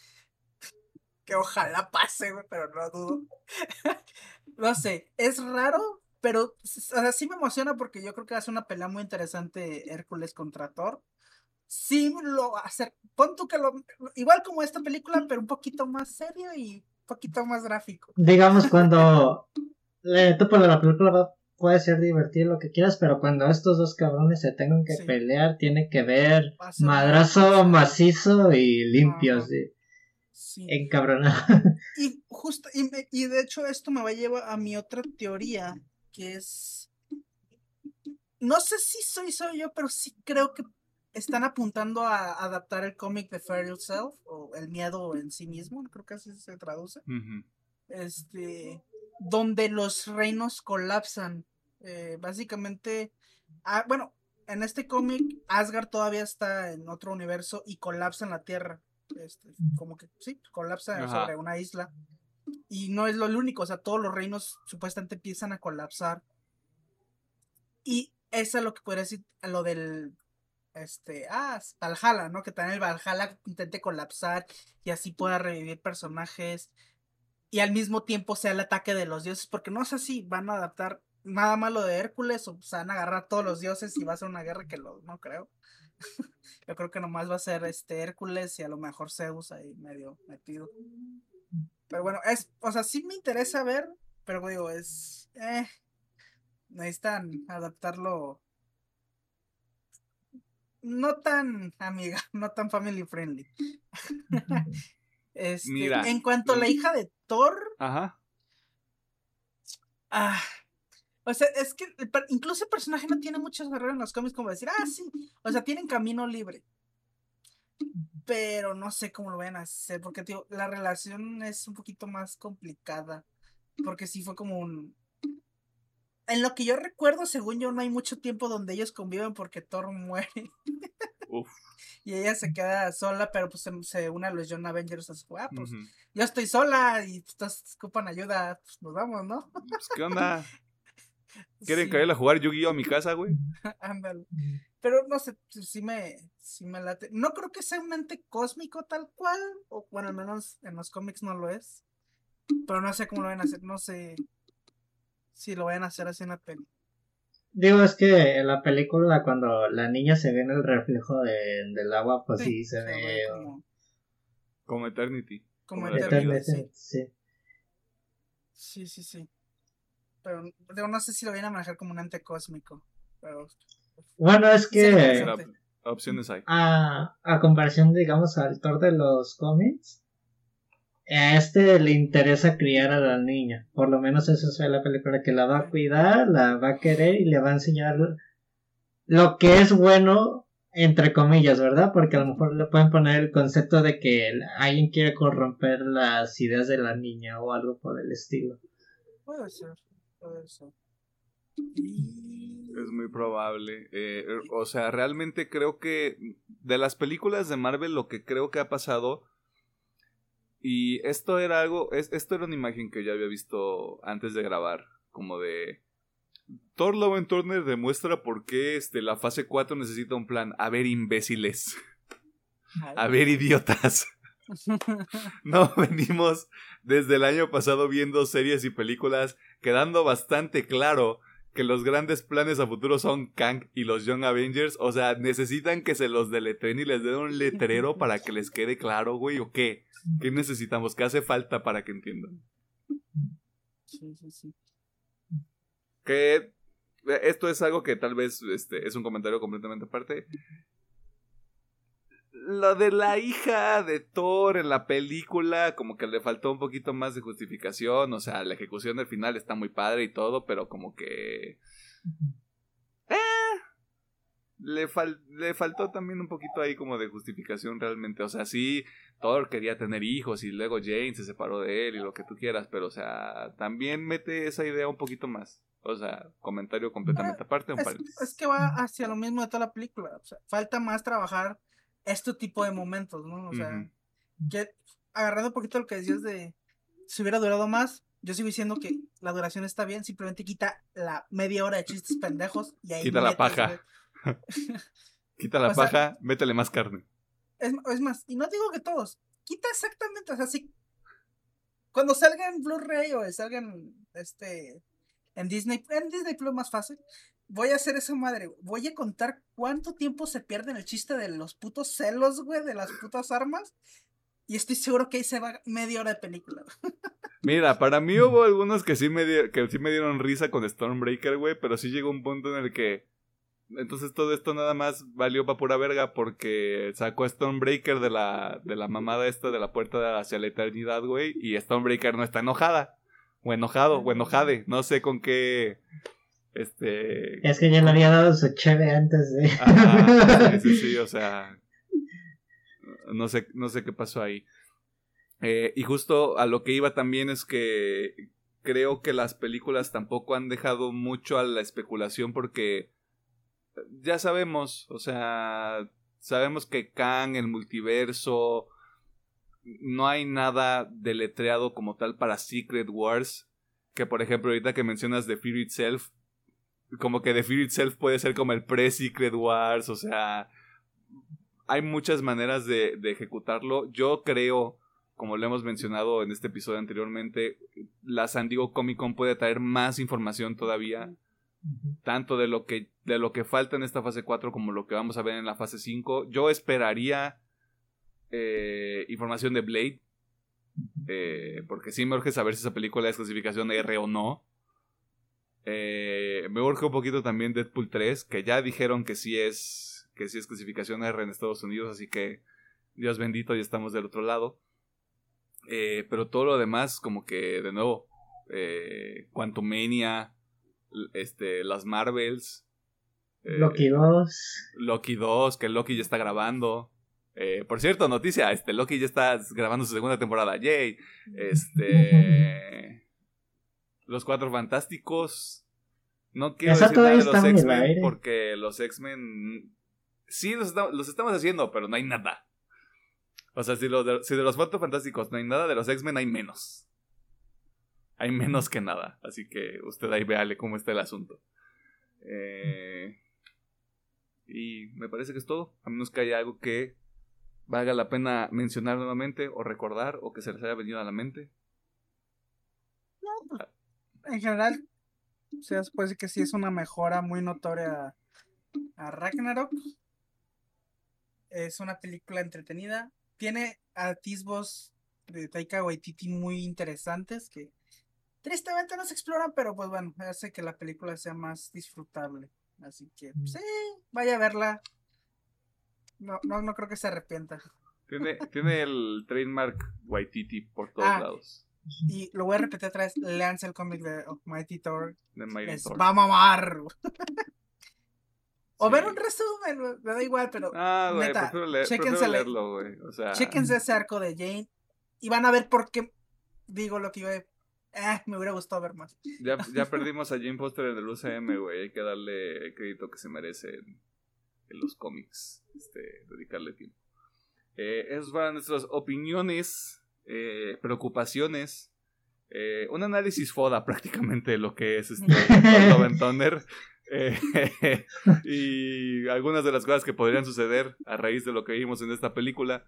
[SPEAKER 2] Que ojalá pase, pero no dudo. (laughs) no sé, es raro, pero o sí me emociona porque yo creo que hace una pelea muy interesante Hércules contra Thor sí lo hacer, pon tú que lo, igual como esta película, pero un poquito más serio y un poquito más gráfico.
[SPEAKER 3] Digamos, cuando eh, tú por la película puede ser divertido lo que quieras, pero cuando estos dos cabrones se tengan que pelear, tiene que ver madrazo macizo y limpio, sí. Encabronado. (laughs)
[SPEAKER 2] Y justo, y, y de hecho esto me va a llevar a mi otra teoría, que es no sé si soy soy yo, pero sí creo que están apuntando a adaptar el cómic de Fairy Self o El miedo en sí mismo, creo que así se traduce. Este, donde los reinos colapsan. Eh, básicamente, ah, bueno, en este cómic Asgard todavía está en otro universo y colapsa en la Tierra. Este, como que sí, colapsa sobre una isla. Y no es lo único, o sea, todos los reinos supuestamente empiezan a colapsar. Y eso es lo que podría decir, lo del este, ah, Valhalla, ¿no? Que también el Valhalla intente colapsar y así pueda revivir personajes y al mismo tiempo sea el ataque de los dioses, porque no sé si van a adaptar nada malo de Hércules o se van a agarrar todos los dioses y va a ser una guerra que lo, no creo. (laughs) Yo creo que nomás va a ser este Hércules y a lo mejor Zeus ahí medio metido. Pero bueno, es, o sea, sí me interesa ver, pero digo, es, eh, necesitan adaptarlo no tan amiga, (laughs) no tan family friendly. (laughs) este, en cuanto a la hija de Thor. Ajá. Ah, o sea, es que incluso el personaje no tiene muchos guerreros en los cómics como decir, ah, sí. O sea, tienen camino libre. Pero no sé cómo lo van a hacer, porque tío, la relación es un poquito más complicada. Porque sí fue como un, en lo que yo recuerdo, según yo, no hay mucho tiempo donde ellos conviven porque Thor muere. (laughs) Y ella se queda sola, pero pues se, une a los John Avengers. Así, ah, pues yo estoy sola y ustedes ocupan ayuda, pues nos vamos, ¿no?
[SPEAKER 1] Pues, ¿qué onda? (laughs) ¿Quieren caer a jugar Yu-Gi-Oh a mi casa, güey? (laughs)
[SPEAKER 2] Ándale. Pero no sé, sí me, sí me late. No creo que sea un ente cósmico tal cual, o bueno, al menos en los cómics no lo es. Pero no sé cómo lo van a hacer, no sé si lo vayan a hacer así en la peli.
[SPEAKER 3] Digo, es que en la película cuando la niña se ve en el reflejo del agua, pues sí, se, ve...
[SPEAKER 1] Como... Eternity.
[SPEAKER 2] Como, Eternity, sí. Sí, sí, sí. Pero digo, no sé si lo vayan a manejar como un ente cósmico. Pero...
[SPEAKER 3] Bueno, es que...
[SPEAKER 1] opciones hay.
[SPEAKER 3] A, a comparación, digamos, al Thor de los cómics, a este le interesa criar a la niña. Por lo menos eso es la película, que la va a cuidar, la va a querer y le va a enseñar lo que es bueno, entre comillas, ¿verdad? Porque a lo mejor le pueden poner el concepto de que alguien quiere corromper las ideas de la niña o algo por el estilo.
[SPEAKER 2] Puede ser, puede ser.
[SPEAKER 1] Es muy probable. Eh, o sea, realmente creo que de las películas de Marvel lo que creo que ha pasado y esto era algo, es, esto era una imagen que yo había visto antes de grabar, como de... Thor Love and Turner demuestra por qué este, la fase 4 necesita un plan. A ver, imbéciles. A ver, idiotas. (laughs) No (laughs) venimos desde el año pasado viendo series y películas quedando bastante claro que los grandes planes a futuro son Kang y los Young Avengers. O sea, necesitan que se los deletreen y les den un letrero (laughs) para que les quede claro, güey, o qué. ¿Qué necesitamos? ¿Qué hace falta para que entiendan?
[SPEAKER 2] Sí, sí, sí.
[SPEAKER 1] Que eh, esto es algo que tal vez este, es un comentario completamente aparte. Lo de la hija de Thor en la película, como que le faltó un poquito más de justificación. O sea, la ejecución del final está muy padre y todo, pero como que. Eh, le, le faltó también un poquito ahí como de justificación realmente. O sea, sí, Thor quería tener hijos y luego Jane se separó de él y lo que tú quieras, pero o sea, también mete esa idea un poquito más. O sea, comentario completamente ah, aparte. Un
[SPEAKER 2] es, es, que va hacia lo mismo de toda la película. O sea, falta más trabajar este tipo de momentos, ¿no? O sea, agarrando un poquito lo que decías de si hubiera durado más, yo sigo diciendo que la duración está bien, simplemente quita la media hora de chistes pendejos y ahí
[SPEAKER 1] quita la paja. (laughs) quita la paja, métele más carne.
[SPEAKER 2] Es, más, y no digo que todos, quita exactamente, o sea, si cuando salga en Blu-ray o salga en este en Disney, en Disney Plus más fácil, voy a hacer esa madre, voy a contar cuánto tiempo se pierde en el chiste de los putos celos, güey, de las putas armas. Y estoy seguro que ahí se va media hora de película.
[SPEAKER 1] Mira, para mí hubo algunos que sí me, que sí me dieron risa con Stormbreaker, güey, pero sí llegó un punto en el que entonces todo esto nada más valió para pura verga porque sacó a Stonebreaker de la, de la mamada esta de la puerta hacia la eternidad, güey. Y Stonebreaker no está enojada. O enojado, o enojade. No sé con qué. Este.
[SPEAKER 3] Es que ya le había dado su cheve antes de.
[SPEAKER 1] sí, sí, sí, o sea. No sé, no sé qué pasó ahí. Eh, y justo a lo que iba también es que creo que las películas tampoco han dejado mucho a la especulación porque ya sabemos, o sea, sabemos que Kang, el multiverso, no hay nada deletreado como tal para Secret Wars. Que por ejemplo, ahorita que mencionas The Fear Itself, como que The Fear Itself puede ser como el pre-Secret Wars, o sea, hay muchas maneras de, de ejecutarlo. Yo creo como lo hemos mencionado en este episodio anteriormente, la San Diego Comic Con puede traer más información todavía, tanto de lo que, de lo que falta en esta fase 4 como lo que vamos a ver en la fase 5. Yo esperaría eh, información de Blade, eh, porque sí me urge saber si esa película es clasificación R o no. Eh, me urge un poquito también Deadpool 3, que ya dijeron que sí es que sí es clasificación R en Estados Unidos, así que Dios bendito, ya estamos del otro lado. Eh, pero todo lo demás, como que, de nuevo, eh, Quantumania, este, las Marvels.
[SPEAKER 3] Eh, Loki 2.
[SPEAKER 1] Loki 2, que Loki ya está grabando. Eh, por cierto, noticia, este, Loki ya está grabando su segunda temporada. Yay. Este. (laughs) los Cuatro Fantásticos. No quiero decir nada de los X-Men porque los X-Men sí los, los estamos haciendo, pero no hay nada. O sea, si, de, si de los Cuatro Fantásticos no hay nada, de los X-Men hay menos. Hay menos que nada. Así que usted ahí véale cómo está el asunto. Eh, y me parece que es todo. A menos que haya algo que valga la pena mencionar nuevamente o recordar o que se les haya venido a la mente.
[SPEAKER 2] Pues, en general, o sea, puede decir que sí es una mejora muy notoria a Ragnarok. Es una película entretenida tiene atisbos de Taika Waititi muy interesantes que tristemente no se exploran, pero pues bueno, hace que la película sea más disfrutable. Así que pues, sí, vaya a verla. No, no, no creo que se arrepienta.
[SPEAKER 1] Tiene, tiene el trademark Waititi por todos ah, lados.
[SPEAKER 2] Y lo voy a repetir otra vez, leanse el cómic de Mighty Thor. Va a mamar. O ver un resumen, me da igual, pero.
[SPEAKER 1] Ah, güey, leer, chéquense leerlo, güey. O sea.
[SPEAKER 2] Chéquense ese arco de Jane y van a ver por qué digo lo que iba a. Eh, me hubiera gustado ver más.
[SPEAKER 1] Ya, ya (laughs) perdimos a Jane Foster en el UCM, güey. Hay que darle el crédito que se merece en, los cómics. Este, dedicarle tiempo. Eh, esas fueron nuestras opiniones, eh, preocupaciones. Eh, un análisis foda (laughs) prácticamente de lo que es este (laughs) Love. Eh, (laughs) y algunas de las cosas que podrían suceder a raíz de lo que vimos en esta película.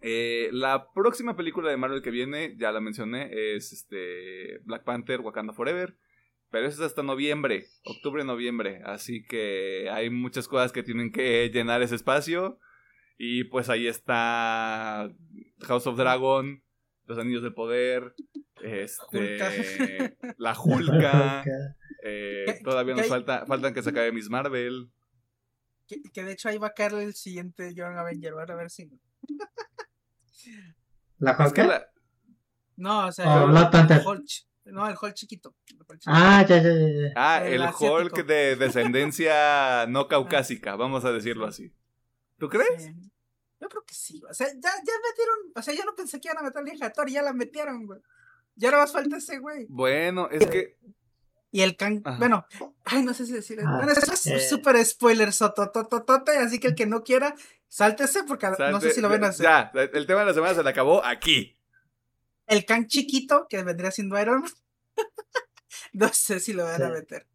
[SPEAKER 1] Eh, la próxima película de Marvel que viene, ya la mencioné, es este Black Panther Wakanda Forever. Pero eso es hasta noviembre, octubre-noviembre. Así que hay muchas cosas que tienen que llenar ese espacio. Y pues ahí está House of Dragon, Los Anillos del Poder, este, (laughs) la Hulka. Eh, todavía nos falta, faltan que se acabe Miss Marvel.
[SPEAKER 2] Que, de hecho ahí va a caer el siguiente John Avenger, a ver si.
[SPEAKER 3] ¿La Hulk?
[SPEAKER 2] No, o sea, el, Hulk, no, el Hulk chiquito.
[SPEAKER 3] Ah, ya, ya, ya.
[SPEAKER 1] Ah, el, Hulk de descendencia no caucásica, vamos a decirlo así. ¿Tú crees?
[SPEAKER 2] Yo creo que sí. O sea, ya, ya metieron. O sea, yo no pensé que iban a meter a la Thor y ya la metieron, güey. Ya no más falta ese güey.
[SPEAKER 1] Bueno, es que
[SPEAKER 2] y el can. Bueno, ay, no sé si decir. Ah, bueno, es eh. súper spoiler, sotototote. Así que el que no quiera, sáltese porque no sé si lo ven a hacer.
[SPEAKER 1] Ya, el tema de la semana se le acabó aquí.
[SPEAKER 2] El can chiquito, que vendría siendo Iron Man. (laughs) no sé si lo van a meter.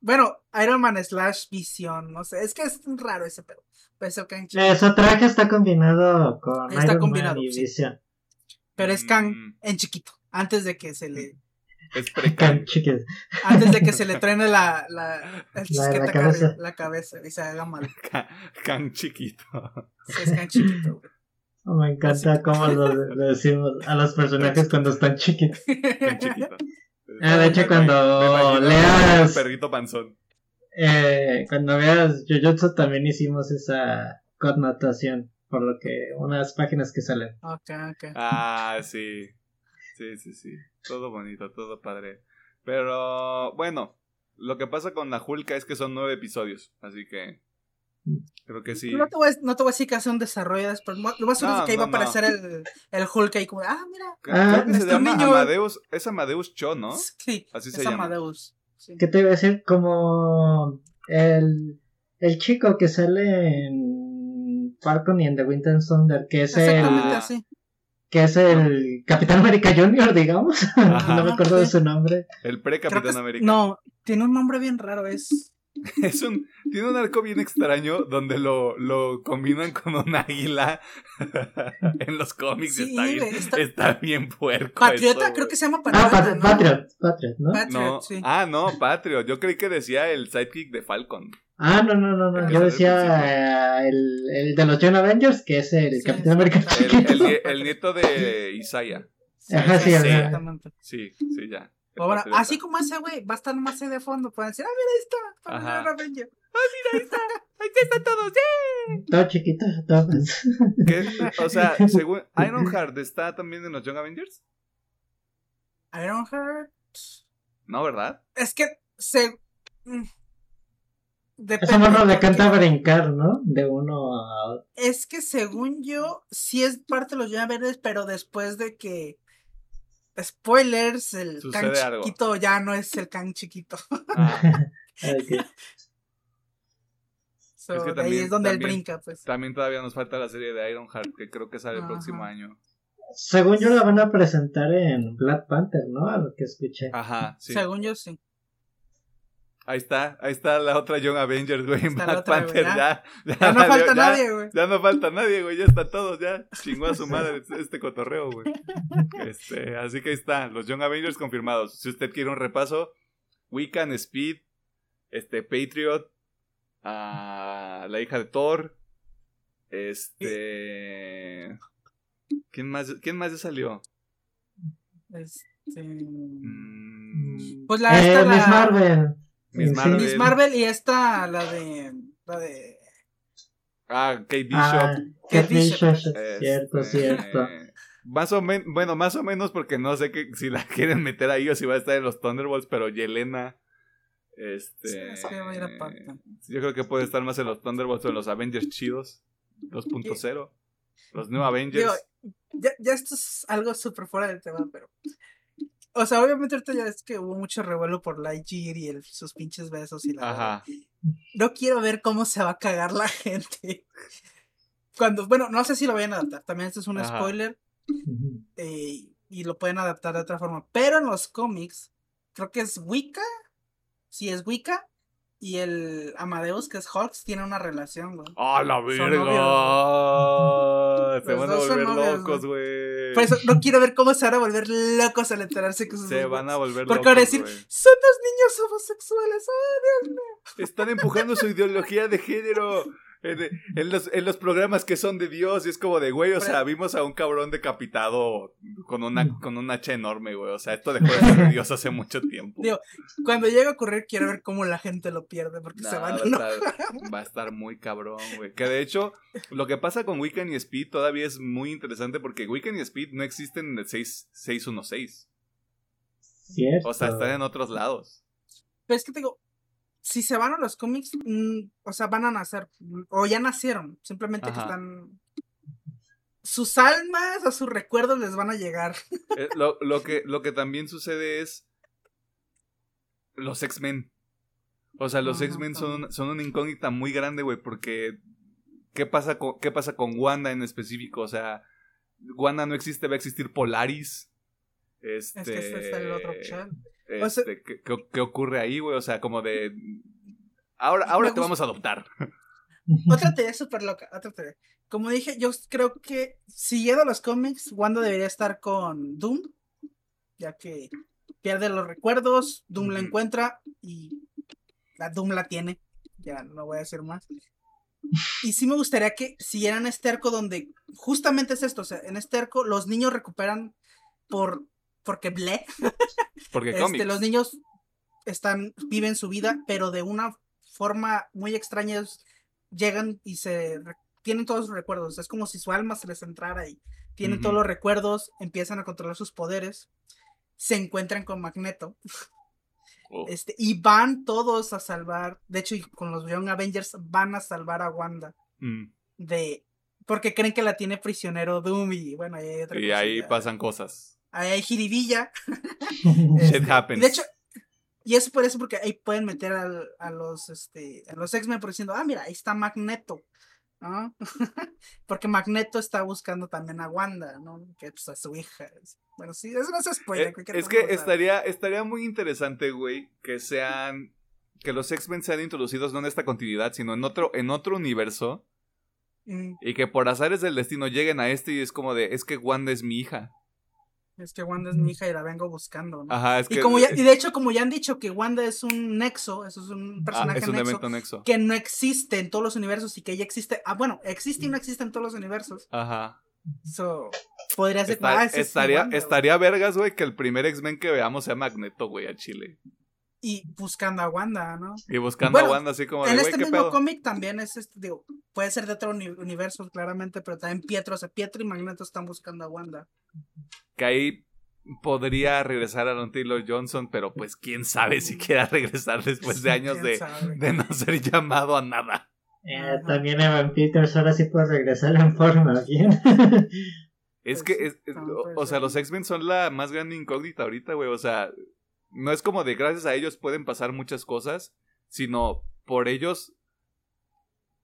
[SPEAKER 2] Bueno, Iron Man slash Vision, no sé. Es que es raro ese pedo. Can
[SPEAKER 3] chiquito. Su traje está combinado con está Iron combinado, Man y Vision.
[SPEAKER 2] Pero es can mm. en chiquito. Antes de que se le
[SPEAKER 1] es (laughs)
[SPEAKER 2] Antes de que se le (laughs) truene la, la, la, cabeza. la cabeza y se haga mal.
[SPEAKER 1] Can, (laughs) chiquito.
[SPEAKER 2] es can chiquito,
[SPEAKER 3] oh, me encanta cómo lo, decimos a los personajes cuando están chiquitos.
[SPEAKER 1] Can chiquito.
[SPEAKER 3] Ah, de hecho, cuando leas.
[SPEAKER 1] perrito panzón.
[SPEAKER 3] Eh, cuando veas Jujutsu también hicimos esa connotación. Por lo que unas páginas que salen.
[SPEAKER 2] Ok, ok.
[SPEAKER 1] Ah, sí. Sí, sí, sí. Todo bonito, todo padre. Pero bueno, lo que pasa con la Hulk es que son nueve episodios, así que creo que sí.
[SPEAKER 2] No te voy a, no te voy a decir que hace un desarrollo después. Lo más seguro es que iba a aparecer el, el Hulk ahí como, ah, mira.
[SPEAKER 1] Ah, se llama Amadeus, es Amadeus Cho, ¿no?
[SPEAKER 2] Sí, así se llama. Amadeus.
[SPEAKER 3] ¿Qué te iba a decir? Como el, el chico que sale en Falcon y en The Winter Thunder, que es el... Así que es el Capitán América Junior, digamos. (laughs) no me acuerdo de su nombre.
[SPEAKER 1] El pre-Capitán América.
[SPEAKER 2] No, tiene un nombre bien raro, es... (laughs)
[SPEAKER 1] Es un, tiene un arco bien extraño donde lo, lo combinan con un águila (laughs) en los cómics.
[SPEAKER 2] Sí,
[SPEAKER 1] está, bien,
[SPEAKER 2] está-
[SPEAKER 1] está bien puerco.
[SPEAKER 2] Patriota,
[SPEAKER 1] eso,
[SPEAKER 2] creo que se llama
[SPEAKER 3] Ah,
[SPEAKER 2] Patriota.
[SPEAKER 3] Pat-
[SPEAKER 2] ¿no?
[SPEAKER 3] Patriot, Patriot, ¿no?
[SPEAKER 2] Patriot,
[SPEAKER 1] No,
[SPEAKER 2] sí.
[SPEAKER 1] Ah, no, Patriot. Yo creí que decía el sidekick de Falcon.
[SPEAKER 3] Ah, no, no, no, no. Yo decía eh, el, el de los Young Avengers, que es el
[SPEAKER 2] Sí,
[SPEAKER 3] Capitán
[SPEAKER 2] sí.
[SPEAKER 3] América.
[SPEAKER 1] El nieto de Isaiah.
[SPEAKER 3] Ajá, sí,
[SPEAKER 1] sí.
[SPEAKER 2] exactamente.
[SPEAKER 1] Sí, sí, ya.
[SPEAKER 2] Pero bueno,
[SPEAKER 1] Patriota.
[SPEAKER 2] así como ese güey, va a estar más ahí de fondo. Pueden decir, ah, mira, ahí está. Para ver Avenger. (laughs)
[SPEAKER 1] Ahí están todos.
[SPEAKER 3] Todo chiquito, todo. (laughs)
[SPEAKER 1] ¿Qué? O sea, según (laughs) Ironheart está también en los Young Avengers.
[SPEAKER 2] Ironheart.
[SPEAKER 1] No, ¿verdad?
[SPEAKER 2] Es que se. Depende.
[SPEAKER 3] Ese mono le canta brincar, ¿no? De uno a otro.
[SPEAKER 2] Es que según yo, sí es parte de los Young Avengers, pero después de que. Spoilers, el
[SPEAKER 1] Sucede
[SPEAKER 2] Kang
[SPEAKER 1] algo.
[SPEAKER 2] chiquito ya no es el Kang chiquito.
[SPEAKER 1] Ah. (laughs)
[SPEAKER 2] So,
[SPEAKER 1] Es que
[SPEAKER 2] ahí
[SPEAKER 1] también-
[SPEAKER 2] es donde él
[SPEAKER 1] también-
[SPEAKER 2] brinca, pues.
[SPEAKER 1] también todavía nos falta la serie de Ironheart, que creo que sale el próximo año.
[SPEAKER 3] Según yo la van a presentar en Black Panther, ¿no? A lo que escuché.
[SPEAKER 1] Ajá, sí.
[SPEAKER 2] Según yo, sí.
[SPEAKER 1] Ahí está, ahí está la otra Young Avengers, güey. En
[SPEAKER 2] Está la
[SPEAKER 1] Black
[SPEAKER 2] otra, güey,
[SPEAKER 1] Panther,
[SPEAKER 2] ya.
[SPEAKER 1] ya. (laughs) Ya,
[SPEAKER 2] Ya no
[SPEAKER 1] valió,
[SPEAKER 2] falta
[SPEAKER 1] ya-
[SPEAKER 2] nadie, güey.
[SPEAKER 1] Ya no falta nadie, güey. Ya está todos, ya. Chingó a su madre (laughs) este cotorreo, güey. Este, así que ahí está, los Young Avengers confirmados. Si usted quiere un repaso, Wiccan, Speed, este, Patriot, a la hija de Thor, este... ¿Quién más, ¿Quién más ya salió?
[SPEAKER 2] Este,
[SPEAKER 1] Mm,
[SPEAKER 2] Pues la esta,
[SPEAKER 3] Eh, Miss
[SPEAKER 2] la-
[SPEAKER 3] Marvel.
[SPEAKER 1] Miss. Marvel.
[SPEAKER 2] Miss Marvel y esta, la de. La de.
[SPEAKER 1] Ah, Kate Bishop.
[SPEAKER 3] Ah,
[SPEAKER 2] Kate
[SPEAKER 3] Kate
[SPEAKER 2] Bishop.
[SPEAKER 3] Bishop, cierto,
[SPEAKER 1] Este,
[SPEAKER 3] cierto.
[SPEAKER 1] Más o menos, bueno, más o menos porque no sé que, si la (laughs) quieren meter ahí o si va a estar en los Thunderbolts, pero Yelena, este,
[SPEAKER 2] Sí, es que va a ir aparte.
[SPEAKER 1] yo creo que puede estar más en los Thunderbolts o en los Avengers chidos, 2.0, los New Avengers.
[SPEAKER 2] Digo, ya, ya esto es algo súper fuera del tema, pero. O sea, obviamente ahorita ya es que hubo mucho revuelo por Lightyear y el, sus pinches besos y la.
[SPEAKER 1] Ajá.
[SPEAKER 2] No quiero ver cómo se va a cagar la (laughs) gente. Cuando, bueno, no sé si lo vayan a adaptar. También esto es un
[SPEAKER 1] Ajá.
[SPEAKER 2] spoiler. Eh, y lo pueden adaptar de otra forma. Pero en los cómics, creo que es Wicca. Sí, es Wicca. Y el Amadeus, que es Hawks, tiene una relación, güey.
[SPEAKER 1] ¡Ah, la
[SPEAKER 2] Son
[SPEAKER 1] verga! Se van a volver
[SPEAKER 2] novios,
[SPEAKER 1] locos, güey.
[SPEAKER 2] Por eso no quiero ver cómo se van a volver locos al enterarse que sus
[SPEAKER 1] Se van a volver
[SPEAKER 2] Porque
[SPEAKER 1] locos,
[SPEAKER 2] van a decir, son dos niños homosexuales. ¡ay, Dios mío!
[SPEAKER 1] Están empujando su ideología de género en, en los, en los programas que son de Dios. Y es como de, güey, o sea, vimos a un cabrón decapitado con una, con un hacha enorme, güey. O sea, esto dejó de ser de Dios hace mucho tiempo.
[SPEAKER 2] Digo, Cuando llegue a ocurrir, quiero ver cómo la gente lo pierde. Porque
[SPEAKER 1] Nah,
[SPEAKER 2] se van
[SPEAKER 1] va,
[SPEAKER 2] a
[SPEAKER 1] estar, va a estar muy cabrón, güey. Que de hecho, lo que pasa con Wiccan y Speed todavía es muy interesante porque Wiccan y Speed no existen en el 6, 616.
[SPEAKER 3] Cierto.
[SPEAKER 1] O sea, están en otros lados.
[SPEAKER 2] Pero es que te digo, si se van a los cómics, mm, o sea, van a nacer. mm, O ya nacieron. Simplemente que están. Sus almas o sus recuerdos les van a llegar. (laughs)
[SPEAKER 1] Eh, lo, lo que, lo que también sucede es los X-Men. O sea, los X-Men son, son una incógnita muy grande, güey, porque ¿qué pasa, con, ¿qué pasa con Wanda en específico? O sea, Wanda no existe, va a existir Polaris. Este,
[SPEAKER 2] Es que ese es el otro opción. O sea-
[SPEAKER 1] este, ¿qué, qué- qué ocurre ahí, güey? O sea, como de... Ahora, ahora te
[SPEAKER 2] gusta-
[SPEAKER 1] vamos a adoptar. (laughs)
[SPEAKER 2] Otra teoría súper loca, otra teoría. Como dije, yo creo que siguiendo los cómics, Wanda debería estar con Doom, ya que pierde los recuerdos, Doom la encuentra y la Doom la tiene. Ya no voy a decir más. Y sí me gustaría que siguieran este arco donde justamente es esto, o sea, en este arco los niños recuperan por porque ble, (laughs)
[SPEAKER 1] Porque
[SPEAKER 2] este, los niños están, viven su vida, pero de una forma muy extraña. llegan y se tienen todos sus recuerdos. Es como si su alma se les entrara y tienen todos los recuerdos, empiezan a controlar sus poderes, se encuentran con Magneto
[SPEAKER 1] Oh.
[SPEAKER 2] este, y van todos a salvar. De hecho, y con los Young Avengers van a salvar a Wanda
[SPEAKER 1] Mm.
[SPEAKER 2] de. Porque creen que la tiene prisionero Doom y bueno, otra
[SPEAKER 1] Y ahí pasan cosas.
[SPEAKER 2] Ahí hay jiribilla. (laughs)
[SPEAKER 1] Shit
[SPEAKER 2] Este,
[SPEAKER 1] happens.
[SPEAKER 2] Y de hecho, y es por eso porque ahí pueden meter al- a los este a los X-Men por diciendo, ah, mira, ahí está Magneto. ¿no? (laughs) porque Magneto está buscando también a Wanda, ¿no? Que pues, a su hija. Bueno, sí, eso no es spoiler.
[SPEAKER 1] Eh, es que estaría, estaría muy interesante, güey, que sean que los X-Men sean introducidos no en esta continuidad, sino en otro, en otro universo.
[SPEAKER 2] Mm,
[SPEAKER 1] Y que por azares del destino lleguen a este y es como de, es que Wanda es mi hija.
[SPEAKER 2] Es que Wanda es mi hija y la vengo buscando, ¿no?
[SPEAKER 1] Ajá, es que...
[SPEAKER 2] Y, como ya, y de hecho, como ya han dicho que Wanda es un nexo, eso es un
[SPEAKER 1] Ah,
[SPEAKER 2] personaje
[SPEAKER 1] es un
[SPEAKER 2] nexo,
[SPEAKER 1] nexo.
[SPEAKER 2] que no existe en todos los universos y que ella existe. Ah, bueno, existe y no existe en todos los universos.
[SPEAKER 1] Ajá.
[SPEAKER 2] So, podría ser.
[SPEAKER 1] Está-
[SPEAKER 2] ah, es
[SPEAKER 1] estaría,
[SPEAKER 2] Wanda,
[SPEAKER 1] estaría vergas, güey, que el primer X-Men que veamos sea Magneto, güey, a Chile.
[SPEAKER 2] Y buscando a Wanda, ¿no?
[SPEAKER 1] Y buscando
[SPEAKER 2] Bueno,
[SPEAKER 1] a Wanda así como de,
[SPEAKER 2] en este
[SPEAKER 1] ¿qué
[SPEAKER 2] mismo cómic también es, este, digo, puede ser de otro uni- universo, claramente, pero también Pietro, o sea, Pietro y Magneto están buscando a Wanda.
[SPEAKER 1] Que ahí podría regresar a Don Taylor Johnson, pero pues quién sabe si quiera regresar después de años
[SPEAKER 2] ¿Quién
[SPEAKER 1] de, de no ser llamado a nada.
[SPEAKER 3] Eh, también Evan Peters ahora sí puede regresar en forma bien.
[SPEAKER 1] Es
[SPEAKER 2] Pues
[SPEAKER 1] que,
[SPEAKER 2] sí,
[SPEAKER 1] es- es-
[SPEAKER 2] también
[SPEAKER 1] o, sea, los X-Men son la más grande incógnita ahorita, güey. O sea, no es como de gracias a ellos pueden pasar muchas cosas, sino por ellos.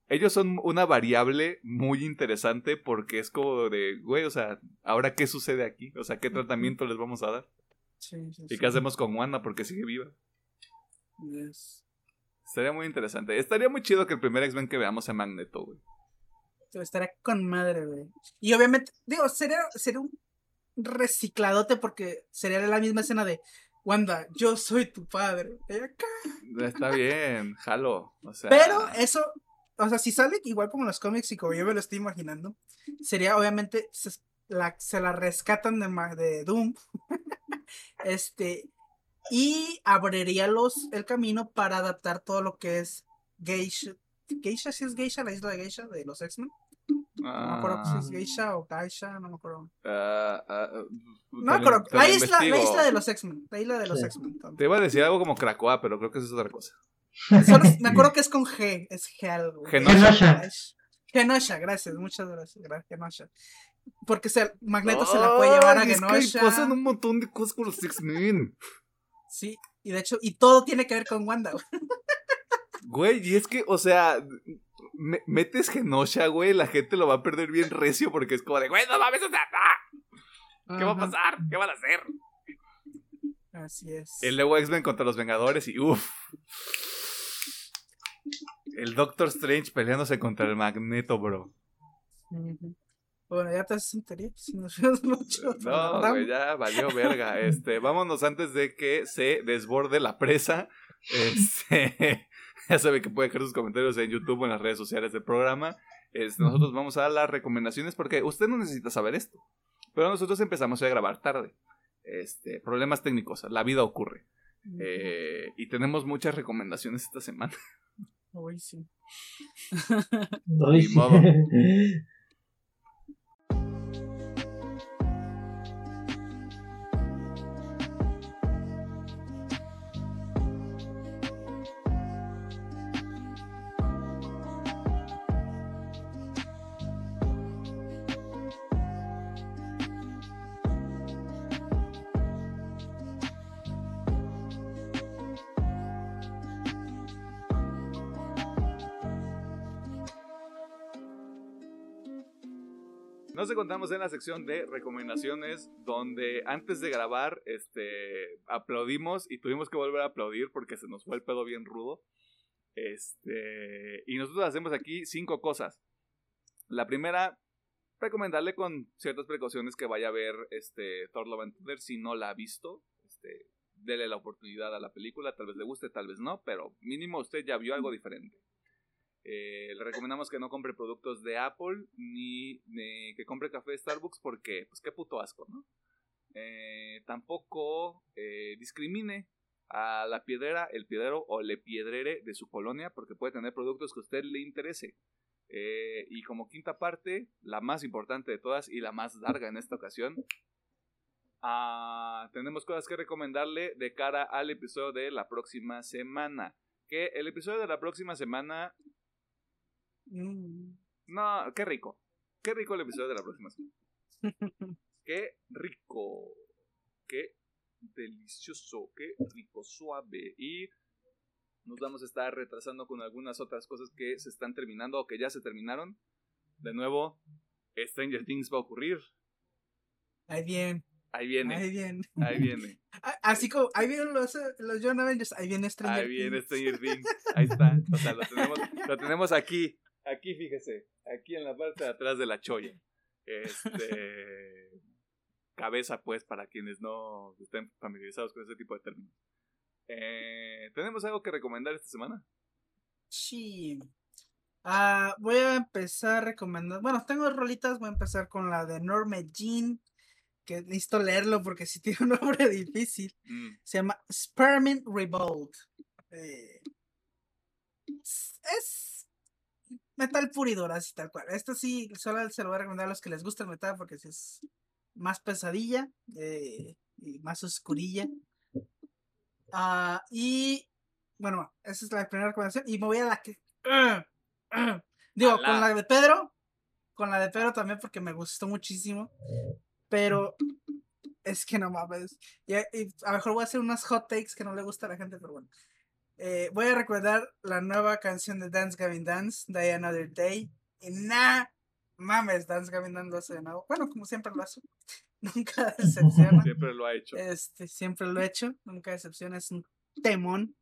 [SPEAKER 1] Ellos son una variable muy interesante porque es como de, güey, o sea, ¿ahora qué sucede aquí? O sea, ¿qué tratamiento les vamos a dar?
[SPEAKER 2] Sí, sí,
[SPEAKER 1] ¿Y qué hacemos con Wanda porque sigue viva?
[SPEAKER 2] Yes.
[SPEAKER 1] Estaría muy interesante. Estaría muy chido que el primer X-Men que veamos sea Magneto, güey.
[SPEAKER 2] Estaría con madre, güey. Y obviamente, digo, sería, sería un recicladote porque sería la misma escena de Wanda, yo soy tu padre. Acá.
[SPEAKER 1] Está bien, jalo. O sea,
[SPEAKER 2] Pero eso, o sea, si sale igual como en los cómics y como yo me lo estoy imaginando, sería obviamente, se la, se la rescatan de, Doom. (laughs) este, y abriría los, el camino para adaptar todo lo que es Geisha. Geisha, si es Geisha, la isla de Geisha de los X-Men. No me acuerdo si es
[SPEAKER 1] ah,
[SPEAKER 2] Geisha o Geisha, no me acuerdo.
[SPEAKER 1] ah, ah,
[SPEAKER 2] No me acuerdo. La isla, la isla de los X-Men. La isla de los
[SPEAKER 3] Sí.
[SPEAKER 2] X-Men.
[SPEAKER 1] Te iba a decir algo como Krakoa, pero creo que eso es otra cosa.
[SPEAKER 2] Solo- (laughs) me acuerdo que es con G, es G algo.
[SPEAKER 1] Genosha.
[SPEAKER 2] Genosha, gracias, muchas gracias, Genosha. Porque se, Magneto se la puede llevar a
[SPEAKER 1] Ay, es que
[SPEAKER 2] Genosha.
[SPEAKER 1] pasan un montón de cosas con los X-Men.
[SPEAKER 2] Sí, y de hecho, y todo tiene que ver con Wanda. (laughs) Güey,
[SPEAKER 1] y es que, o sea, me- metes Genosha, güey, la gente lo va a perder bien recio porque es como de, güey, no mames, o sea, ¿qué va a pasar? ¿Qué van a hacer?
[SPEAKER 2] Así es.
[SPEAKER 1] El luego X-Men contra los Vengadores y uff. El Doctor Strange peleándose contra el Magneto, bro.
[SPEAKER 2] Bueno, ya te haces entería, pues, nos vemos mucho.
[SPEAKER 1] No, güey, ya valió verga. Este, vámonos antes de que se desborde la presa. (laughs) Este, (laughs) ya sabe que puede dejar sus comentarios en YouTube o en las redes sociales del programa. Este, nosotros vamos a las recomendaciones porque usted no necesita saber esto. Pero nosotros empezamos a grabar tarde. Este, problemas técnicos, la vida ocurre. Eh, y tenemos muchas recomendaciones esta semana.
[SPEAKER 2] Uy, sí.
[SPEAKER 3] Ay,
[SPEAKER 1] Ni (laughs) Nos encontramos en la sección de recomendaciones donde antes de grabar este aplaudimos y tuvimos que volver a aplaudir porque se nos fue el pedo bien rudo. Este, y nosotros hacemos aquí cinco cosas. La primera, recomendarle con ciertas precauciones que vaya a ver este Thor Love and Thunder si no la ha visto. Este, dele la oportunidad a la película, tal vez le guste, tal vez no, pero mínimo usted ya vio algo diferente. Eh, le recomendamos que no compre productos de Apple ni, que compre café de Starbucks porque, pues qué puto asco, ¿no? Eh, tampoco eh, discrimine a la piedrera, el piedrero o le piedrere de su colonia porque puede tener productos que a usted le interese. Y como quinta parte, la más importante de todas y la más larga en esta ocasión, ah, tenemos cosas que recomendarle de cara al episodio de la próxima semana. Que el episodio de la próxima semana
[SPEAKER 2] Mm.
[SPEAKER 1] no, qué rico. Qué rico el episodio de la próxima semana. (laughs) Qué rico. Qué delicioso. Qué rico, suave. Y nos vamos a estar retrasando con algunas otras cosas que se están terminando o que ya se terminaron. De nuevo, Stranger Things va a ocurrir.
[SPEAKER 2] Ahí bien,
[SPEAKER 1] Ahí viene.
[SPEAKER 2] ahí bien.
[SPEAKER 1] Ahí viene. (laughs)
[SPEAKER 2] Ah, Así como, ahí vienen los, los John Avengers, ahí viene Stranger
[SPEAKER 1] Ahí viene Stranger Things. (laughs) Ahí está. O sea, lo tenemos, lo tenemos aquí. Aquí, fíjese. Aquí en la parte de atrás de la cholla. Este. (laughs) cabeza, pues, para quienes no estén familiarizados con ese tipo de términos. Eh, ¿Tenemos algo que recomendar esta semana?
[SPEAKER 2] Sí. Ah, voy a empezar recomendando. Bueno, tengo rolitas. Voy a empezar con la de Norma Jean. Que necesito leerlo porque si (laughs) tiene un nombre difícil.
[SPEAKER 1] Mm,
[SPEAKER 2] Se llama Spearmint Revolt. Eh, es metal puridor, así tal cual. Esto sí, solo se lo voy a recomendar a los que les gusta el metal porque sí es más pesadilla eh, y más oscurilla. Ah, y bueno, esa es la primera recomendación. Y me voy a la que. Digo,
[SPEAKER 1] Alá.
[SPEAKER 2] con la de Pedro. Con la de Pedro también porque me gustó muchísimo. Pero es que no mames. Y, y a lo mejor voy a hacer unas hot takes que no le gusta a la gente, pero bueno. Eh, voy a recordar la nueva canción de Dance Gavin Dance, Die Another Day. Y nah, mames, Dance Gavin Dance lo hace de nuevo. Bueno, como siempre lo hace. (laughs) Nunca (laughs) decepciona.
[SPEAKER 1] Siempre lo ha hecho.
[SPEAKER 2] Este, siempre lo he hecho, nunca decepciona, es un temón.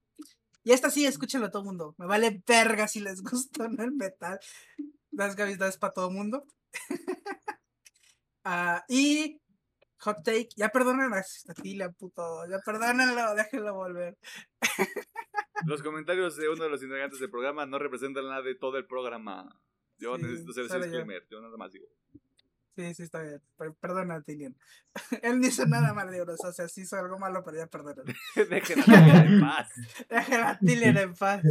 [SPEAKER 2] Y esta sí, escúchenlo todo mundo. Me vale verga si les (laughs) gusta no el metal. Las gavitas para todo mundo. Ah, y Hot Take, ya perdonen a Statila, puto. Ya perdónenlo, déjenlo volver.
[SPEAKER 1] Los comentarios de uno de los integrantes del programa no representan nada de todo el programa. Yo
[SPEAKER 2] Sí,
[SPEAKER 1] necesito hacer ese
[SPEAKER 2] yo.
[SPEAKER 1] disclaimer. Yo nada más digo.
[SPEAKER 2] Sí, sí, está bien. Per- Perdona, Tilian. (laughs) Él no hizo nada mal de euros. O sea, sí hizo algo malo, pero ya perdónalo. (laughs)
[SPEAKER 1] Dejen a Tilian en paz. (laughs)
[SPEAKER 2] Dejen a Tilian en paz.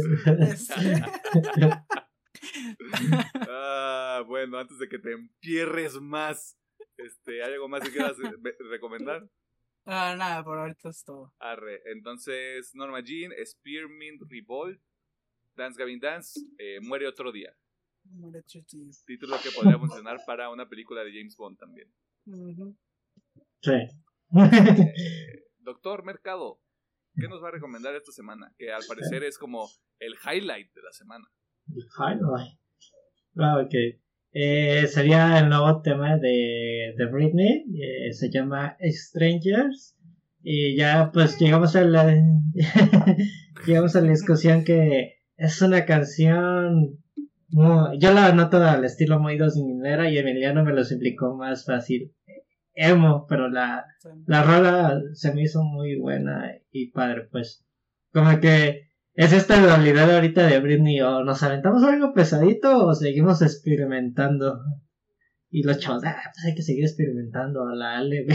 [SPEAKER 1] Ah, bueno, antes de que te empierres más, este, ¿hay algo más que quieras eh, recomendar? (laughs)
[SPEAKER 2] ah, nada, por ahorita es todo.
[SPEAKER 1] Arre. Entonces, Norma Jean, Spearmint Revolt, Dance Gavin Dance, eh, Muere otro día.
[SPEAKER 2] Muere Chuchi.
[SPEAKER 1] Título que podría funcionar para una película de James Bond también.
[SPEAKER 3] Sí.
[SPEAKER 1] Eh, Doctor Mercado, ¿qué nos va a recomendar esta semana? Que al parecer es como el highlight de la semana.
[SPEAKER 3] Highlight. Ah, ok. Eh, sería el nuevo tema de, de Britney. eh, se llama Strangers. Y ya pues llegamos a la (laughs) llegamos a la discusión que es una canción muy- yo la noto al estilo muy dos minera y Emiliano me lo explicó más fácil. Emo, pero la, la rola se me hizo muy buena y padre, pues. Como que es esta dualidad ahorita de Britney, o nos aventamos algo pesadito o seguimos experimentando. Y los chavos, ah, pues hay que seguir experimentando a la ALB.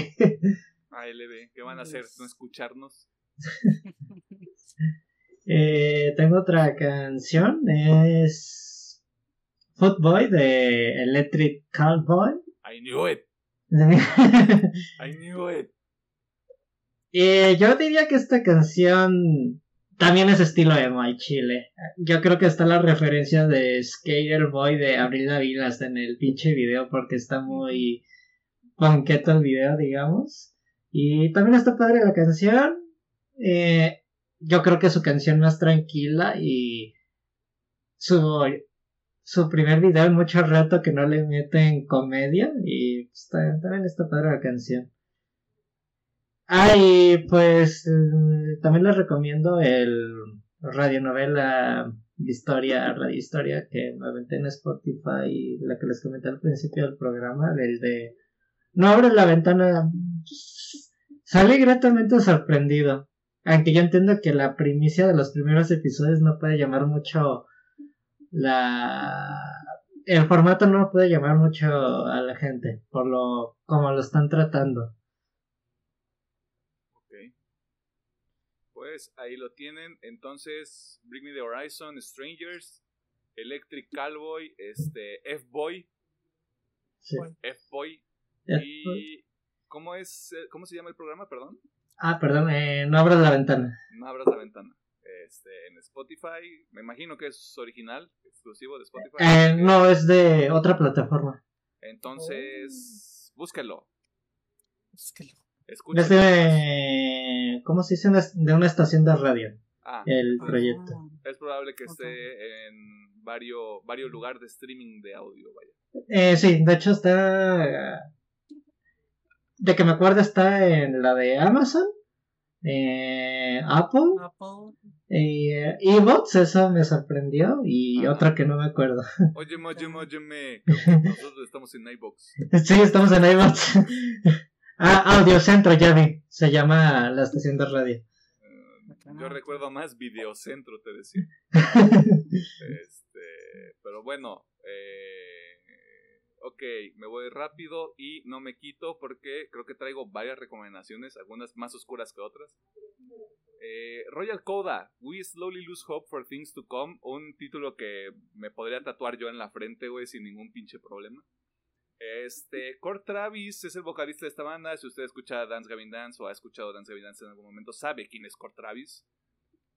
[SPEAKER 1] ALB, (laughs) ¿qué van a hacer? ¿No escucharnos? (laughs)
[SPEAKER 3] Eh, tengo otra canción, es Footboy de Electric Cowboy.
[SPEAKER 1] I knew it, (laughs) I knew it.
[SPEAKER 3] Eh, yo diría que esta canción también es estilo emo y chile. Yo creo que está la referencia de Skater Boy de Abril Lavigne hasta en el pinche video porque está muy banqueto el video, digamos. Y también está padre la canción. Eh, yo creo que su canción más tranquila y su, su primer video en mucho rato que no le meten comedia y pues, ta- también está padre la canción. Ah, y pues eh, también les recomiendo el radionovela Historia, Radio Historia, que me aventé en Spotify, la que les comenté al principio del programa, el de No abres la ventana. Salí gratamente sorprendido. Aunque yo entiendo que la primicia de los primeros episodios no puede llamar mucho la el formato no puede llamar mucho a la gente por lo como lo están tratando.
[SPEAKER 1] Ok. Pues ahí lo tienen. Entonces, Bring Me the Horizon, Strangers, Electric Cowboy, este, F-Boy,
[SPEAKER 3] Sí.
[SPEAKER 1] F-Boy. Y. ¿Cómo es? eh, ¿Cómo se llama el programa? Perdón.
[SPEAKER 3] Ah, perdón, eh, no abras la ventana.
[SPEAKER 1] No abras la ventana. Este, en Spotify, me imagino que es original, exclusivo de Spotify.
[SPEAKER 3] Eh, no, es de otra plataforma.
[SPEAKER 1] Entonces, búsquelo.
[SPEAKER 2] Es que lo-
[SPEAKER 1] Escúchalo.
[SPEAKER 3] Es de... ¿Cómo se dice? De una estación de radio,
[SPEAKER 1] Ah,
[SPEAKER 3] el proyecto.
[SPEAKER 2] Ah,
[SPEAKER 1] es probable que esté en varios, varios lugares de streaming de audio, vaya.
[SPEAKER 3] Eh, sí, de hecho está... De que me acuerdo está en la de Amazon eh, Apple, Apple. Eh, Evox, eso me sorprendió, y otra que no me acuerdo.
[SPEAKER 1] Óyeme, óyeme, óyeme, nosotros estamos en iVox.
[SPEAKER 3] sí, estamos en iVox. (laughs) ah, Audiocentro, ya vi, se llama la estación de radio.
[SPEAKER 1] Yo recuerdo más Videocentro, te decía. (laughs) este, pero bueno, eh, ok, me voy rápido y no me quito porque creo que traigo varias recomendaciones, algunas más oscuras que otras. Eh, Royal Coda, We Slowly Lose Hope for Things to Come, un título que me podría tatuar yo en la frente, güey, sin ningún pinche problema. Este, Kurt Travis es el vocalista de esta banda. Si usted escucha Dance Gavin Dance o ha escuchado Dance Gavin Dance en algún momento, sabe quién es Kurt Travis.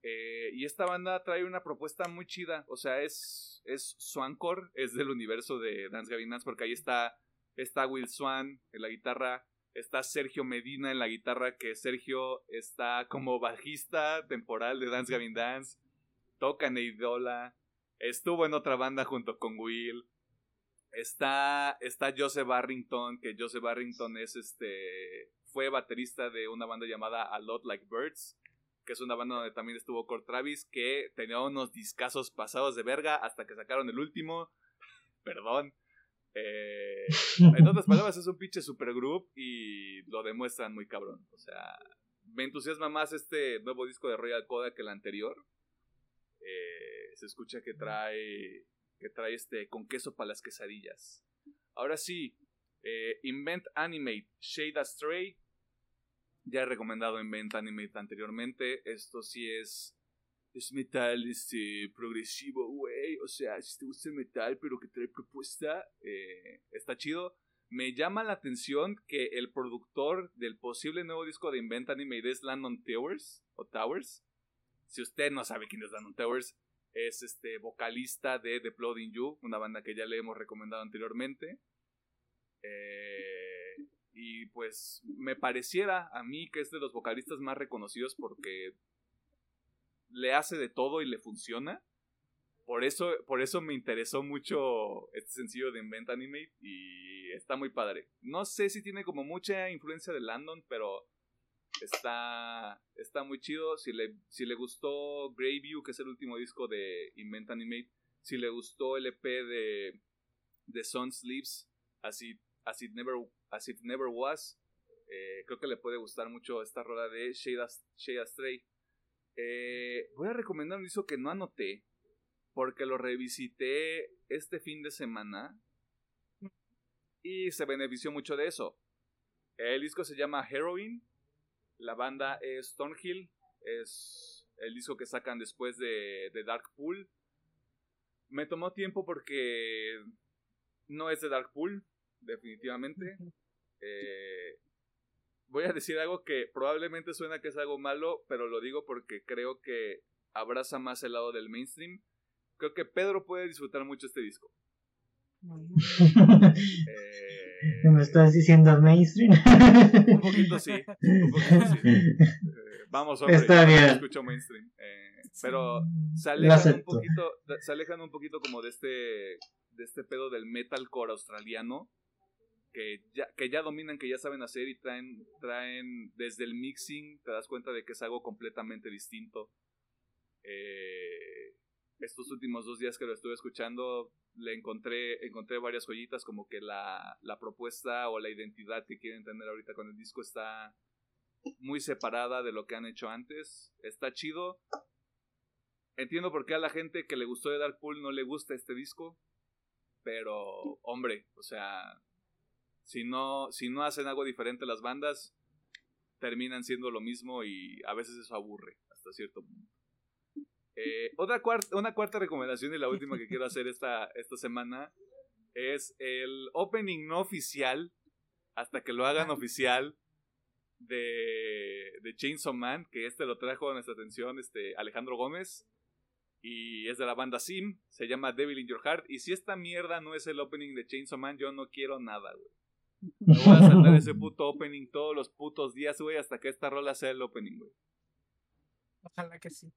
[SPEAKER 1] Eh, y esta banda trae una propuesta muy chida. O sea, es, es Swancore, es del universo de Dance Gavin Dance, porque ahí está, está Will Swan en la guitarra, está Sergio Medina en la guitarra, que Sergio está como bajista temporal de Dance Gavin Dance, toca en Eidola, estuvo en otra banda junto con Will. Está, está Joseph Barrington, que Joseph Barrington es este. fue baterista de una banda llamada A Lot Like Birds, que es una banda donde también estuvo Kurt Travis, que tenía unos discazos pasados de verga hasta que sacaron el último. (laughs) Perdón. Eh, (laughs) en otras palabras, es un pinche supergroup y lo demuestran muy cabrón. O sea, me entusiasma más este nuevo disco de Royal Coda que el anterior. Eh, se escucha que trae que trae este con queso para las quesadillas. Ahora sí, eh, Invent Animate Shade Astray. Ya he recomendado Invent Animate anteriormente. Esto sí es. Es metal este, progresivo, güey. O sea, si te gusta el metal, pero que trae propuesta, eh, está chido. Me llama la atención que el productor del posible nuevo disco de Invent Animate es Landon Towers. O Towers. Si usted no sabe quién es Landon Towers, es este vocalista de The Blood in You, una banda que ya le hemos recomendado anteriormente. Eh, y pues me pareciera a mí que es de los vocalistas más reconocidos porque le hace de todo y le funciona. Por eso, por eso me interesó mucho este sencillo de Invent Animate y está muy padre. No sé si tiene como mucha influencia de Landon, pero Está, está muy chido. Si le, si le gustó Greyview, que es el último disco de Invent Animate, si le gustó el EP de, de Sun Sleeps, as it, as never, as Never Was, eh, creo que le puede gustar mucho esta rola de Shade, Shade Astray. Eh, voy a recomendar un disco que no anoté, porque lo revisité este fin de semana y se benefició mucho de eso. El disco se llama Heroin la banda es Thornhill, es el disco que sacan después de, de Dark Pool. Me tomó tiempo porque no es de Dark Pool, definitivamente. Eh, voy a decir algo que probablemente suena que es algo malo, pero lo digo porque creo que abraza más el lado del mainstream. Creo que Pedro puede disfrutar mucho este disco.
[SPEAKER 3] Eh, (laughs) ¿Me estás diciendo mainstream?
[SPEAKER 1] un poquito sí. Un poquito sí. (laughs) Eh, vamos, hombre.
[SPEAKER 3] Está bien.
[SPEAKER 1] Escucho mainstream. Eh, pero se alejan, un poquito, se alejan un poquito como de este, de este pedo del metalcore australiano. Que ya, que ya dominan, que ya saben hacer y traen, traen desde el mixing, te das cuenta de que es algo completamente distinto. Estos últimos dos días que lo estuve escuchando, le encontré, encontré varias joyitas, como que la, la propuesta o la identidad que quieren tener ahorita con el disco está muy separada de lo que han hecho antes. Está chido. Entiendo por qué a la gente que le gustó de Dark no le gusta este disco. Pero, hombre, o sea, si no, si no hacen algo diferente las bandas, terminan siendo lo mismo y a veces eso aburre hasta cierto punto. Eh, otra cuarta, una cuarta recomendación y la última que quiero hacer esta, esta semana es el opening no oficial, hasta que lo hagan oficial, de, de Chainsaw Man, que este lo trajo a nuestra atención este, Alejandro Gómez. Y es de la banda Sim, se llama Devil in Your Heart. Y si esta mierda no es el opening de Chainsaw Man, yo no quiero nada, güey. Me voy a saltar ese puto opening todos los putos días, güey, hasta que esta rola sea el opening, güey.
[SPEAKER 2] Ojalá que sí.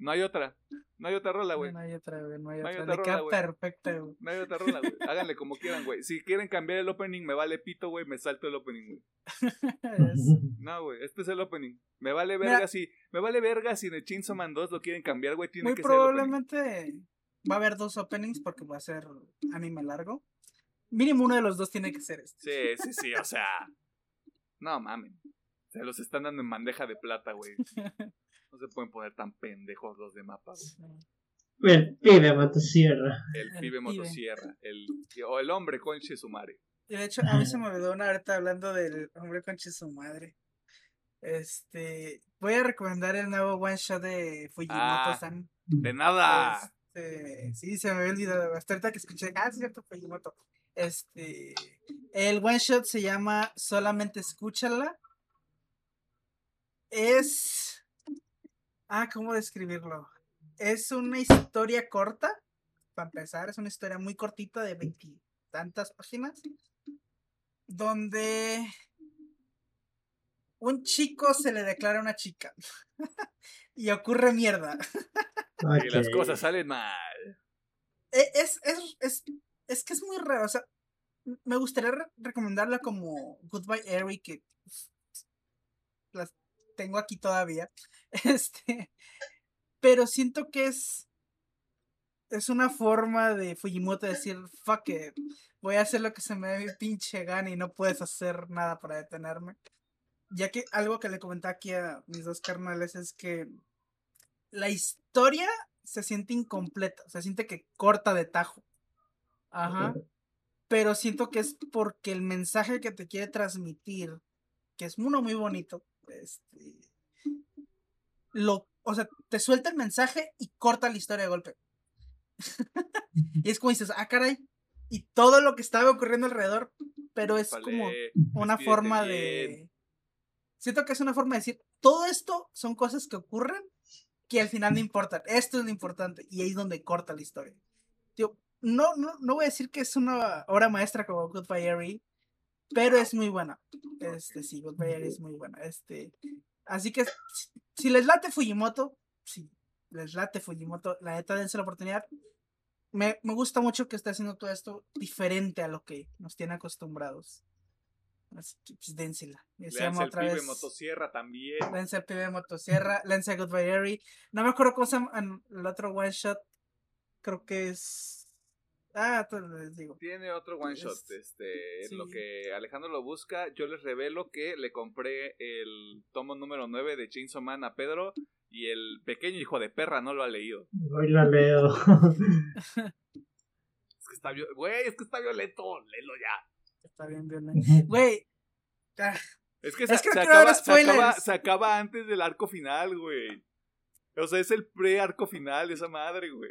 [SPEAKER 1] No hay otra. No hay otra rola, güey.
[SPEAKER 2] No hay otra, güey. No hay, otra. Le queda perfecta, güey.
[SPEAKER 1] No hay otra rola, güey. Háganle como quieran, güey. Si quieren cambiar el opening, me vale pito, güey. Me salto el opening, güey. (laughs) no, güey. Este es el opening. Me vale verga si. Me vale verga si en el Chainsaw Man 2 lo quieren cambiar, güey. Tiene
[SPEAKER 2] muy
[SPEAKER 1] que
[SPEAKER 2] probablemente va a haber dos openings porque va a ser anime largo. Mínimo uno de los dos tiene que ser
[SPEAKER 1] este. Sí, sí, sí. O sea. No mames. Se los están dando en bandeja de plata, güey. (laughs) No se pueden poner tan pendejos los de mapas.
[SPEAKER 3] El pibe motosierra.
[SPEAKER 1] El, pibe motosierra. El, o el hombre conche su madre.
[SPEAKER 2] Y de hecho, a mí se me olvidó una ahorita hablando del hombre conche su madre. Este. Voy a recomendar el nuevo one shot de Fujimoto-san.
[SPEAKER 1] Ah, de nada.
[SPEAKER 2] Este, sí, se me había olvidado. Hasta ahorita que escuché. Ah, cierto, Fujimoto. Este. El one shot se llama Solamente Escúchala. Es. Ah, ¿cómo describirlo? Es una historia corta. Para empezar, es una historia muy cortita de veintitantas páginas. Donde un chico se le declara a una chica. (laughs) y ocurre mierda.
[SPEAKER 1] Y las cosas salen mal.
[SPEAKER 2] E, es, es, es, es, que es muy raro. O sea, me gustaría recomendarla como Goodbye Eric, que las tengo aquí todavía. (laughs) Este, pero siento que es es una forma de Fujimoto decir, fuck it, voy a hacer lo que se me dé mi pinche gana y no puedes hacer nada para detenerme. Ya que algo que le comenté aquí a mis dos carnales es que la historia se siente incompleta, se siente que corta de tajo. Ajá. Pero siento que es porque el mensaje que te quiere transmitir, que es uno muy bonito, este, lo, o sea, te suelta el mensaje y corta la historia de golpe. y es como dices, ah, caray. Y todo lo que estaba ocurriendo alrededor, pero es como una forma de. Siento que es una forma de decir, todo esto son cosas que ocurren que al final no importan. Esto es lo importante. Y ahí es donde corta la historia. Tío, no, no, no voy a decir que es una obra maestra como Goodbye Harry, pero es muy buena. Este, sí, Harry es muy buena. Este, así que si les late Fujimoto, si les late Fujimoto, la neta dense la oportunidad. Me, me gusta mucho que esté haciendo todo esto diferente a lo que nos tiene acostumbrados. Así que pues dénsela.
[SPEAKER 1] Lense pibe vez. motosierra también.
[SPEAKER 2] Lense el pibe motosierra. Lense Goodbye Harry. No me acuerdo cómo se llama el otro one shot. Creo que es Ah, les digo.
[SPEAKER 1] Tiene otro one shot. este, en lo que Alejandro lo busca, yo les revelo que le compré el tomo número 9 de Chainsaw Man a Pedro y el pequeño hijo de perra no lo ha leído.
[SPEAKER 3] Hoy lo leo. (laughs)
[SPEAKER 1] es que está güey, es que está violento, léelo ya.
[SPEAKER 2] Está bien violento. Güey.
[SPEAKER 1] Es que, se, acaba, se, acaba, antes del arco final, güey. O sea, es el pre-arco final, esa madre, güey.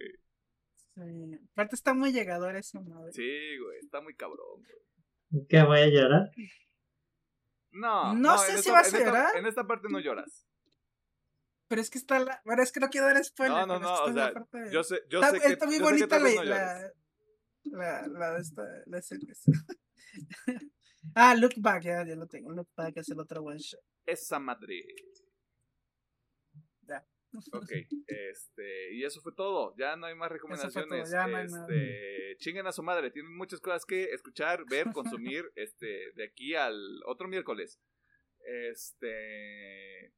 [SPEAKER 2] Sí. Aparte está muy llegador eso, madre.
[SPEAKER 1] Sí, güey, está muy cabrón,
[SPEAKER 3] güey. ¿Qué voy a llorar?
[SPEAKER 1] No,
[SPEAKER 2] no, sé si vas a llorar.
[SPEAKER 1] en esta parte no lloras.
[SPEAKER 2] Pero es que está la. Bueno, es que no quiero dar spoiler.
[SPEAKER 1] No, no, no. O sea, yo sé, yo
[SPEAKER 2] está,
[SPEAKER 1] sé que.
[SPEAKER 2] Está muy bonita la, la, la, la, esta, la (laughs) ah, Look Back, ya, ya lo tengo. Look Back es el otro one shot.
[SPEAKER 1] Esa madre. Ok, (laughs) este, y eso fue todo. Ya no hay más recomendaciones. este, chinguen a su madre, tienen muchas cosas que escuchar, ver, (laughs) consumir, este, de aquí al otro miércoles. Este,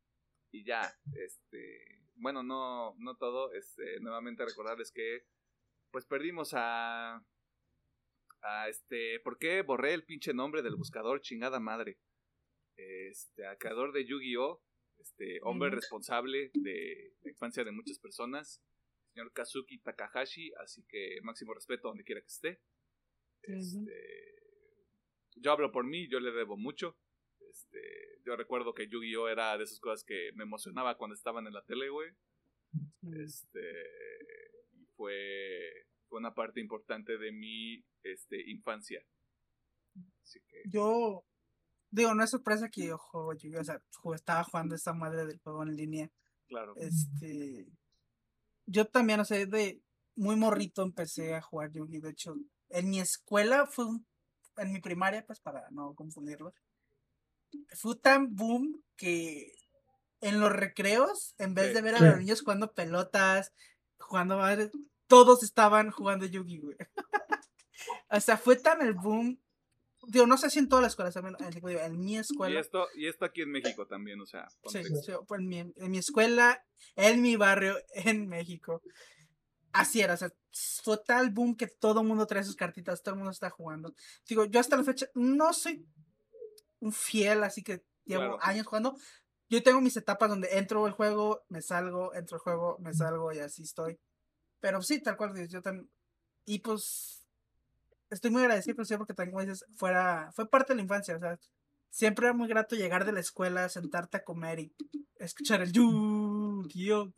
[SPEAKER 1] y ya, este, bueno, no, no todo, este, nuevamente recordarles que, pues perdimos a, a este, ¿por qué borré el pinche nombre del buscador? Chingada madre. Este, al creador de Yu-Gi-Oh! Este hombre responsable de la infancia de muchas personas, señor Kazuki Takahashi, así que máximo respeto donde quiera que esté. Este, yo hablo por mí, yo le debo mucho. Este, yo recuerdo que Yu-Gi-Oh era de esas cosas que me emocionaba cuando estaban en la tele, güey. Este, fue, fue una parte importante de mi este, infancia. Así que...
[SPEAKER 2] Yo Digo, no es sorpresa que yo juego yu o sea, estaba jugando esa madre del juego en línea.
[SPEAKER 1] Claro.
[SPEAKER 2] Este. Yo también, o sea, de muy morrito empecé a jugar Yu-Gi. De hecho, en mi escuela fue un, en mi primaria, pues para no confundirlo. Fue tan boom que en los recreos, en vez de ver a los niños jugando pelotas, jugando todos estaban jugando Yu-Gi-Oh! (laughs) o sea, fue tan el boom. Digo, no sé si en todas las escuelas, en, mi escuela.
[SPEAKER 1] Y esto, y esto aquí en México también, o sea.
[SPEAKER 2] Sí, sí, en, mi, en mi escuela, en mi barrio, (laughs) en México. Así era, o sea, fue tal boom que todo el mundo trae sus cartitas, todo el mundo está jugando. Digo, yo hasta la fecha no soy un fiel, así que llevo años jugando. Yo tengo mis etapas donde entro el juego, me salgo, entro el juego, me salgo y así estoy. Pero sí, tal cual, yo también. Y pues estoy muy agradecido, pero sí, porque también, como dices, fuera, fue parte de la infancia, o sea, siempre era muy grato llegar de la escuela, sentarte a comer y escuchar el yu yo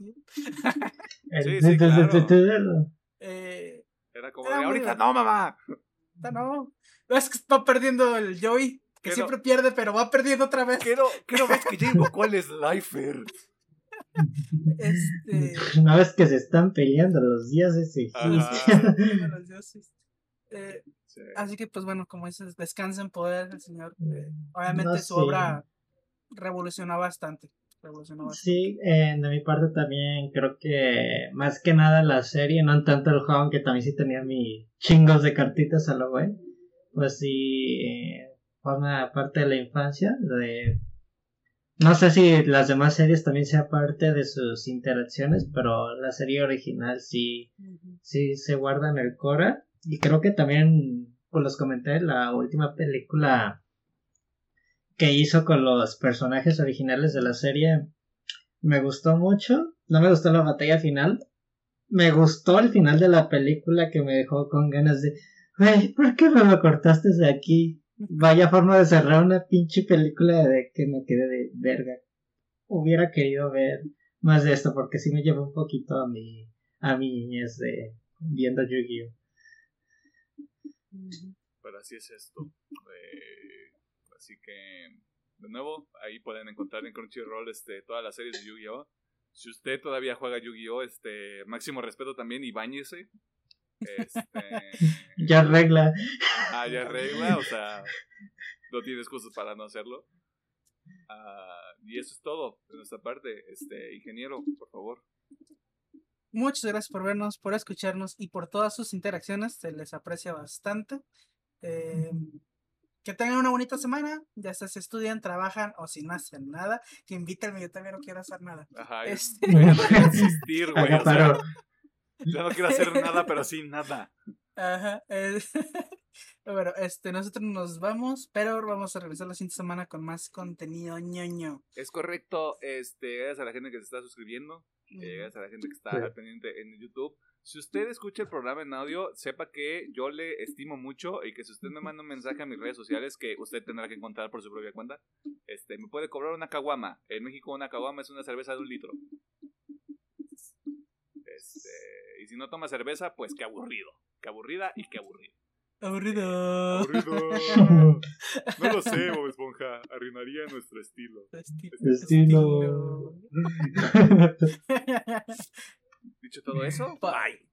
[SPEAKER 1] Sí, sí, claro. eh, era como de ahorita no, mamá.
[SPEAKER 2] Ahorita no. Es que está perdiendo el Joey, que siempre pierde, pero va perdiendo otra vez.
[SPEAKER 1] Quiero, quiero ver que ya cuál es Lifer.
[SPEAKER 2] Este... (laughs)
[SPEAKER 3] Una vez que se están peleando los dioses. (laughs)
[SPEAKER 2] los dioses. Eh, Así que, pues bueno, como dices, descansa en poder el Señor. Eh, obviamente su obra revolucionó bastante.
[SPEAKER 3] Sí, de mi parte también creo que más que nada la serie, no tanto el juego, que también sí tenía mis chingos de cartitas a lo güey. Pues sí, forma parte de la infancia. De... No sé si las demás series también sea parte de sus interacciones, pero la serie original sí, sí se guarda en el Cora. Y creo que también, pues los comenté, la última película que hizo con los personajes originales de la serie me gustó mucho. No me gustó la batalla final. Me gustó el final de la película que me dejó con ganas de, wey, ¿por qué me lo cortaste de aquí? Vaya forma de cerrar una pinche película de que me quedé de verga. Hubiera querido ver más de esto porque sí me llevó un poquito a mi, a mi niñez de viendo Yu-Gi-Oh!
[SPEAKER 1] Pero así es esto. Eh, así que, de nuevo, ahí pueden encontrar en Crunchyroll este, todas las series de Yu-Gi-Oh! Si usted todavía juega Yu-Gi-Oh! Este, máximo respeto también y bañese. Este, (laughs)
[SPEAKER 3] ya regla.
[SPEAKER 1] Ah, ya regla, o sea, no tienes cosas para no hacerlo. Ah, y eso es todo de nuestra parte. Este, ingeniero, por favor.
[SPEAKER 2] Muchas gracias por vernos, por escucharnos y por todas sus interacciones. Se les aprecia bastante. Eh, que tengan una bonita semana. Ya sea si estudian, trabajan o si no hacen nada. Que invítenme, yo también no quiero hacer nada.
[SPEAKER 1] Ajá, este... no quiero (laughs) existir, güey. yo no quiero hacer nada, pero sin nada.
[SPEAKER 2] Ajá. Eh, (laughs) bueno, este, nosotros nos vamos, pero vamos a regresar la siguiente semana con más contenido ñoño.
[SPEAKER 1] Es correcto, este, gracias a la gente que se está suscribiendo. Eh, gracias a la gente que está pendiente en YouTube. Si usted escucha el programa en audio, sepa que yo le estimo mucho y que si usted me manda un mensaje a mis redes sociales que usted tendrá que encontrar por su propia cuenta, este, me puede cobrar una caguama. En México una caguama es una cerveza de un litro. Este, y si no toma cerveza, pues qué aburrido. Qué aburrida y qué aburrido.
[SPEAKER 2] Aburrido.
[SPEAKER 1] Aburrido. (laughs) No lo sé, Bob Esponja. Arruinaría nuestro estilo.
[SPEAKER 3] Estilo. (laughs) (laughs)
[SPEAKER 1] Dicho todo eso, bye.